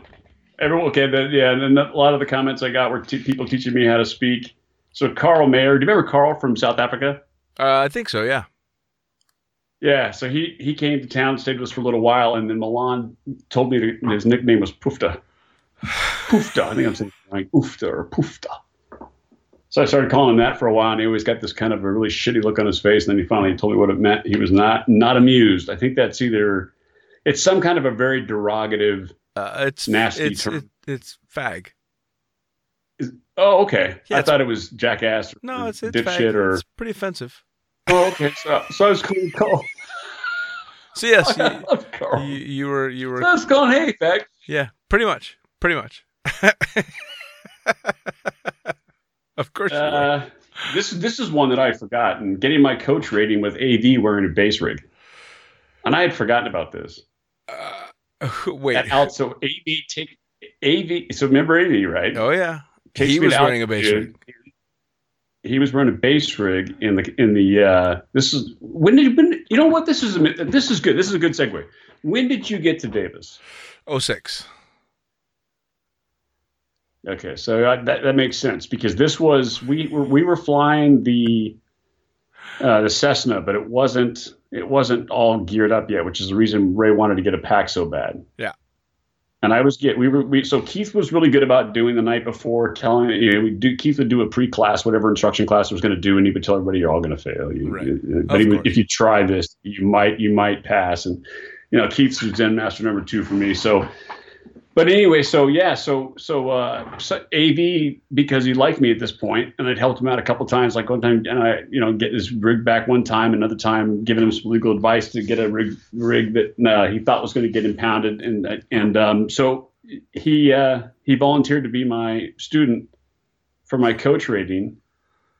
Everyone, okay, but yeah, and a lot of the comments I got were t- people teaching me how to speak. So, Carl Mayer, do you remember Carl from South Africa? Uh, I think so. Yeah. Yeah, so he he came to town, stayed with us for a little while, and then Milan told me to, his nickname was Poofta. Poofta, I think I'm saying like Oofta or Poofta. So I started calling him that for a while, and he always got this kind of a really shitty look on his face. And then he finally told me what it meant. He was not not amused. I think that's either it's some kind of a very derogative. Uh, it's Nasty It's, term. it, it's fag. Oh, okay. Yeah, I thought it was jackass. Or No, it's it's dipshit fag. or. It's pretty offensive. Oh, okay. So, so I was calling Carl. So yes, you, Carl. you, you were you were So I was calling, hey, fag. yeah, pretty much, pretty much. of course, you were. Uh, this this is one that I forgot, and Getting my coach rating with AV wearing a base rig, and I had forgotten about this. Uh, wait. At out, so AV take AV. So remember AV, right? oh yeah, Takes he was to wearing a base rig. He was running a base rig in the in the. Uh, this is when did you? When, you know what? This is a, this is good. This is a good segue. When did you get to Davis? Oh six. Okay, so uh, that that makes sense because this was we were we were flying the uh, the Cessna, but it wasn't it wasn't all geared up yet, which is the reason Ray wanted to get a PAC so bad. Yeah. And I was get we were we so Keith was really good about doing the night before telling you know we do Keith would do a pre class whatever instruction class was going to do and he would tell everybody you're all going to fail. You, Right. you- but would, if you try this you might you might pass. And you know Keith's Zen Master number two for me. So but anyway, so yeah, so so, uh, so AV because he liked me at this point, and I'd helped him out a couple times. Like one time, and I, you know, get his rig back one time, another time giving him some legal advice to get a rig rig that uh, he thought was going to get impounded, and and um, so he uh, he volunteered to be my student for my coach rating,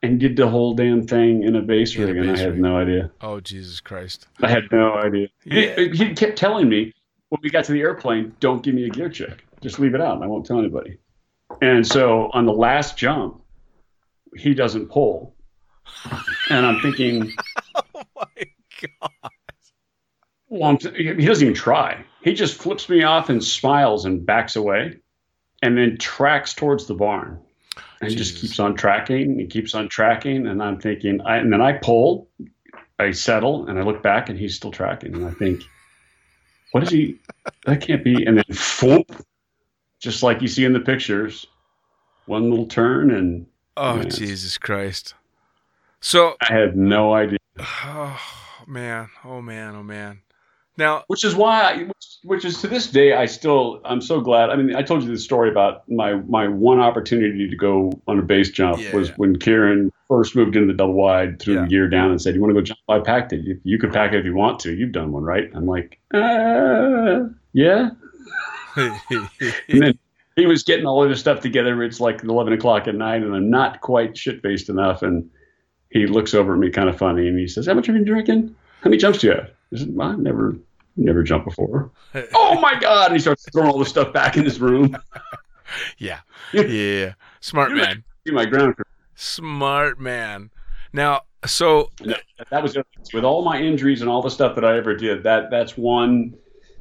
and did the whole damn thing in a base In a rig, and I base had rig. no idea. Oh Jesus Christ. I had no idea. Yeah. He, he kept telling me when we got to the airplane, don't give me a gear check. Just leave it out. and I won't tell anybody. And so on the last jump, he doesn't pull. And I'm thinking, Oh my God. well, he doesn't even try. He just flips me off and smiles and backs away and then tracks towards the barn and just keeps on tracking and keeps on tracking. And I'm thinking, I, and then I pull, I settle, and I look back and he's still tracking. And I think, what is he? That can't be. And then, whoop, just like you see in the pictures, one little turn, and Oh Yes. Jesus Christ. So, I had no idea. oh man, oh man, oh man. Now, Which is why, I, which, which is to this day, I still, I'm so glad. I mean, I told you the story about my my one opportunity to go on a base jump Yeah. was when Kieran first moved into the double wide, threw Yeah. the gear down, and said, "You want to go jump? I packed it. You, you can pack it if you want to. You've done one, right?" I'm like, uh, "Yeah." And then he was getting all of his stuff together. It's like 11 o'clock at night, and I'm not quite shit faced enough. And he looks over at me kind of funny, and he says, "How much have you been drinking? How many jumps do you have?" I said, "I've never, never jumped before." oh my god! And he starts throwing all the stuff back in his room. yeah, yeah, smart man, See my ground crew. Smart man. Now, so No, that was with all my injuries and all the stuff that I ever did. That that's one.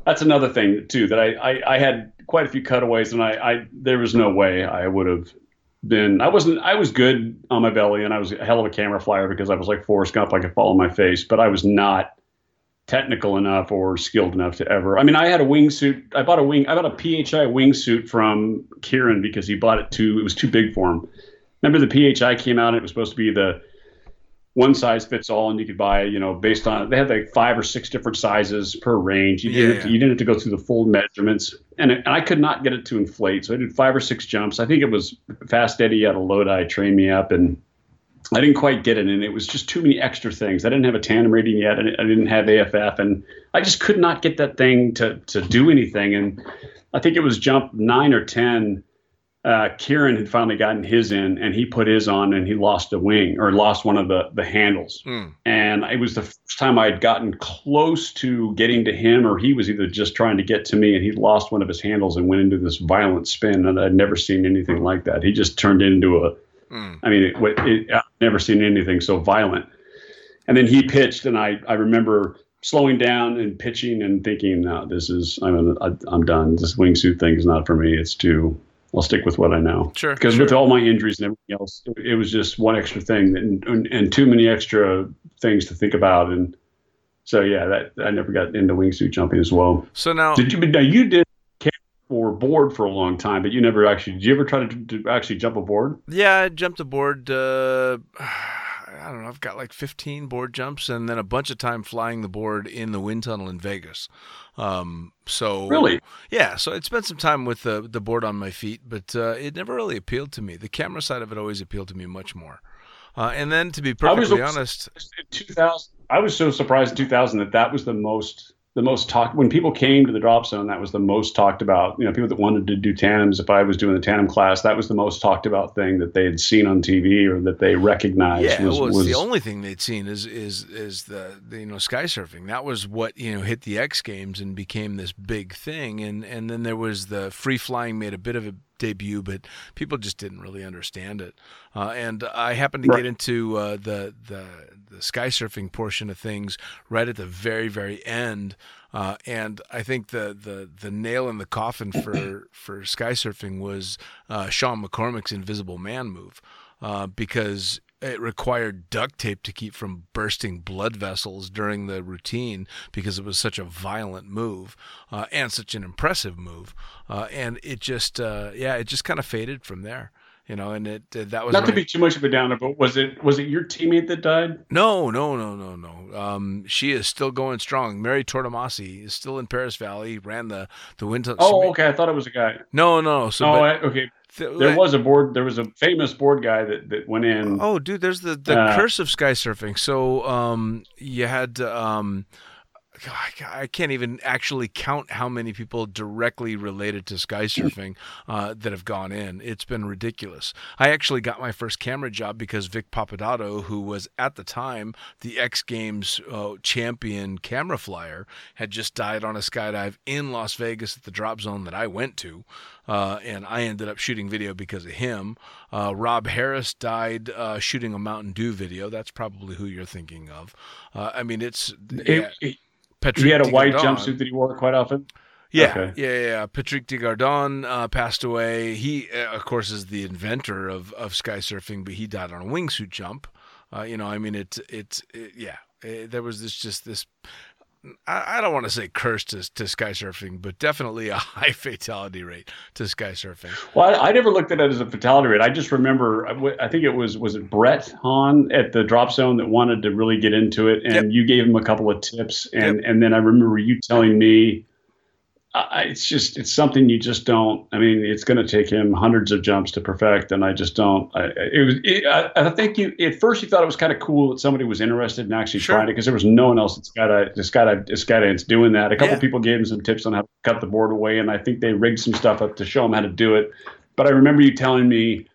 That's another thing too. That I I, I had quite a few cutaways, and I, I there was no way I would have been. I wasn't. I was good on my belly, and I was a hell of a camera flyer because I was like Forrest Gump. I could fall on my face, but I was not technical enough or skilled enough to ever. I mean, I had a wingsuit. I bought a wing. I bought a PHI wingsuit from Kieran because he bought it too. It was too big for him. Remember the PHI came out and it was supposed to be the one size fits all, and you could buy, you know, based on they had like five or six different sizes per range. You didn't, Yeah, have to, you didn't have to go through the full measurements, and, it, and I could not get it to inflate. So I did five or six jumps. I think it was Fast Eddie out of Lodi trained me up, and I didn't quite get it, and it was just too many extra things. I didn't have a tandem rating yet, and I didn't have AFF, and I just could not get that thing to to do anything. And I think it was jump nine or ten. Uh, Kieran had finally gotten his in, and he put his on, and he lost a wing or lost one of the the handles. mm, And it was the first time I had gotten close to getting to him, or he was either just trying to get to me, and he lost one of his handles and went into this violent spin, and I'd never seen anything like that. He just turned into a mm, I mean, it, it, it, I've never seen anything so violent. And then he pitched, and I, I remember slowing down and pitching and thinking, no, this is, I'm, I'm done. This wingsuit thing is not for me. It's too, I'll stick with what I know. sure. Because sure. with all my injuries and everything else, it, was just one extra thing and, and, and too many extra things to think about. And so, yeah, that I never got into wingsuit jumping as well. so now, Did you? Now you did. or board for a long time, but you never actually. Did you ever try to, to actually jump a board? Yeah, I jumped a board. Uh, I don't know. I've got like 15 board jumps, and then a bunch of time flying the board in the wind tunnel in Vegas. Um, so really, yeah. So I spent some time with the the board on my feet, but uh, it never really appealed to me. The camera side of it always appealed to me much more. Uh, and then, to be perfectly honest, 2000. I was so surprised in 2000 that that was the most the most talked when people came to the drop zone that was the most talked about you know people that wanted to do tandems if i was doing the tandem class that was the most talked about thing that they had seen on tv or that they recognized yeah was, well, was the only thing they'd seen is is is the, the, you know sky surfing that was what you know hit the x games and became this big thing and and then there was the free flying made a bit of a debut, but people just didn't really understand it. Uh, and I happened to right. get into uh, the, the the sky surfing portion of things right at the very very end. Uh, and I think the, the the nail in the coffin for for sky surfing was uh, Sean McCormack's Invisible Man move, uh, because it required duct tape to keep from bursting blood vessels during the routine because it was such a violent move uh, and such an impressive move. Uh, and it just, uh, yeah, it just kind of faded from there. You know, and it uh, that was not to be too much of a downer, but was it was it your teammate that died? No, no, no, no, no. Um, she is still going strong. Mary Tortomasi is still in Perris Valley. Ran the the wind. Oh, okay. I thought it was a guy. No, no. So, oh, but, I, okay there was a board. There was a famous board guy that, that went in. Oh, dude, there's the the uh, curse of sky surfing. So, um, you had um, I can't even actually count how many people directly related to sky surfing uh, that have gone in. It's been ridiculous. I actually got my first camera job because Vic Papadato, who was at the time the X Games uh, champion camera flyer, had just died on a skydive in Las Vegas at the drop zone that I went to. Uh, and I ended up shooting video because of him. Uh, Rob Harris died uh, shooting a Mountain Dew video. That's probably who you're thinking of. Uh, I mean, it's. It, it, Patrick he had a white jumpsuit that he wore quite often. Yeah, okay. yeah, yeah. Patrick de Gayardon uh, passed away. He, uh, of course, is the inventor of, of sky surfing, but he died on a wingsuit jump. Uh, you know, I mean, it's it's it, yeah. It, there was this just this I, don't want to say curse to, to sky surfing, but definitely a high fatality rate to sky surfing. Well, I, I, never looked at it as a fatality rate. I just remember, I think it was was it Brett Hahn at the drop zone that wanted to really get into it, and yep. you gave him a couple of tips, and yep. and then I remember you telling me I, it's just it's something you just don't. I mean, it's going to take him hundreds of jumps to perfect, and I just don't. I, it was. It, I, I, think you at first you thought it was kind of cool that somebody was interested in actually sure. trying it because there was no one else that's got a that's got a that's got a, doing that. A couple yeah. people gave him some tips on how to cut the board away, and I think they rigged some stuff up to show him how to do it. But I remember you telling me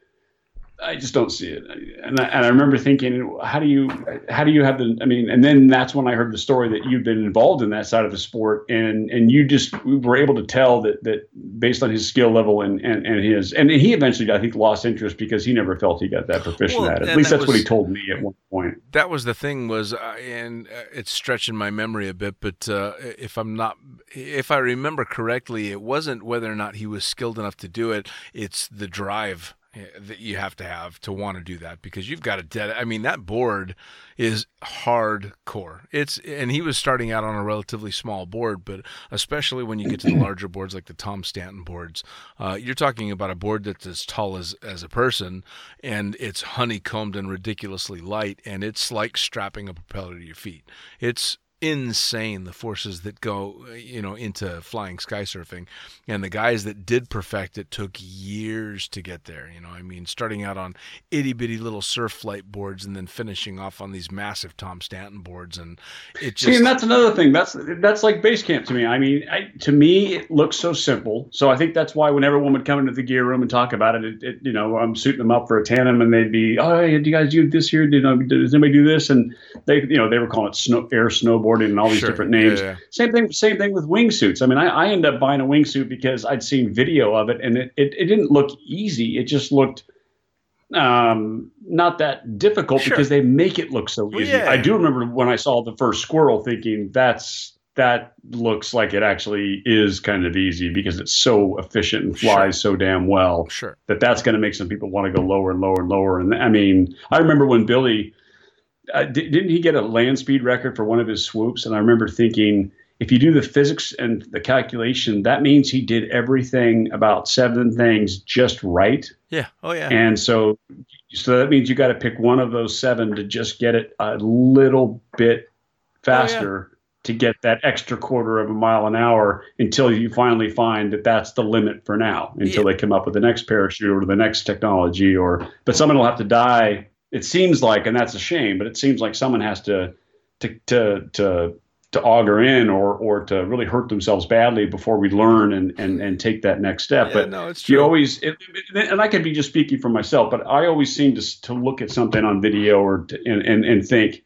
I just don't see it. And I, and I remember thinking, how do you, how do you have the, I mean, and then that's when I heard the story that you've been involved in that side of the sport and, and you just were able to tell that, that based on his skill level and, and, and his, and he eventually, I think, lost interest because he never felt he got that proficient well, at it. At least that's was, what he told me at one point. That was the thing was, uh, and uh, it's stretching my memory a bit, but uh, if I'm not, if I remember correctly, it wasn't whether or not he was skilled enough to do it. It's the drive that you have to have to want to do that because you've got a dead. I mean, that board is hardcore. It's and he was starting out on a relatively small board, but especially when you get to the larger boards like the Tom Stanton boards, uh, you're talking about a board that's as tall as as a person, and it's honeycombed and ridiculously light, and it's like strapping a propeller to your feet. It's insane the forces that go you know into flying sky surfing. And the guys that did perfect it took years to get there you know i mean starting out on itty bitty little surf flight boards and then finishing off on these massive tom stanton boards. And it just see and that's another thing. That's that's like base camp to me. I mean I, to me it looks so simple. So i think that's why when everyone would come into the gear room and talk about it, it, it you know i'm suiting them up for a tandem and they'd be oh do you guys do this here? Know, does anybody do this? And they you know they were calling it snow air snowboard and all these sure. different names. Yeah, yeah. Same thing. Same thing with wingsuits. I mean, I, I ended up buying a wingsuit because I'd seen video of it, and it, it, it didn't look easy. It just looked um, not that difficult sure. because they make it look so easy. Yeah. I do remember when I saw the first squirrel, thinking that's that looks like it actually is kind of easy because it's so efficient and flies sure. so damn well. Sure. That that's going to make some people want to go lower and lower and lower. And I mean, I remember when Billy uh, didn't he get a land speed record for one of his swoops? And I remember thinking, if you do the physics and the calculation, that means he did everything about seven things just right. Yeah. Oh yeah. And so, so that means you got to pick one of those seven to just get it a little bit faster oh, yeah. to get that extra quarter of a mile an hour until you finally find that that's the limit for now. Until yeah. they come up with the next parachute or the next technology, or but someone will have to die. It seems like, and that's a shame, but it seems like someone has to to to to to auger in or or to really hurt themselves badly before we learn and and, and take that next step. Yeah, but no, it's true. you always it, and I could be just speaking for myself, but I always seem to to look at something on video or to, and, and and think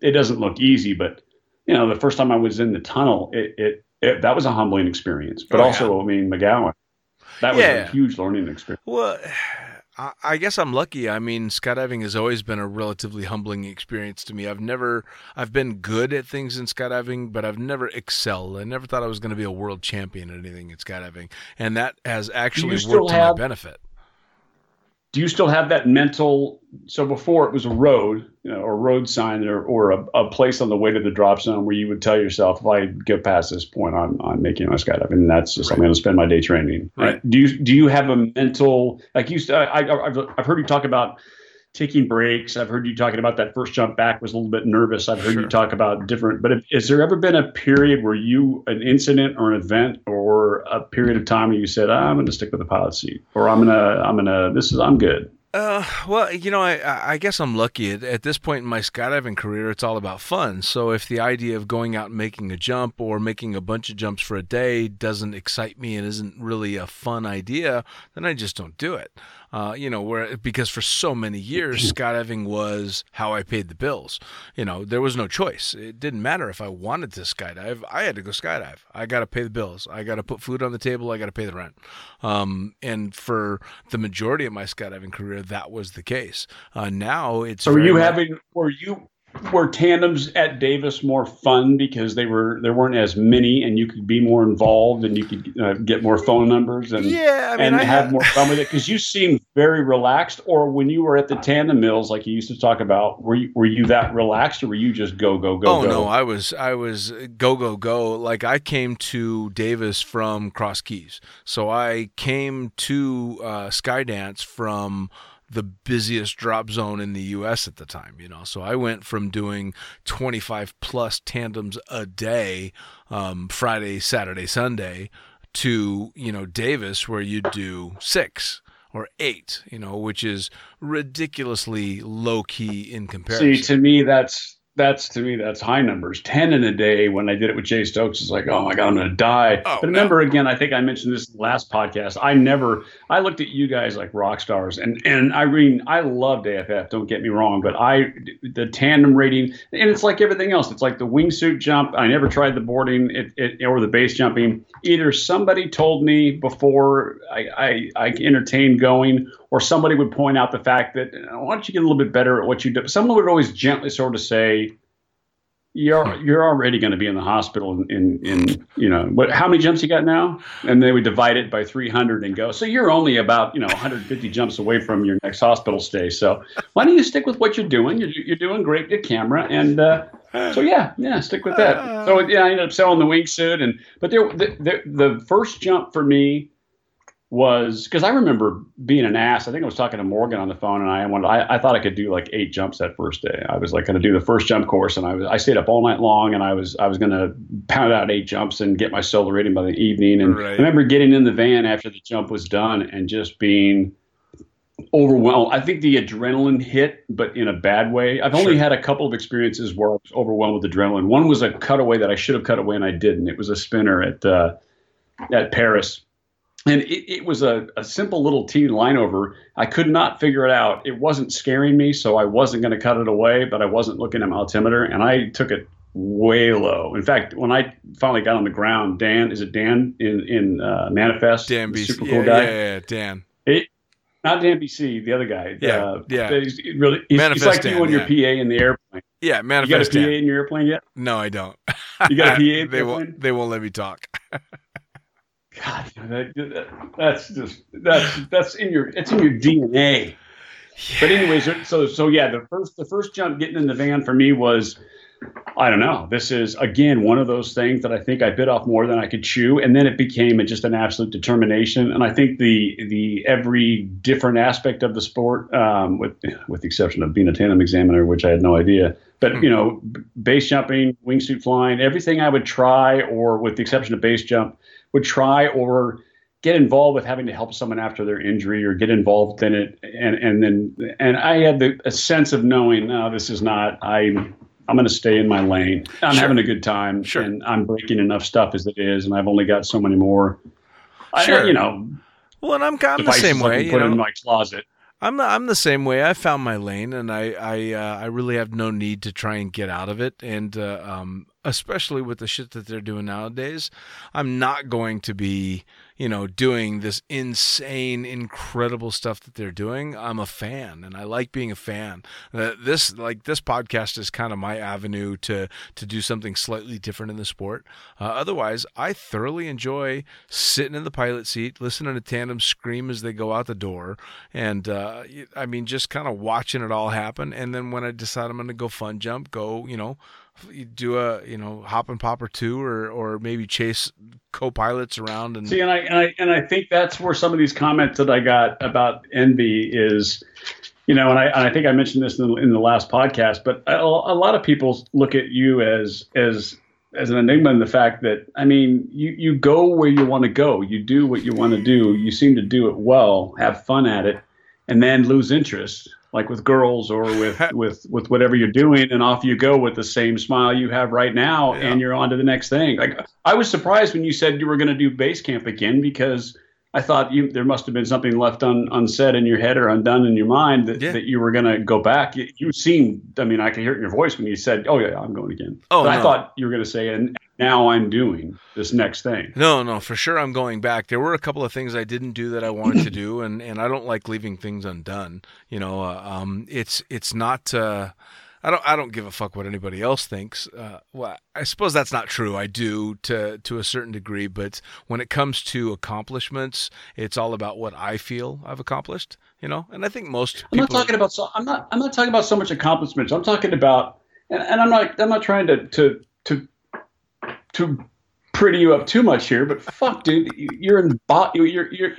it doesn't look easy, but you know the first time I was in the tunnel, it it, it that was a humbling experience. But oh, also, yeah. I mean McGowan, that was yeah. a huge learning experience. Well. I guess I'm lucky. I mean, skydiving has always been a relatively humbling experience to me. I've never, I've been good at things in skydiving, but I've never excelled. I never thought I was going to be a world champion at anything in skydiving, and that has actually worked to have, my benefit do you still have that mental so before it was a road you know, or road sign or, or a, a, place on the way to the drop zone where you would tell yourself if i get past this point i'm, I'm making my skydiving and that's just right. i'm going to spend my day training right do you do you have a mental like you I, I, I've, I've heard you talk about taking breaks. I've heard you talking about that first jump back was a little bit nervous. I've heard sure. you talk about different, but if, has there ever been a period where you, an incident or an event or a period of time where you said, I'm going to stick with the pilot seat or I'm going to, I'm going to, this is, I'm good. Uh, well, you know, I, I guess I'm lucky. At, at, this point in my skydiving career, it's all about fun. So if the idea of going out and making a jump or making a bunch of jumps for a day doesn't excite me and isn't really a fun idea, then I just don't do it. Uh, you know, where because for so many years Scott skydiving was how I paid the bills. You know, there was no choice. It didn't matter if I wanted to skydive. I had to go skydive. I got to pay the bills. I got to put food on the table. I got to pay the rent. Um, and for the majority of my skydiving career, that was the case. Uh, now it's. So were you much- having? Were you were tandems at Davis more fun because they were there weren't as many and you could be more involved and you could uh, get more phone numbers and yeah, I mean, and I have more fun with it because you seemed very relaxed. Or when you were at the tandem mills, like you used to talk about, were you, were you that relaxed or were you just go go go? Oh go? no, I was I was go go go. Like I came to Davis from Cross Keys, so I came to uh, Skydance from the busiest drop zone in the US at the time, you know. So I went from doing 25 plus tandems a day, um, Friday, Saturday, Sunday, to, you know, Davis, where you do six or eight, you know, which is ridiculously low key in comparison. See, to me, that's that's to me that's high numbers. Ten in a day when I did it with Jay Stokes is like, oh my god, I'm gonna die. Oh, but remember no. again, I think I mentioned this last podcast. I never I looked at you guys like rock stars, and and I mean I loved AFF. Don't get me wrong, but I the tandem rating, and it's like everything else. It's like the wingsuit jump. I never tried the boarding it, it, or the base jumping. Either somebody told me before I, I I entertained going, or somebody would point out the fact that why don't you get a little bit better at what you do? Someone would always gently sort of say, "You're you're already going to be in the hospital in, in, you know what? How many jumps you got now?" And they would divide it by 300 and go, "So you're only about you know 150 jumps away from your next hospital stay. So why don't you stick with what you're doing? You're you're doing great with camera and." Uh, so yeah, yeah, stick with that. So yeah, I ended up selling the wingsuit, and but there, the, the, the first jump for me was because I remember being an ass. I think I was talking to Morgan on the phone, and I wanted. I, I thought I could do like eight jumps that first day. I was like going to do the first jump course, and I was. I stayed up all night long, and I was. I was going to pound out eight jumps and get my solo rating by the evening. And right. I remember getting in the van after the jump was done and just being overwhelmed. I think the adrenaline hit, but in a bad way. I've only sure. had a couple of experiences where I was overwhelmed with adrenaline. One was a cutaway that I should have cut away and I didn't. It was a spinner at uh, at Perris and it, it was a, a, simple little teen line over. I could not figure it out. It wasn't scaring me, so I wasn't going to cut it away, but I wasn't looking at my altimeter, and I took it way low. In fact, when I finally got on the ground, Dan, is it Dan in in uh, Manifest? Dan BC, super cool yeah, guy. Yeah, yeah, Dan. It, not Dan BC, the other guy. Yeah, uh, yeah. He's really, he's, he's like Dan, you and your. PA in the airplane. Yeah, manifest. You got a PA Dan. in your airplane yet? No, I don't. You got a PA? they airplane? won't. They won't let me talk. God, that, that's just that's that's in your it's in your DNA. Yeah. But anyways, so so yeah, the first the first jump getting in the van for me was I don't know. This is again one of those things that I think I bit off more than I could chew, and then it became a, just an absolute determination. And I think the the every different aspect of the sport, um, with with the exception of being a tandem examiner, which I had no idea, but you know, base jumping, wingsuit flying, everything I would try, or with the exception of base jump, would try or get involved with having to help someone after their injury or get involved in it and and then and I had the a sense of knowing no this is not I I'm going to stay in my lane. I'm Sure. having a good time, Sure. and I'm breaking enough stuff as it is, and I've only got so many more. Sure. I, you know, Well, and I'm, I'm the same way. put in my closet. I'm the, I'm the same way. I found my lane, and I I uh, I really have no need to try and get out of it. And uh, um, especially with the shit that they're doing nowadays, I'm not going to be you know doing this insane, incredible stuff that they're doing. I'm a fan, and I like being a fan. Uh, this like this podcast is kind of my avenue to to do something slightly different in the sport. Uh, otherwise, I thoroughly enjoy sitting in the pilot seat, listening to tandem scream as they go out the door, and uh, I mean, just kind of watching it all happen. And then when I decide I'm going to go fun jump, go, you know, you do a you know hop and pop or two, or or maybe chase co-pilots around and See, and I, and I and I think that's where some of these comments that I got about envy is, you know, and I and I think I mentioned this in the, in the last podcast, but a, a lot of people look at you as as as an enigma in the fact that I mean, you you go where you want to go, you do what you want to do, you seem to do it well, have fun at it, and then lose interest. Like with girls or with, with, with whatever you're doing, and off you go with the same smile you have right now, Yeah. and you're on to the next thing. Like I was surprised when you said you were going to do base camp again because I thought you there must have been something left un, unsaid in your head or undone in your mind that, Yeah. that you were going to go back. You, you seemed, I mean, I could hear it in your voice when you said, "Oh yeah, I'm going again." Oh, but I thought you were going to say, "And now I'm doing this next thing." No, no, for sure I'm going back. There were a couple of things I didn't do that I wanted to do, and, and I don't like leaving things undone. You know, uh, um, it's it's not. Uh, I don't I don't give a fuck what anybody else thinks. Uh, well, I suppose that's not true. I do to to a certain degree, but when it comes to accomplishments, it's all about what I feel I've accomplished. You know, and I think most I'm not talking about so I'm not I'm not talking about so much accomplishments. I'm talking about and, and I'm not I'm not trying to to to to pretty you up too much here, but fuck, dude, you- you're in bo- you're you're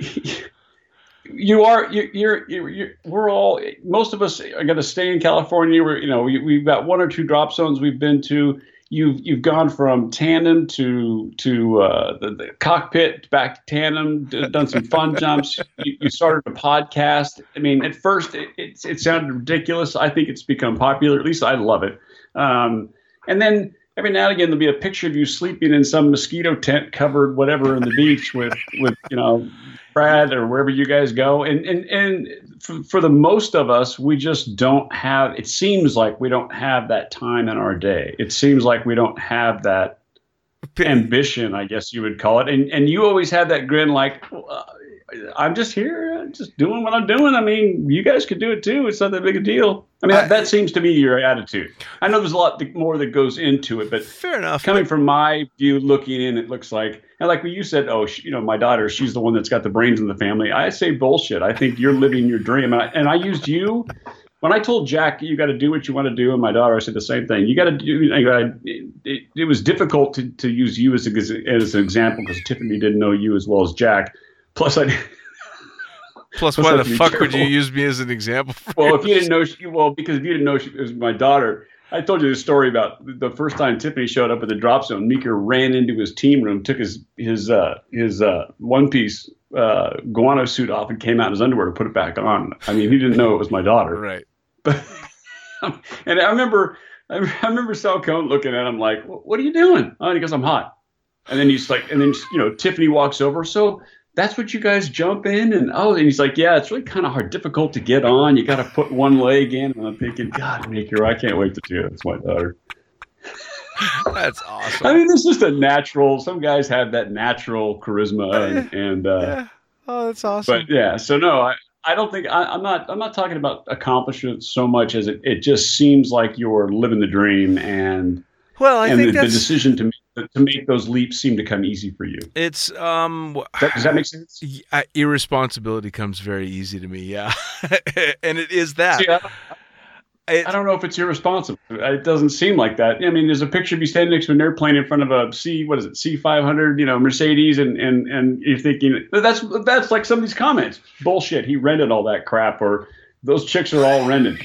you are you're, you're, you're, you're we're all most of us are going to stay in California. We're you know we, we've got one or two drop zones we've been to. You've you've gone from tandem to to uh, the, the cockpit back to tandem. Done some fun jumps. You, you started a podcast. I mean, at first it, it it sounded ridiculous. I think it's become popular. At least I love it. Um, and then every now and again there'll be a picture of you sleeping in some mosquito tent covered whatever in the beach with with you know Brad or wherever you guys go. And and and for, for the most of us, we just don't have. It seems like we don't have that time in our day. It seems like we don't have that ambition, I guess you would call it. And and you always had that grin, like. I'm just here, I'm just doing what I'm doing. I mean, you guys could do it too. It's not that big a deal. I mean, that, that seems to be your attitude. I know there's a lot more that goes into it, but Fair enough. coming from my view looking in it looks like and like when you said oh she, you know my daughter she's the one that's got the brains in the family i say bullshit i think you're living your dream and i, and I used you when i told jack you got to do what you want to do and my daughter i said the same thing you got to do I gotta, it, it, it was difficult to, to use you as, a, as an example because tiffany didn't know you as well as jack plus i Plus, why the have to be fuck would you use me as an example? For well, if you didn't know, she, well, because if you didn't know she was my daughter, I told you the story about the first time Tiffany showed up at the drop zone. Meeker ran into his team room, took his his uh, his uh, one piece uh, guano suit off, and came out in his underwear to put it back on. I mean, he didn't know it was my daughter. right. But and I remember I remember Sal Cohn looking at him like, "What are you doing?" Oh, and he goes, "I'm hot." And then he's like, and then you know, Tiffany walks over. So that's what you guys jump in, and oh, and he's like, "Yeah, it's really kind of hard, difficult to get on. You got to put one leg in." And I'm thinking, God, Maker, I can't wait to do it. It's my daughter. That's awesome. I mean, it's just a natural. Some guys have that natural charisma, and, and uh, yeah. Oh, that's awesome. but yeah, so no, I, I don't think I, I'm not I'm not talking about accomplishments so much as it, it just seems like you're living the dream and well, I and think the, the decision to make, to make those leaps seem to come easy for you. it's um. Does that, does that make sense? Irresponsibility comes very easy to me yeah and it is that It, I don't know if it's irresponsible. It doesn't seem like that. I mean, there's a picture of you standing next to an airplane in front of a C, what is it, C500, you know, Mercedes, and and and you're thinking that's that's like some of these comments. Bullshit. He rented all that crap, or those chicks are all rented.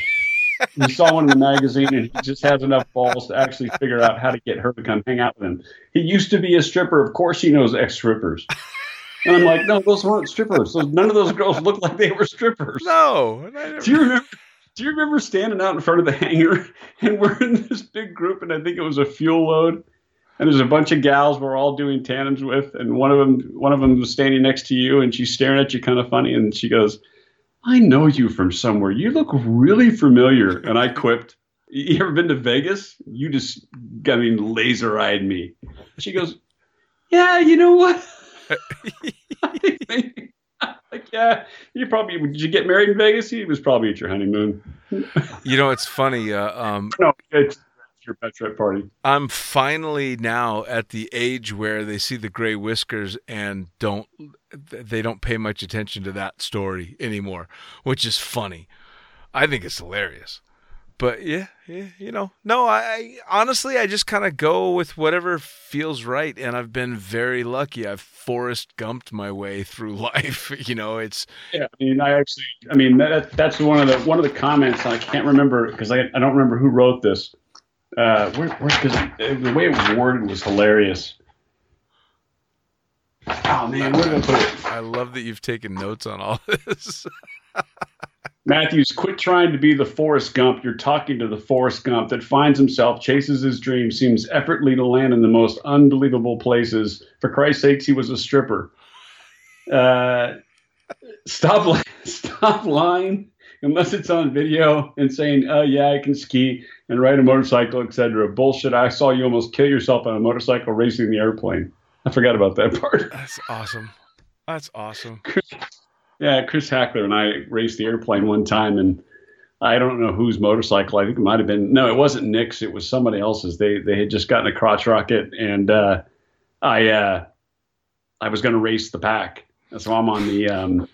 He saw one in the magazine, and he just has enough balls to actually figure out how to get her to come hang out with him. He used to be a stripper. Of course, he knows ex strippers. And I'm like, no, those weren't strippers. none of those girls looked like they were strippers. No. Do you remember? Do you remember standing out in front of the hangar and we're in this big group and I think it was a fuel load and there's a bunch of gals we're all doing tandems with and one of them one of them was standing next to you and she's staring at you kind of funny and she goes, "I know you from somewhere. You look really familiar." And I quipped, "You ever been to Vegas? You just I mean laser eyed me." She goes, "Yeah, you know what?" like, yeah, you probably did. You get married in Vegas? He was probably at your honeymoon. you know, it's funny. Uh, um, no, it's your bachelorette party. I'm finally now at the age where they see the gray whiskers and don't they don't pay much attention to that story anymore, which is funny. I think it's hilarious but yeah, yeah, you know, no, I, I honestly, I just kind of go with whatever feels right, and I've been very lucky. I've Forrest Gumped my way through life. you know, it's yeah. I mean, I actually, I mean, that, that's one of the one of the comments. I can't remember because I, I don't remember who wrote this. Uh, where, because the way it was worded was hilarious. Oh man, where did I put it? I love that you've taken notes on all this. Mathews, quit trying to be the Forrest Gump. You're talking to the Forrest Gump that finds himself, chases his dream, seems effortlessly to land in the most unbelievable places. For Christ's sakes, he was a stripper. Uh, stop, stop lying unless it's on video and saying, "Oh yeah, I can ski and ride a motorcycle, etc." Bullshit. I saw you almost kill yourself on a motorcycle racing the airplane. I forgot about that part. That's awesome. That's awesome. Yeah, Chris Hackler and I raced the airplane one time, and I don't know whose motorcycle. I think it might have been no, it wasn't Nick's. It was somebody else's. They they had just gotten a crotch rocket, and uh, I uh, I was going to race the PAC, so I'm on the um,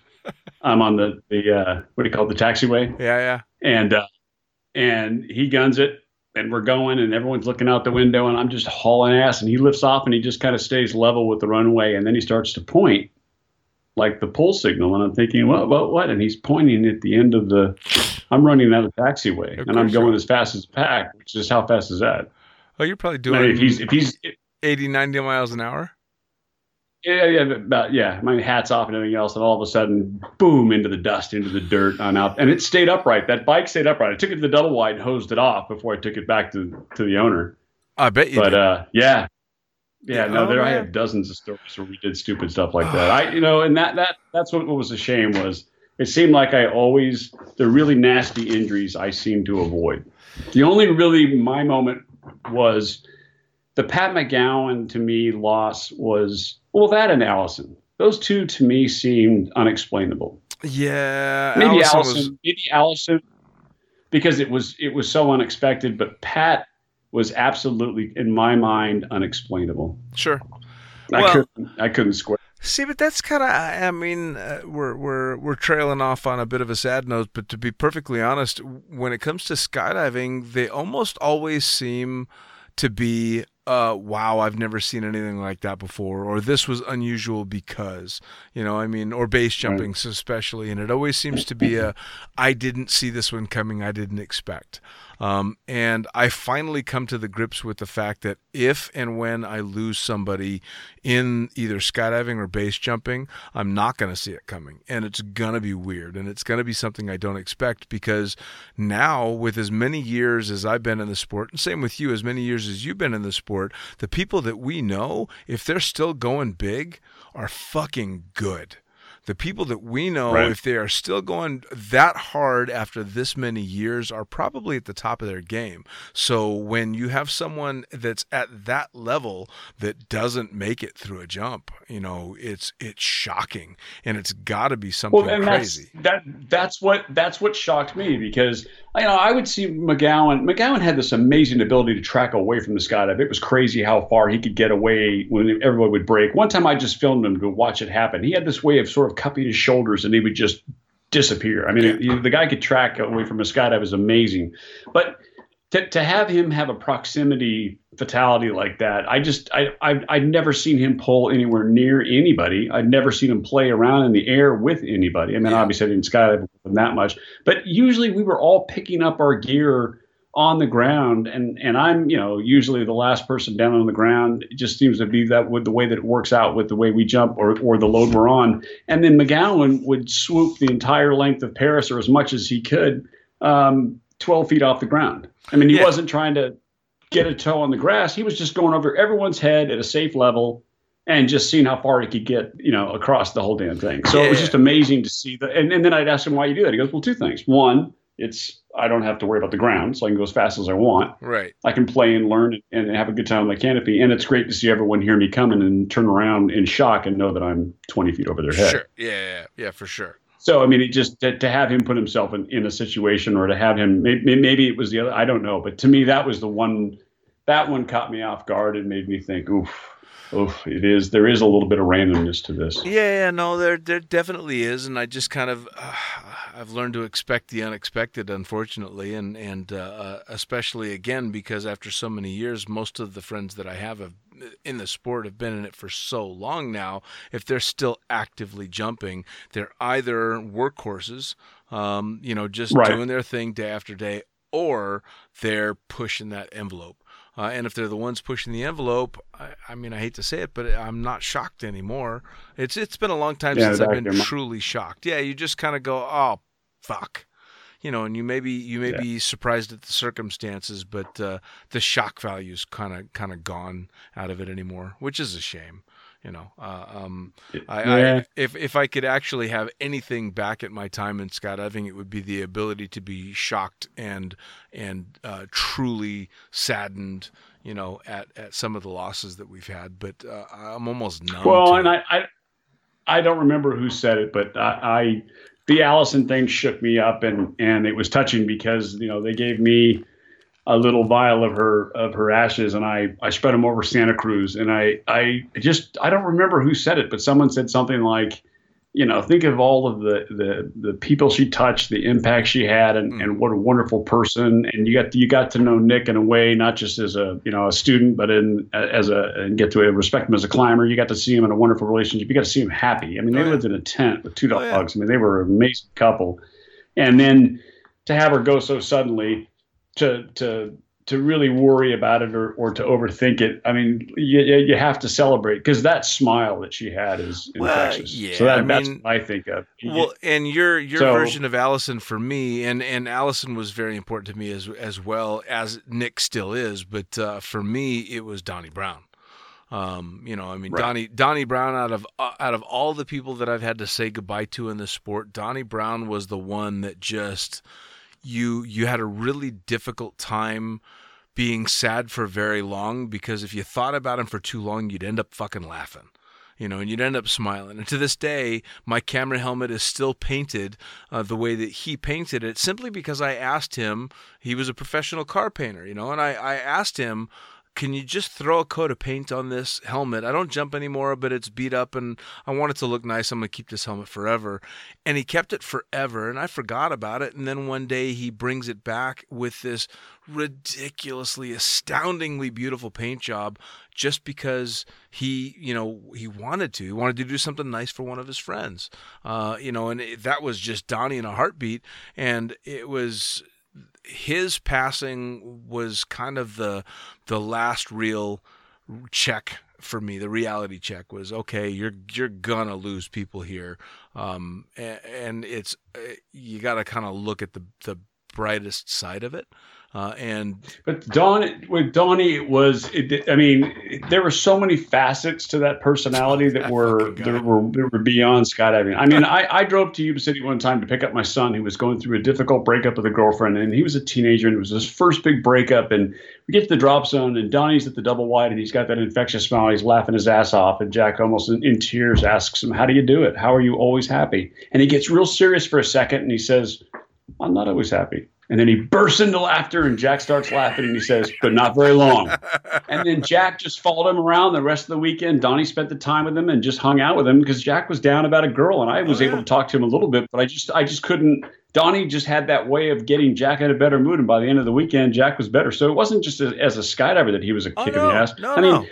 I'm on the the uh, what do you call it, the taxiway? Yeah, yeah. And uh, and he guns it, and we're going, and everyone's looking out the window, and I'm just hauling ass, and he lifts off, and he just kind of stays level with the runway, and then he starts to point, like the pull signal, and I'm thinking, what, what, what? And he's pointing at the end of the. I'm running down the taxiway, and I'm going as fast as PAC. Which is how fast is that? Oh, you're probably doing. I mean, if he's if he's 80, 90 miles an hour. Yeah, yeah, about yeah. My hat's off and everything else, and all of a sudden, boom, into the dust, into the dirt, on out, and it stayed upright. That bike stayed upright. I took it to the double wide, hosed it off before I took it back to to the owner. I bet you. But did. uh, yeah, yeah, no, oh, there man. I have dozens of stories where we did stupid stuff like that. I, you know, and that that that's what, what was a shame was it seemed like I always the really nasty injuries I seemed to avoid. The only really my moment was the Pat McGowan to me loss was well that and Allison. Those two to me seemed unexplainable. Yeah, maybe Allison, Allison was... maybe Allison because it was it was so unexpected, but Pat was absolutely, in my mind, unexplainable. Sure. I well, couldn't. I couldn't square. See, but that's kind of. I mean, uh, we're we're we're trailing off on a bit of a sad note. But to be perfectly honest, when it comes to skydiving, they almost always seem to be uh, wow, I've never seen anything like that before, or this was unusual because, you know, I mean, or base jumping right. especially, and it always seems to be a, I didn't see this one coming, I didn't expect. Um, and I finally come to the grips with the fact that if and when I lose somebody in either skydiving or base jumping, I'm not going to see it coming. And it's going to be weird. And it's going to be something I don't expect because now, with as many years as I've been in the sport, and same with you, as many years as you've been in the sport, the people that we know, if they're still going big, are fucking good the people that we know, right. if they are still going that hard after this many years, are probably at the top of their game. So when you have someone that's at that level that doesn't make it through a jump, you know, it's it's shocking, and it's got to be something well, crazy. That's, that that's what that's what shocked me because you know I would see McGowan. McGowan had this amazing ability to track away from the skydive. It was crazy how far he could get away when everyone would break. One time I just filmed him to watch it happen. He had this way of sort of cupping his shoulders and he would just disappear. I mean, yeah. the guy could track away from a skydive is amazing, but to, to have him have a proximity fatality like that, I just I I've, I've never seen him pull anywhere near anybody. I've never seen him play around in the air with anybody. I mean, obviously I didn't skydive with him that much, but usually we were all picking up our gear on the ground and and I'm you know usually the last person down on the ground it just seems to be that with the way that it works out with the way we jump or or the load we're on and then McGowan would swoop the entire length of Perris or as much as he could um, 12 feet off the ground I mean he yeah. wasn't trying to get a toe on the grass he was just going over everyone's head at a safe level and just seeing how far he could get, you know, across the whole damn thing. So yeah. it was just amazing to see that. And, and then I'd ask him why you do that. He goes, well, two things. One, it's I don't have to worry about the ground, so I can go as fast as I want. Right. I can play and learn and have a good time on the canopy, and it's great to see everyone hear me coming and turn around in shock and know that I'm 20 feet over their head. Sure. Yeah. Yeah. Yeah. For sure. So I mean, it just to, to have him put himself in, in a situation, or to have him maybe, maybe it was the other. I don't know, but to me that was the one. That one caught me off guard and made me think, oof Oh, it is. There is a little bit of randomness to this. Yeah, yeah, no, there, there definitely is, and I just kind of, uh, I've learned to expect the unexpected, unfortunately, and and uh, uh, especially again because after so many years, most of the friends that I have have in the sport have been in it for so long now. If they're still actively jumping, they're either workhorses, um, you know, just right. doing their thing day after day, or they're pushing that envelope. Uh, and if they're the ones pushing the envelope, I, I, mean, I hate to say it, but I'm not shocked anymore. It's it's been a long time yeah, since I've been truly shocked. Yeah, you just kind of go, oh, fuck, you know, and you maybe you may yeah. be surprised at the circumstances, but uh, the shock value's kind of kind of gone out of it anymore, which is a shame. You know, uh, um, I, yeah. I, if if I could actually have anything back at my time in skydiving, it would be the ability to be shocked and and uh, truly saddened. You know, at, at some of the losses that we've had, but uh, I'm almost numb. Well, and I, I I don't remember who said it, but I, I the Allison thing shook me up, and and it was touching because you know they gave me a little vial of her of her ashes and I, I spread them over Santa Cruz and I I just I don't remember who said it but someone said something like you know think of all of the the the people she touched the impact she had and, mm. and what a wonderful person and you got you got to know Nick in a way not just as a you know a student but in as a and get to respect him as a climber you got to see him in a wonderful relationship you got to see him happy I mean they oh, yeah. lived in a tent with two dogs oh, yeah. I mean they were an amazing couple and then to have her go so suddenly to to to really worry about it or, or to overthink it. I mean, you, you have to celebrate because that smile that she had is infectious. Well, yeah, so that, I that's what I think of. Well, and your your so, version of Allison for me, and and Allison was very important to me as as well as Nick still is, but uh, for me it was Donnie Brown. Um, you know, I mean, right. Donnie Donnie Brown out of uh, out of all the people that I've had to say goodbye to in the sport, Donnie Brown was the one that just you you had a really difficult time being sad for very long because if you thought about him for too long, you'd end up fucking laughing you know, and you'd end up smiling. And to this day, my camera helmet is still painted uh, the way that he painted it, simply because I asked him. He was a professional car painter, you know, and I, I asked him can you just throw a coat of paint on this helmet? I don't jump anymore, but it's beat up and I want it to look nice. I'm going to keep this helmet forever. And he kept it forever and I forgot about it. And then one day he brings it back with this ridiculously, astoundingly beautiful paint job just because he, you know, he wanted to. He wanted to do something nice for one of his friends. Uh, you know, and it, that was just Donnie in a heartbeat. And it was his passing was kind of the the last real check for me. The reality check was okay. You're you're gonna lose people here, um, and, and it's uh, you got to kind of look at the the brightest side of it. Uh, and but Don with Donnie it was it, I mean there were so many facets to that personality that, that were that were that were beyond skydiving. I mean I, I drove to Yuba City one time to pick up my son. Who was going through a difficult breakup with a girlfriend and he was a teenager and it was his first big breakup and we get to the drop zone and Donnie's at the double wide and he's got that infectious smile. He's laughing his ass off and Jack almost in, in tears asks him how do you do it? How are you always happy? And he gets real serious for a second and he says I'm not always happy And then he bursts into laughter, and Jack starts laughing, and he says, "But not very long." and then Jack just followed him around the rest of the weekend. Donnie spent the time with him and just hung out with him because Jack was down about a girl, and I was Oh, yeah. able to talk to him a little bit, but I just I just couldn't. Donnie just had that way of getting Jack in a better mood, and by the end of the weekend, Jack was better. So it wasn't just as, as a skydiver that he was a Oh, kick no, in the ass. no, I mean, no.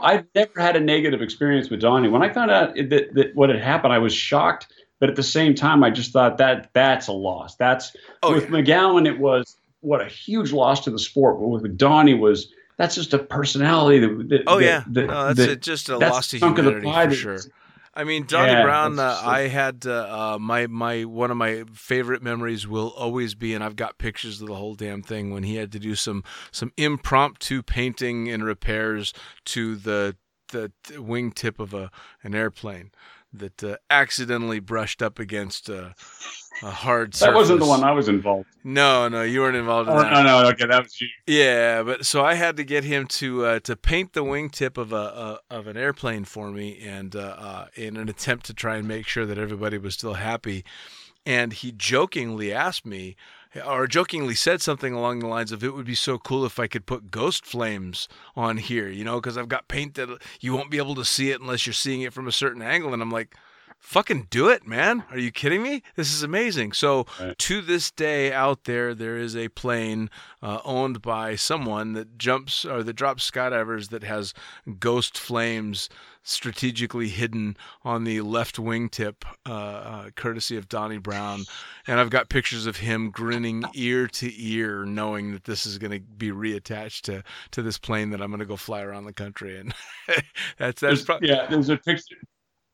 I've never had a negative experience with Donnie. When I found out that, that what had happened, I was shocked, but at the same time, I just thought that that's a loss. That's Oh, with McGowan, it was what a huge loss to the sport. But with Donnie was that's just a personality that. that Oh yeah, that- no, that's that- a, just a loss to chunk of the humanity for sure. I mean, Donnie Yeah, Brown. Uh, I had uh, uh, my my one of my favorite memories will always be, and I've got pictures of the whole damn thing when he had to do some some impromptu painting and repairs to the the wingtip of a an airplane that uh, accidentally brushed up against a, a hard. Surface. That wasn't the one I was involved. No, no, you weren't involved in Oh, that. no, no, okay, that was you. Yeah, but so I had to get him to uh, to paint the wingtip of a uh, of an airplane for me, and uh, uh, in an attempt to try and make sure that everybody was still happy. And he jokingly asked me, or jokingly said something along the lines of, "It would be so cool if I could put ghost flames on here, you know, because I've got paint that you won't be able to see it unless you're seeing it from a certain angle." And I'm like. Fucking do it, man. Are you kidding me? This is amazing. So, Right. to this day, out there, there is a plane uh, owned by someone that jumps or that drops skydivers that has ghost flames strategically hidden on the left wingtip, uh, uh, courtesy of Donnie Brown. And I've got pictures of him grinning ear to ear, knowing that this is going to be reattached to, to this plane that I'm going to go fly around the country. And that's that's There's- pro- yeah, there's a picture.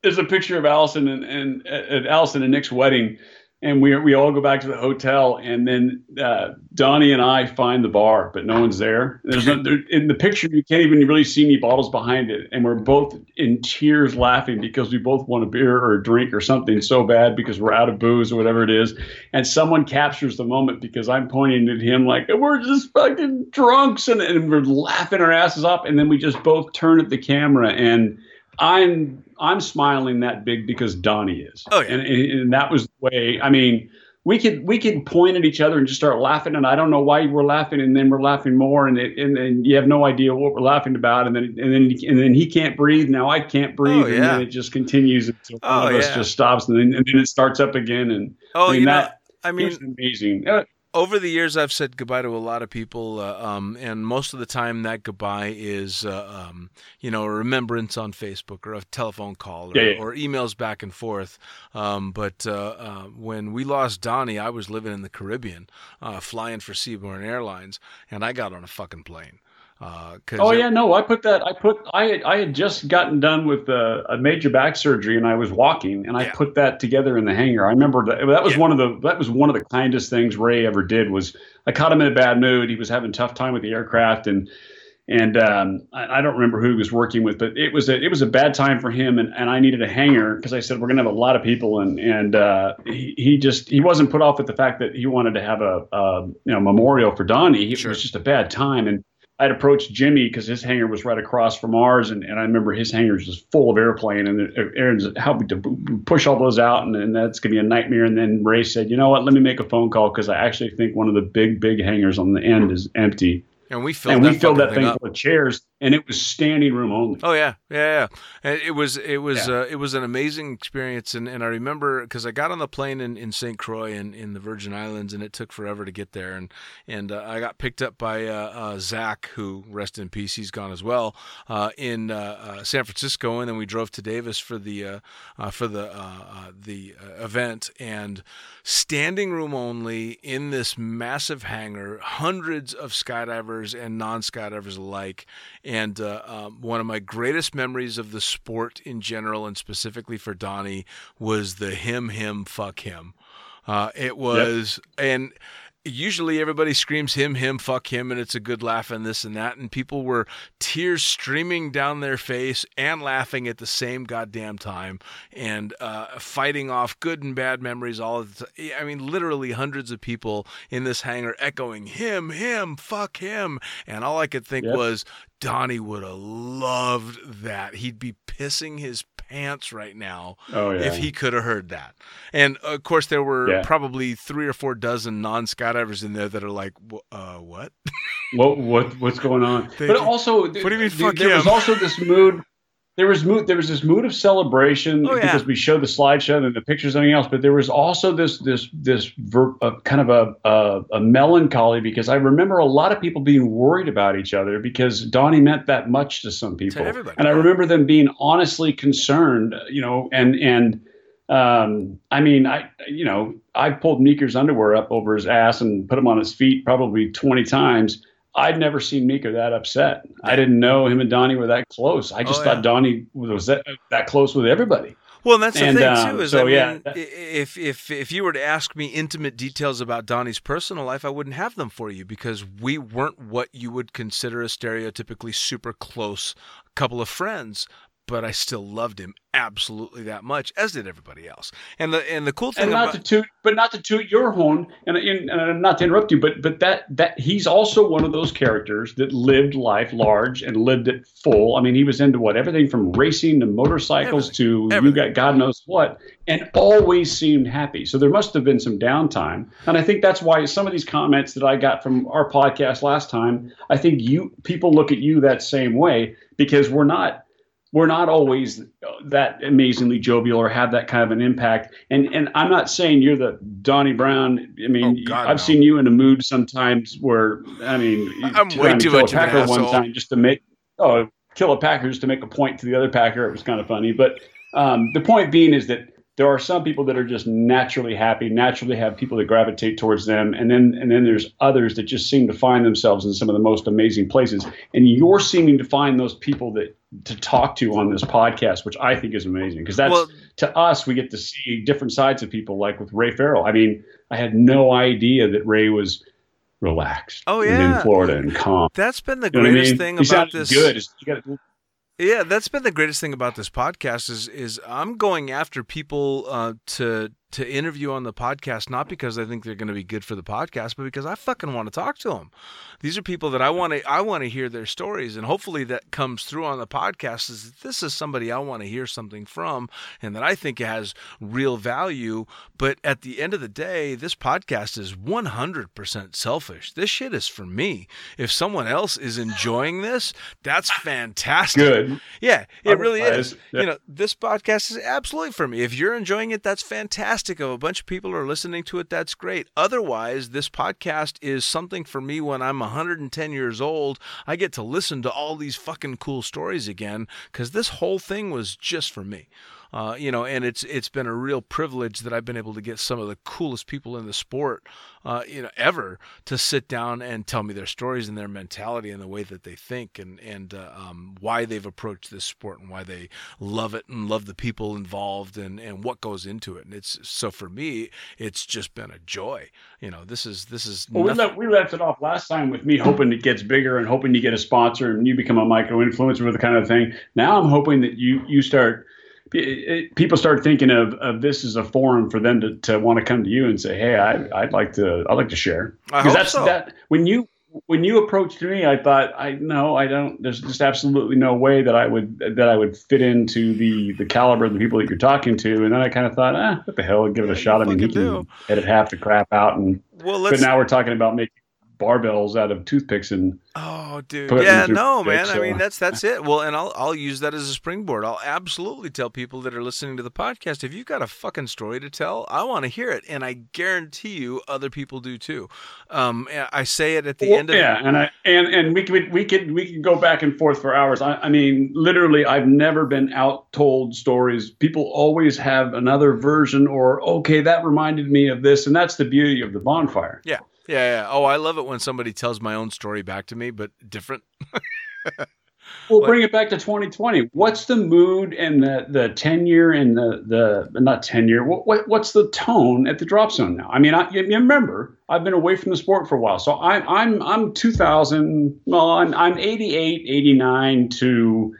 There's a picture of Allison and, and at Allison and Nick's wedding, and we we all go back to the hotel, and then uh, Donnie and I find the bar, but no one's there. There's no there, in the picture. You can't even really see any bottles behind it, and we're both in tears laughing because we both want a beer or a drink or something so bad because we're out of booze or whatever it is. And someone captures the moment because I'm pointing at him like we're just fucking drunks, and, and we're laughing our asses off, and then we just both turn at the camera and. I'm I'm smiling that big because Donnie is. Oh, yeah. and, and and that was the way. I mean, we could we could point at each other and just start laughing, and I don't know why we're laughing, and then we're laughing more, and it, and then you have no idea what we're laughing about, and then and then and then he can't breathe. Now I can't oh, breathe, Oh, and then it just continues until Oh, one of us just stops, and then and then it starts up again, and oh, I mean you know. I mean, it's amazing. Uh, Over the years, I've said goodbye to a lot of people, uh, um, and most of the time, that goodbye is, uh, um, you know, a remembrance on Facebook or a telephone call or, Yeah, yeah. or emails back and forth. Um, but uh, uh, when we lost Donnie, I was living in the Caribbean, uh, flying for Seaborne Airlines, and I got on a fucking plane. Uh, Oh it- yeah, no, I put that. I put. I had, I had just gotten done with uh, a major back surgery, and I was walking, and I Yeah. put that together in the hangar. I remember that. That was Yeah. one of the. That was one of the kindest things Ray ever did. Was I caught him in a bad mood. He was having a tough time with the aircraft, and and um, I, I don't remember who he was working with, but it was a it was a bad time for him, and, and I needed a hangar because I said we're gonna have a lot of people, and and uh, he, he just he wasn't put off with the fact that he wanted to have a, a you know memorial for Donnie. It Sure. was just a bad time, and I'd approached Jimmy because his hangar was right across from ours, and, and I remember his hangar was just full of airplane, and Aaron's helped me to push all those out, and, and that's gonna be a nightmare. And then Ray said, you know what, let me make a phone call because I actually think one of the big big hangars on the end is empty, and we filled and that we filled that thing up. full of chairs, and it was standing room only. Oh yeah, yeah, yeah. And It was it was Yeah. uh, it was an amazing experience, and, and I remember because I got on the plane in, in St. Croix in, in the Virgin Islands, and it took forever to get there, and and uh, I got picked up by uh, uh, Zach, who rest in peace, he's gone as well, uh, in uh, San Francisco, and then we drove to Davis for the uh, uh, for the the uh, event, and standing room only in this massive hangar, hundreds of skydivers and non-skydivers alike, and uh, um, one of my greatest memories of the sport in general, and specifically for Donnie, was the him, him, fuck him. Uh, it was, and usually everybody screams him, him, fuck him, and it's a good laugh and this and that. And people were tears streaming down their face and laughing at the same goddamn time and uh, fighting off good and bad memories all of the time. I mean, literally hundreds of people in this hangar echoing him, him, fuck him. And all I could think Yep. was, Donnie would have loved that. He'd be pissing his pants right now Oh yeah. if he could have heard that. And of course, there were Yeah. probably three or four dozen non skydivers in there that are like, uh, "What?" what what what's going on? They but also, What do you mean, fuck there was also this mood. There was mood. There was this mood of celebration Oh, yeah. because we showed the slideshow and the pictures and everything else. But there was also this this this ver, uh, kind of a, a a melancholy because I remember a lot of people being worried about each other because Donnie meant that much to some people. everybody, and I remember them being honestly concerned. You know, and and um, I mean, I you know, I pulled Meeker's underwear up over his ass and put him on his feet probably twenty times. I'd never seen Meeker that upset. I didn't know him and Donnie were that close. I just Oh, thought yeah. Donnie was that, that close with everybody. Well, that's the And, thing um, too. Is so, I mean, yeah. if if if you were to ask me intimate details about Donnie's personal life, I wouldn't have them for you because we weren't what you would consider a stereotypically super close couple of friends. But I still loved him absolutely that much, as did everybody else. And the and the cool thing And not about to toot, but not to toot your horn, and, and, and not to interrupt you, but but that that he's also one of those characters that lived life large and lived it full. I mean, he was into what everything from racing to motorcycles to Everything. you got God knows what, and always seemed happy. So there must have been some downtime, and I think that's why some of these comments that I got from our podcast last time, I think you people look at you that same way because we're not we're not always that amazingly jovial or have that kind of an impact. And and I'm not saying you're the Donnie Brown. I mean, Oh, God, I've no. seen you in a mood sometimes where I mean, I'm way to too kill much a Packer one time just to make oh kill a Packer just to make a point to the other Packer. It was kind of funny, but um, the point being is that there are some people that are just naturally happy, naturally have people that gravitate towards them, and then and then there's others that just seem to find themselves in some of the most amazing places. And you're seeming to find those people that to talk to on this podcast, which I think is amazing because that's Well- to us we get to see different sides of people. Like with Ray Farrell, I mean, I had no idea that Ray was relaxed. Oh, yeah. in Florida and calm. that's been the You know what I greatest mean? thing he about this. good. You got Yeah, that's been the greatest thing about this podcast is is I'm going after people uh, to to interview on the podcast not because I think they're going to be good for the podcast, but because I fucking want to talk to them. These are people that I want to I want to hear their stories, and hopefully that comes through on the podcast. Is that this is somebody I want to hear something from, and that I think has real value. But at the end of the day, this podcast is 100% selfish. This shit is for me. If someone else is enjoying this, that's fantastic. good. Yeah, it really Otherwise, is. yeah. You know, this podcast is absolutely for me. If you're enjoying it, that's fantastic. If a bunch of people are listening to it, that's great. Otherwise, this podcast is something for me when I'm 110 years old. I get to listen to all these fucking cool stories again because this whole thing was just for me. Uh, you know, and it's it's been a real privilege that I've been able to get some of the coolest people in the sport, uh, you know, ever to sit down and tell me their stories and their mentality and the way that they think and and uh, um, why they've approached this sport and why they love it and love the people involved and and what goes into it. And it's so for me, it's just been a joy. You know, this is this is Well, we, left, we left it off last time with me hoping it gets bigger and hoping you get a sponsor and you become a micro influencer with the kind of thing. Now I'm hoping that you you start it- it- people start thinking of, of this as a forum for them to, to want to come to you and say, hey, I, I'd like to I'd like to share I hope that's so. that when you when you approached me, I thought I no, I don't. There's just absolutely no way that I would that I would fit into the the caliber of the people that you're talking to. And then I kind of thought, ah, what the hell? I'll give it a Yeah, shot. I mean, he fucking can do. edit half the crap out and well, but now we're talking about making barbells out of toothpicks and Oh, dude. Yeah, no, man. fix, I mean, that's that's it. Well, and I'll I'll use that as a springboard. I'll absolutely tell people that are listening to the podcast if you've got a fucking story to tell, I want to hear it, and I guarantee you other people do too. Um, I say it at the Well, end of yeah, and I and and we could we could we could go back and forth for hours. I, I mean, literally, I've never been out told stories. People always have another version, or okay, that reminded me of this, and that's the beauty of the bonfire. Yeah, yeah, yeah. Oh, I love it when somebody tells my own story back to me, but different. We'll What- bring it back to 2020. What's the mood and the the tenure and the the not tenure? What, what what's the tone at the drop zone now? I mean, I, you you remember I've been away from the sport for a while, so I'm I'm I'm 2000. Well, I'm I'm 88, 89 to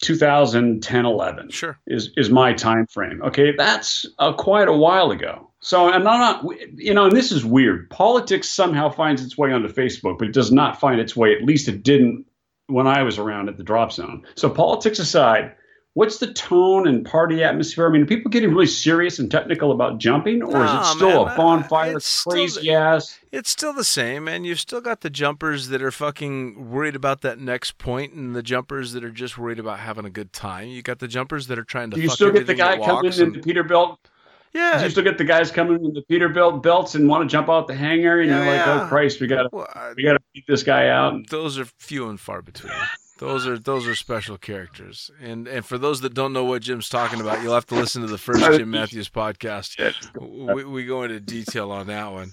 2010, 11 Sure. is is my time frame. Okay, that's uh, quite a while ago. So and I'm not, you know, and this is weird. Politics somehow finds its way onto Facebook, but it does not find its way. At least it didn't when I was around at the drop zone. So politics aside, what's the tone and party atmosphere? I mean, are people getting really serious and technical about jumping, or is it still man, a bonfire, it's still crazy the- ass? It's still the same, and you've still got the jumpers that are fucking worried about that next point, and the jumpers that are just worried about having a good time. You got the jumpers that are trying to. Do you still get the guy coming walks in and- the Peterbilt? Do Yeah, you still get the guys coming in the Peterbilt belts and want to jump out the hangar, and Yeah, you're like, oh, yeah. oh Christ, we gotta well, I- we gotta beat this guy out. those are few and far between. Those are those are special characters, and and for those that don't know what Jim's talking about, you'll have to listen to the first Jim Mathews podcast. We, we go into detail on that one.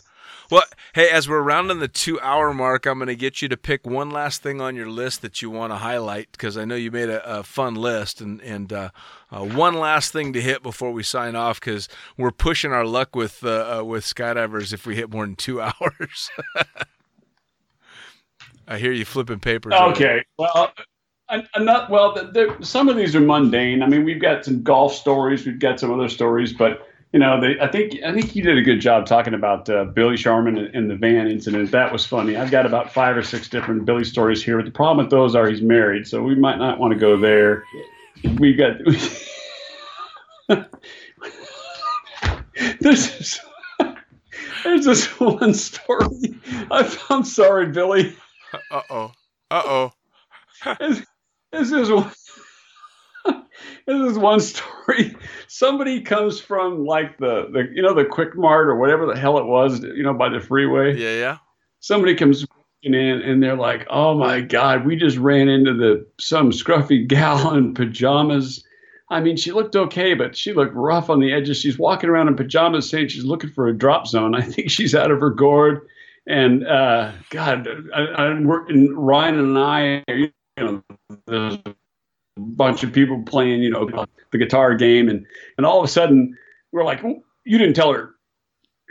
Well, hey, as we're rounding the two hour mark, I'm going to get you to pick one last thing on your list that you want to highlight because I know you made a, a fun list, and and uh, uh, one last thing to hit before we sign off because we're pushing our luck with uh, uh, with skydivers if we hit more than two hours. I hear you flipping papers. Okay, well, not well. Some of these are mundane. I mean, we've got some golf stories, we've got some other stories, but you know, they, I think I think you did a good job talking about uh, Billy Sharman and, and the van incident. That was funny. I've got about five or six different Billy stories here. But the problem with those are he's married, so we might not want to go there. We've got. this is. There's this one story. I, I'm sorry, Billy. Uh oh. Uh oh. This is one. This is one story. Somebody comes from like the, the you know the Quick Mart or whatever the hell it was, you know, by the freeway. Yeah, yeah. Somebody comes in and they're like, "Oh my God, we just ran into the some scruffy gal in pajamas." I mean, she looked okay, but she looked rough on the edges. She's walking around in pajamas, saying she's looking for a drop zone. I think she's out of her gourd. And uh, God, I, I, Ryan and I, you know, bunch of people playing, you know, the guitar game, and and all of a sudden we're like, "Oh, you didn't tell her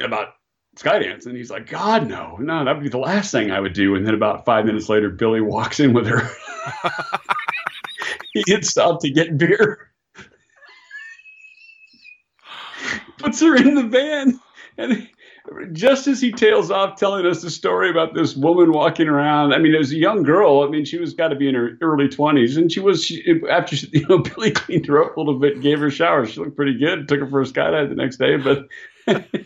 about Skydance, and he's like, God, no, no, that'd be the last thing I would do. And then about five minutes later, Billy walks in with her. he had stopped to get beer, puts her in the van, and just as he tails off telling us the story about this woman walking around, I mean, it was a young girl. I mean, she was got to be in her early twenties, and she was she, after she, you know Billy cleaned her up a little bit, gave her a shower. She looked pretty good. Took her for a skydive the next day, but.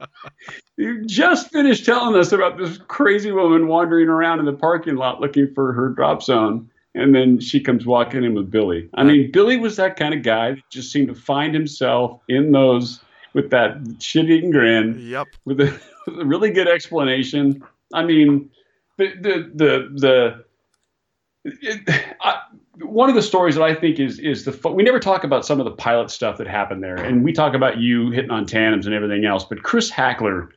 You just finished telling us about this crazy woman wandering around in the parking lot looking for her drop zone. And then she comes walking in with Billy. I mean, Billy was that kind of guy that just seemed to find himself in those with that shit grin Yep. with a, with a really good explanation. I mean, the the the the. It, I, one of the stories that I think is is the we never talk about some of the pilot stuff that happened there, and we talk about you hitting on tandems and everything else. But Chris Hackler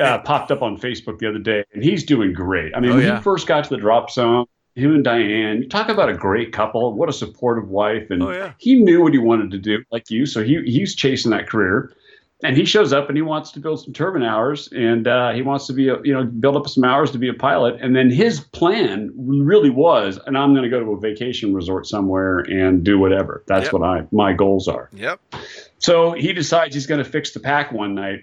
uh, popped up on Facebook the other day, and he's doing great. I mean, Oh, when yeah. he first got to the drop zone, him and Diane, you talk about a great couple. What a supportive wife, and Oh, yeah. he knew what he wanted to do, like you. So he he's chasing that career, and he shows up and he wants to build some turbine hours, and uh, he wants to be a you know build up some hours to be a pilot. And then his plan really was, and I'm going to go to a vacation resort somewhere and do whatever. That's Yep. what I my goals are. Yep. So he decides he's going to fix the PAC one night,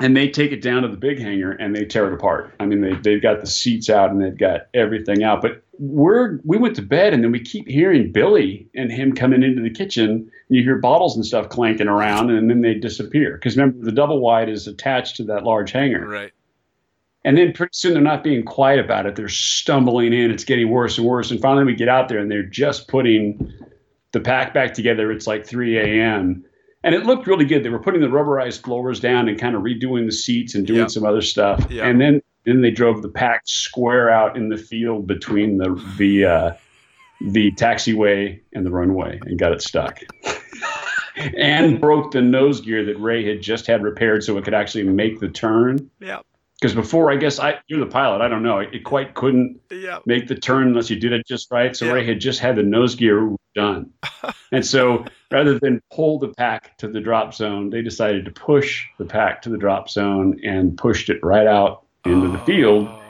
and they take it down to the big hangar and they tear it apart. I mean, they they've got the seats out and they've got everything out. But we're we went to bed and then we keep hearing Billy and him coming into the kitchen. You hear bottles and stuff clanking around, and then they disappear. Because remember, the double wide is attached to that large hangar. Right. And then pretty soon they're not being quiet about it. They're stumbling in. It's getting worse and worse. And finally we get out there and they're just putting the PAC back together. It's like 3 a.m. And it looked really good. They were putting the rubberized blowers down and kind of redoing the seats and doing Yep. some other stuff. Yep. And then then they drove the PAC square out in the field between the the uh, the taxiway and the runway and got it stuck. and broke the nose gear that Ray had just had repaired so it could actually make the turn Yep. because before I guess I you're the pilot. I don't know. It, it quite couldn't Yep. make the turn unless you did it just right. So Yeah. Ray had just had the nose gear done, and so rather than pull the PAC to the drop zone, they decided to push the PAC to the drop zone and pushed it right out into the field Oh.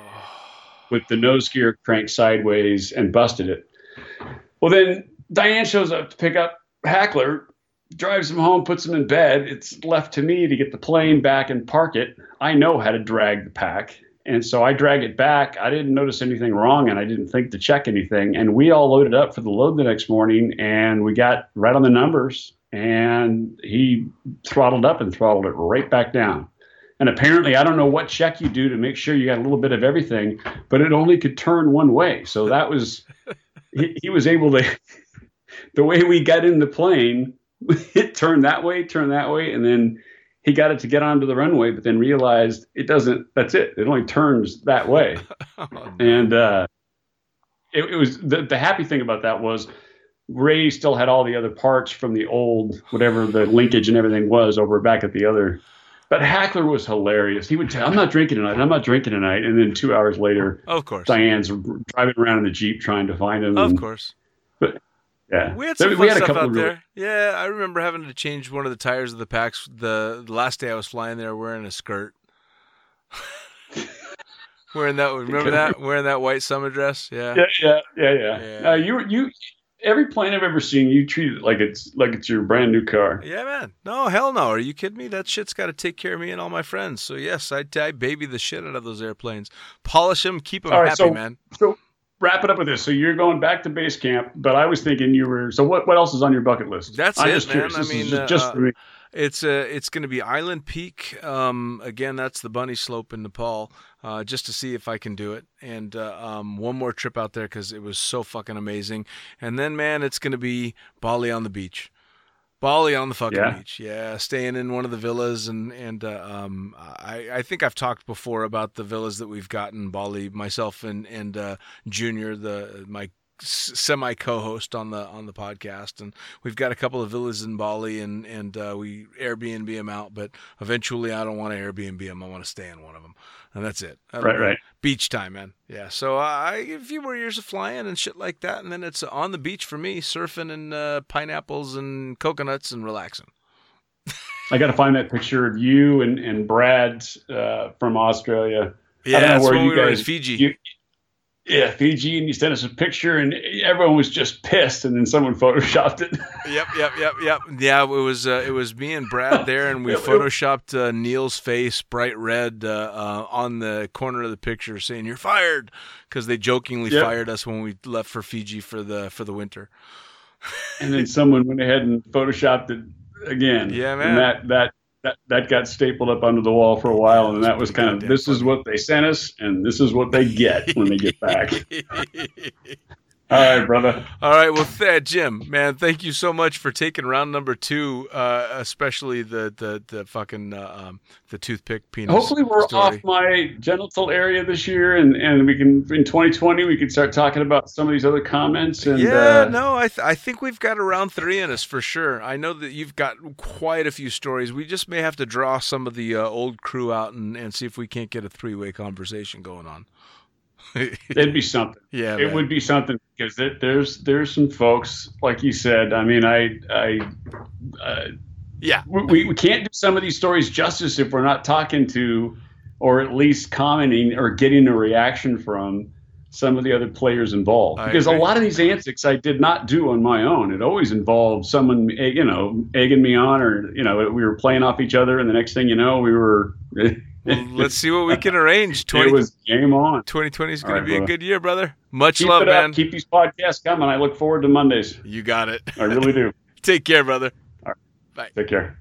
with the nose gear cranked sideways and busted it. Well, then Diane shows up to pick up Hackler, drives him home, puts him in bed. It's left to me to get the plane back and park it. I know how to drag the PAC. And so I drag it back. I didn't notice anything wrong and I didn't think to check anything. And we all loaded up for the load the next morning and we got right on the numbers. And he throttled up and throttled it right back down. And apparently, I don't know what check you do to make sure you got a little bit of everything, but it only could turn one way. So that was, he, he was able to, the way we got in the plane, it turned that way, turned that way, and then he got it to get onto the runway, but then realized it doesn't. That's it. It only turns that way. oh. And uh, it, it, was the, the happy thing about that was Ray still had all the other parts from the old whatever the linkage and everything was over back at the other. But Hackler was hilarious. He would tell, "I'm not drinking tonight. I'm not drinking tonight." And then two hours later, of course, Diane's driving around in the jeep trying to find him. Of and, course. But yeah, we had some fun we had stuff out there. Yeah, I remember having to change one of the tires of the PACs the, the last day I was flying there, wearing a skirt. wearing that, remember that? Wearing that white summer dress. Yeah, yeah, yeah, yeah. yeah. yeah. Uh, you you every plane I've ever seen, you treat it like it's like it's your brand new car. Yeah, man. No, hell no. Are you kidding me? That shit's got to take care of me and all my friends. So yes, I, I baby the shit out of those airplanes, polish them, keep them happy, so, man. So wrap it up with this. So you're going back to base camp, but I was thinking you were. So what? What else is on your bucket list? That's I'm it, man. I mean, just, just, uh, for me. It's uh, it's going to be Island Peak. Um, again, that's the bunny slope in Nepal. Uh, just to see if I can do it, and uh, um, one more trip out there because it was so fucking amazing. And then, man, it's going to be Bali on the beach. Bali on the fucking yeah. beach, yeah. Staying in one of the villas, and and uh, um, I I think I've talked before about the villas that we've gotten Bali. Myself and and uh, Junior, the my semi co-host on the on the podcast. And we've got a couple of villas in Bali and and uh, we Airbnb them out but eventually I don't want to Airbnb them I want to stay in one of them and that's it. Right right. Beach time man. Yeah. So I a few more years of flying and shit like that and then it's on the beach for me surfing and uh, pineapples and coconuts and relaxing. I got to find that picture of you and and Brad uh, from Australia. Yeah, that's when we guys, were in Fiji. You, yeah, Fiji, and you sent us a picture, and everyone was just pissed, and then someone photoshopped it. yep, yep, yep, yep. Yeah, it was uh, it was me and Brad there, and we photoshopped uh, Neil's face bright red uh, uh, on the corner of the picture, saying "You're fired," because they jokingly yep. fired us when we left for Fiji for the for the winter. and then someone went ahead and photoshopped it again. Yeah, man. And that that that, that got stapled up under the wall for a while, and that was kind of this is what they sent us, and this is what they get when they get back. All right, brother. All right. Well, th- Jim, man, thank you so much for taking round number two, uh, especially the the the fucking uh, um, the toothpick penis. Hopefully, we're story. off my genital area this year, and and we can in 2020 we can start talking about some of these other comments. And, yeah, uh, no, I th- I think we've got a round three in us for sure. I know that you've got quite a few stories. We just may have to draw some of the uh, old crew out and and see if we can't get a three way conversation going on. It'd be something. Yeah, it man. would be something because there, there's there's some folks like you said. I mean, I I uh, yeah, we we can't do some of these stories justice if we're not talking to, or at least commenting or getting a reaction from some of the other players involved. I because agree. a lot of these antics I did not do on my own. It always involved someone, eh, you know, egging me on, or you know, we were playing off each other, and the next thing you know, we were. Let's see what we can arrange. 20, it was game on. 2020 is going right, to be a good year, brother. Much Keep love, man. Keep these podcasts coming. I look forward to Mondays. You got it. I really do. Take care, brother. All right. Bye. Take care.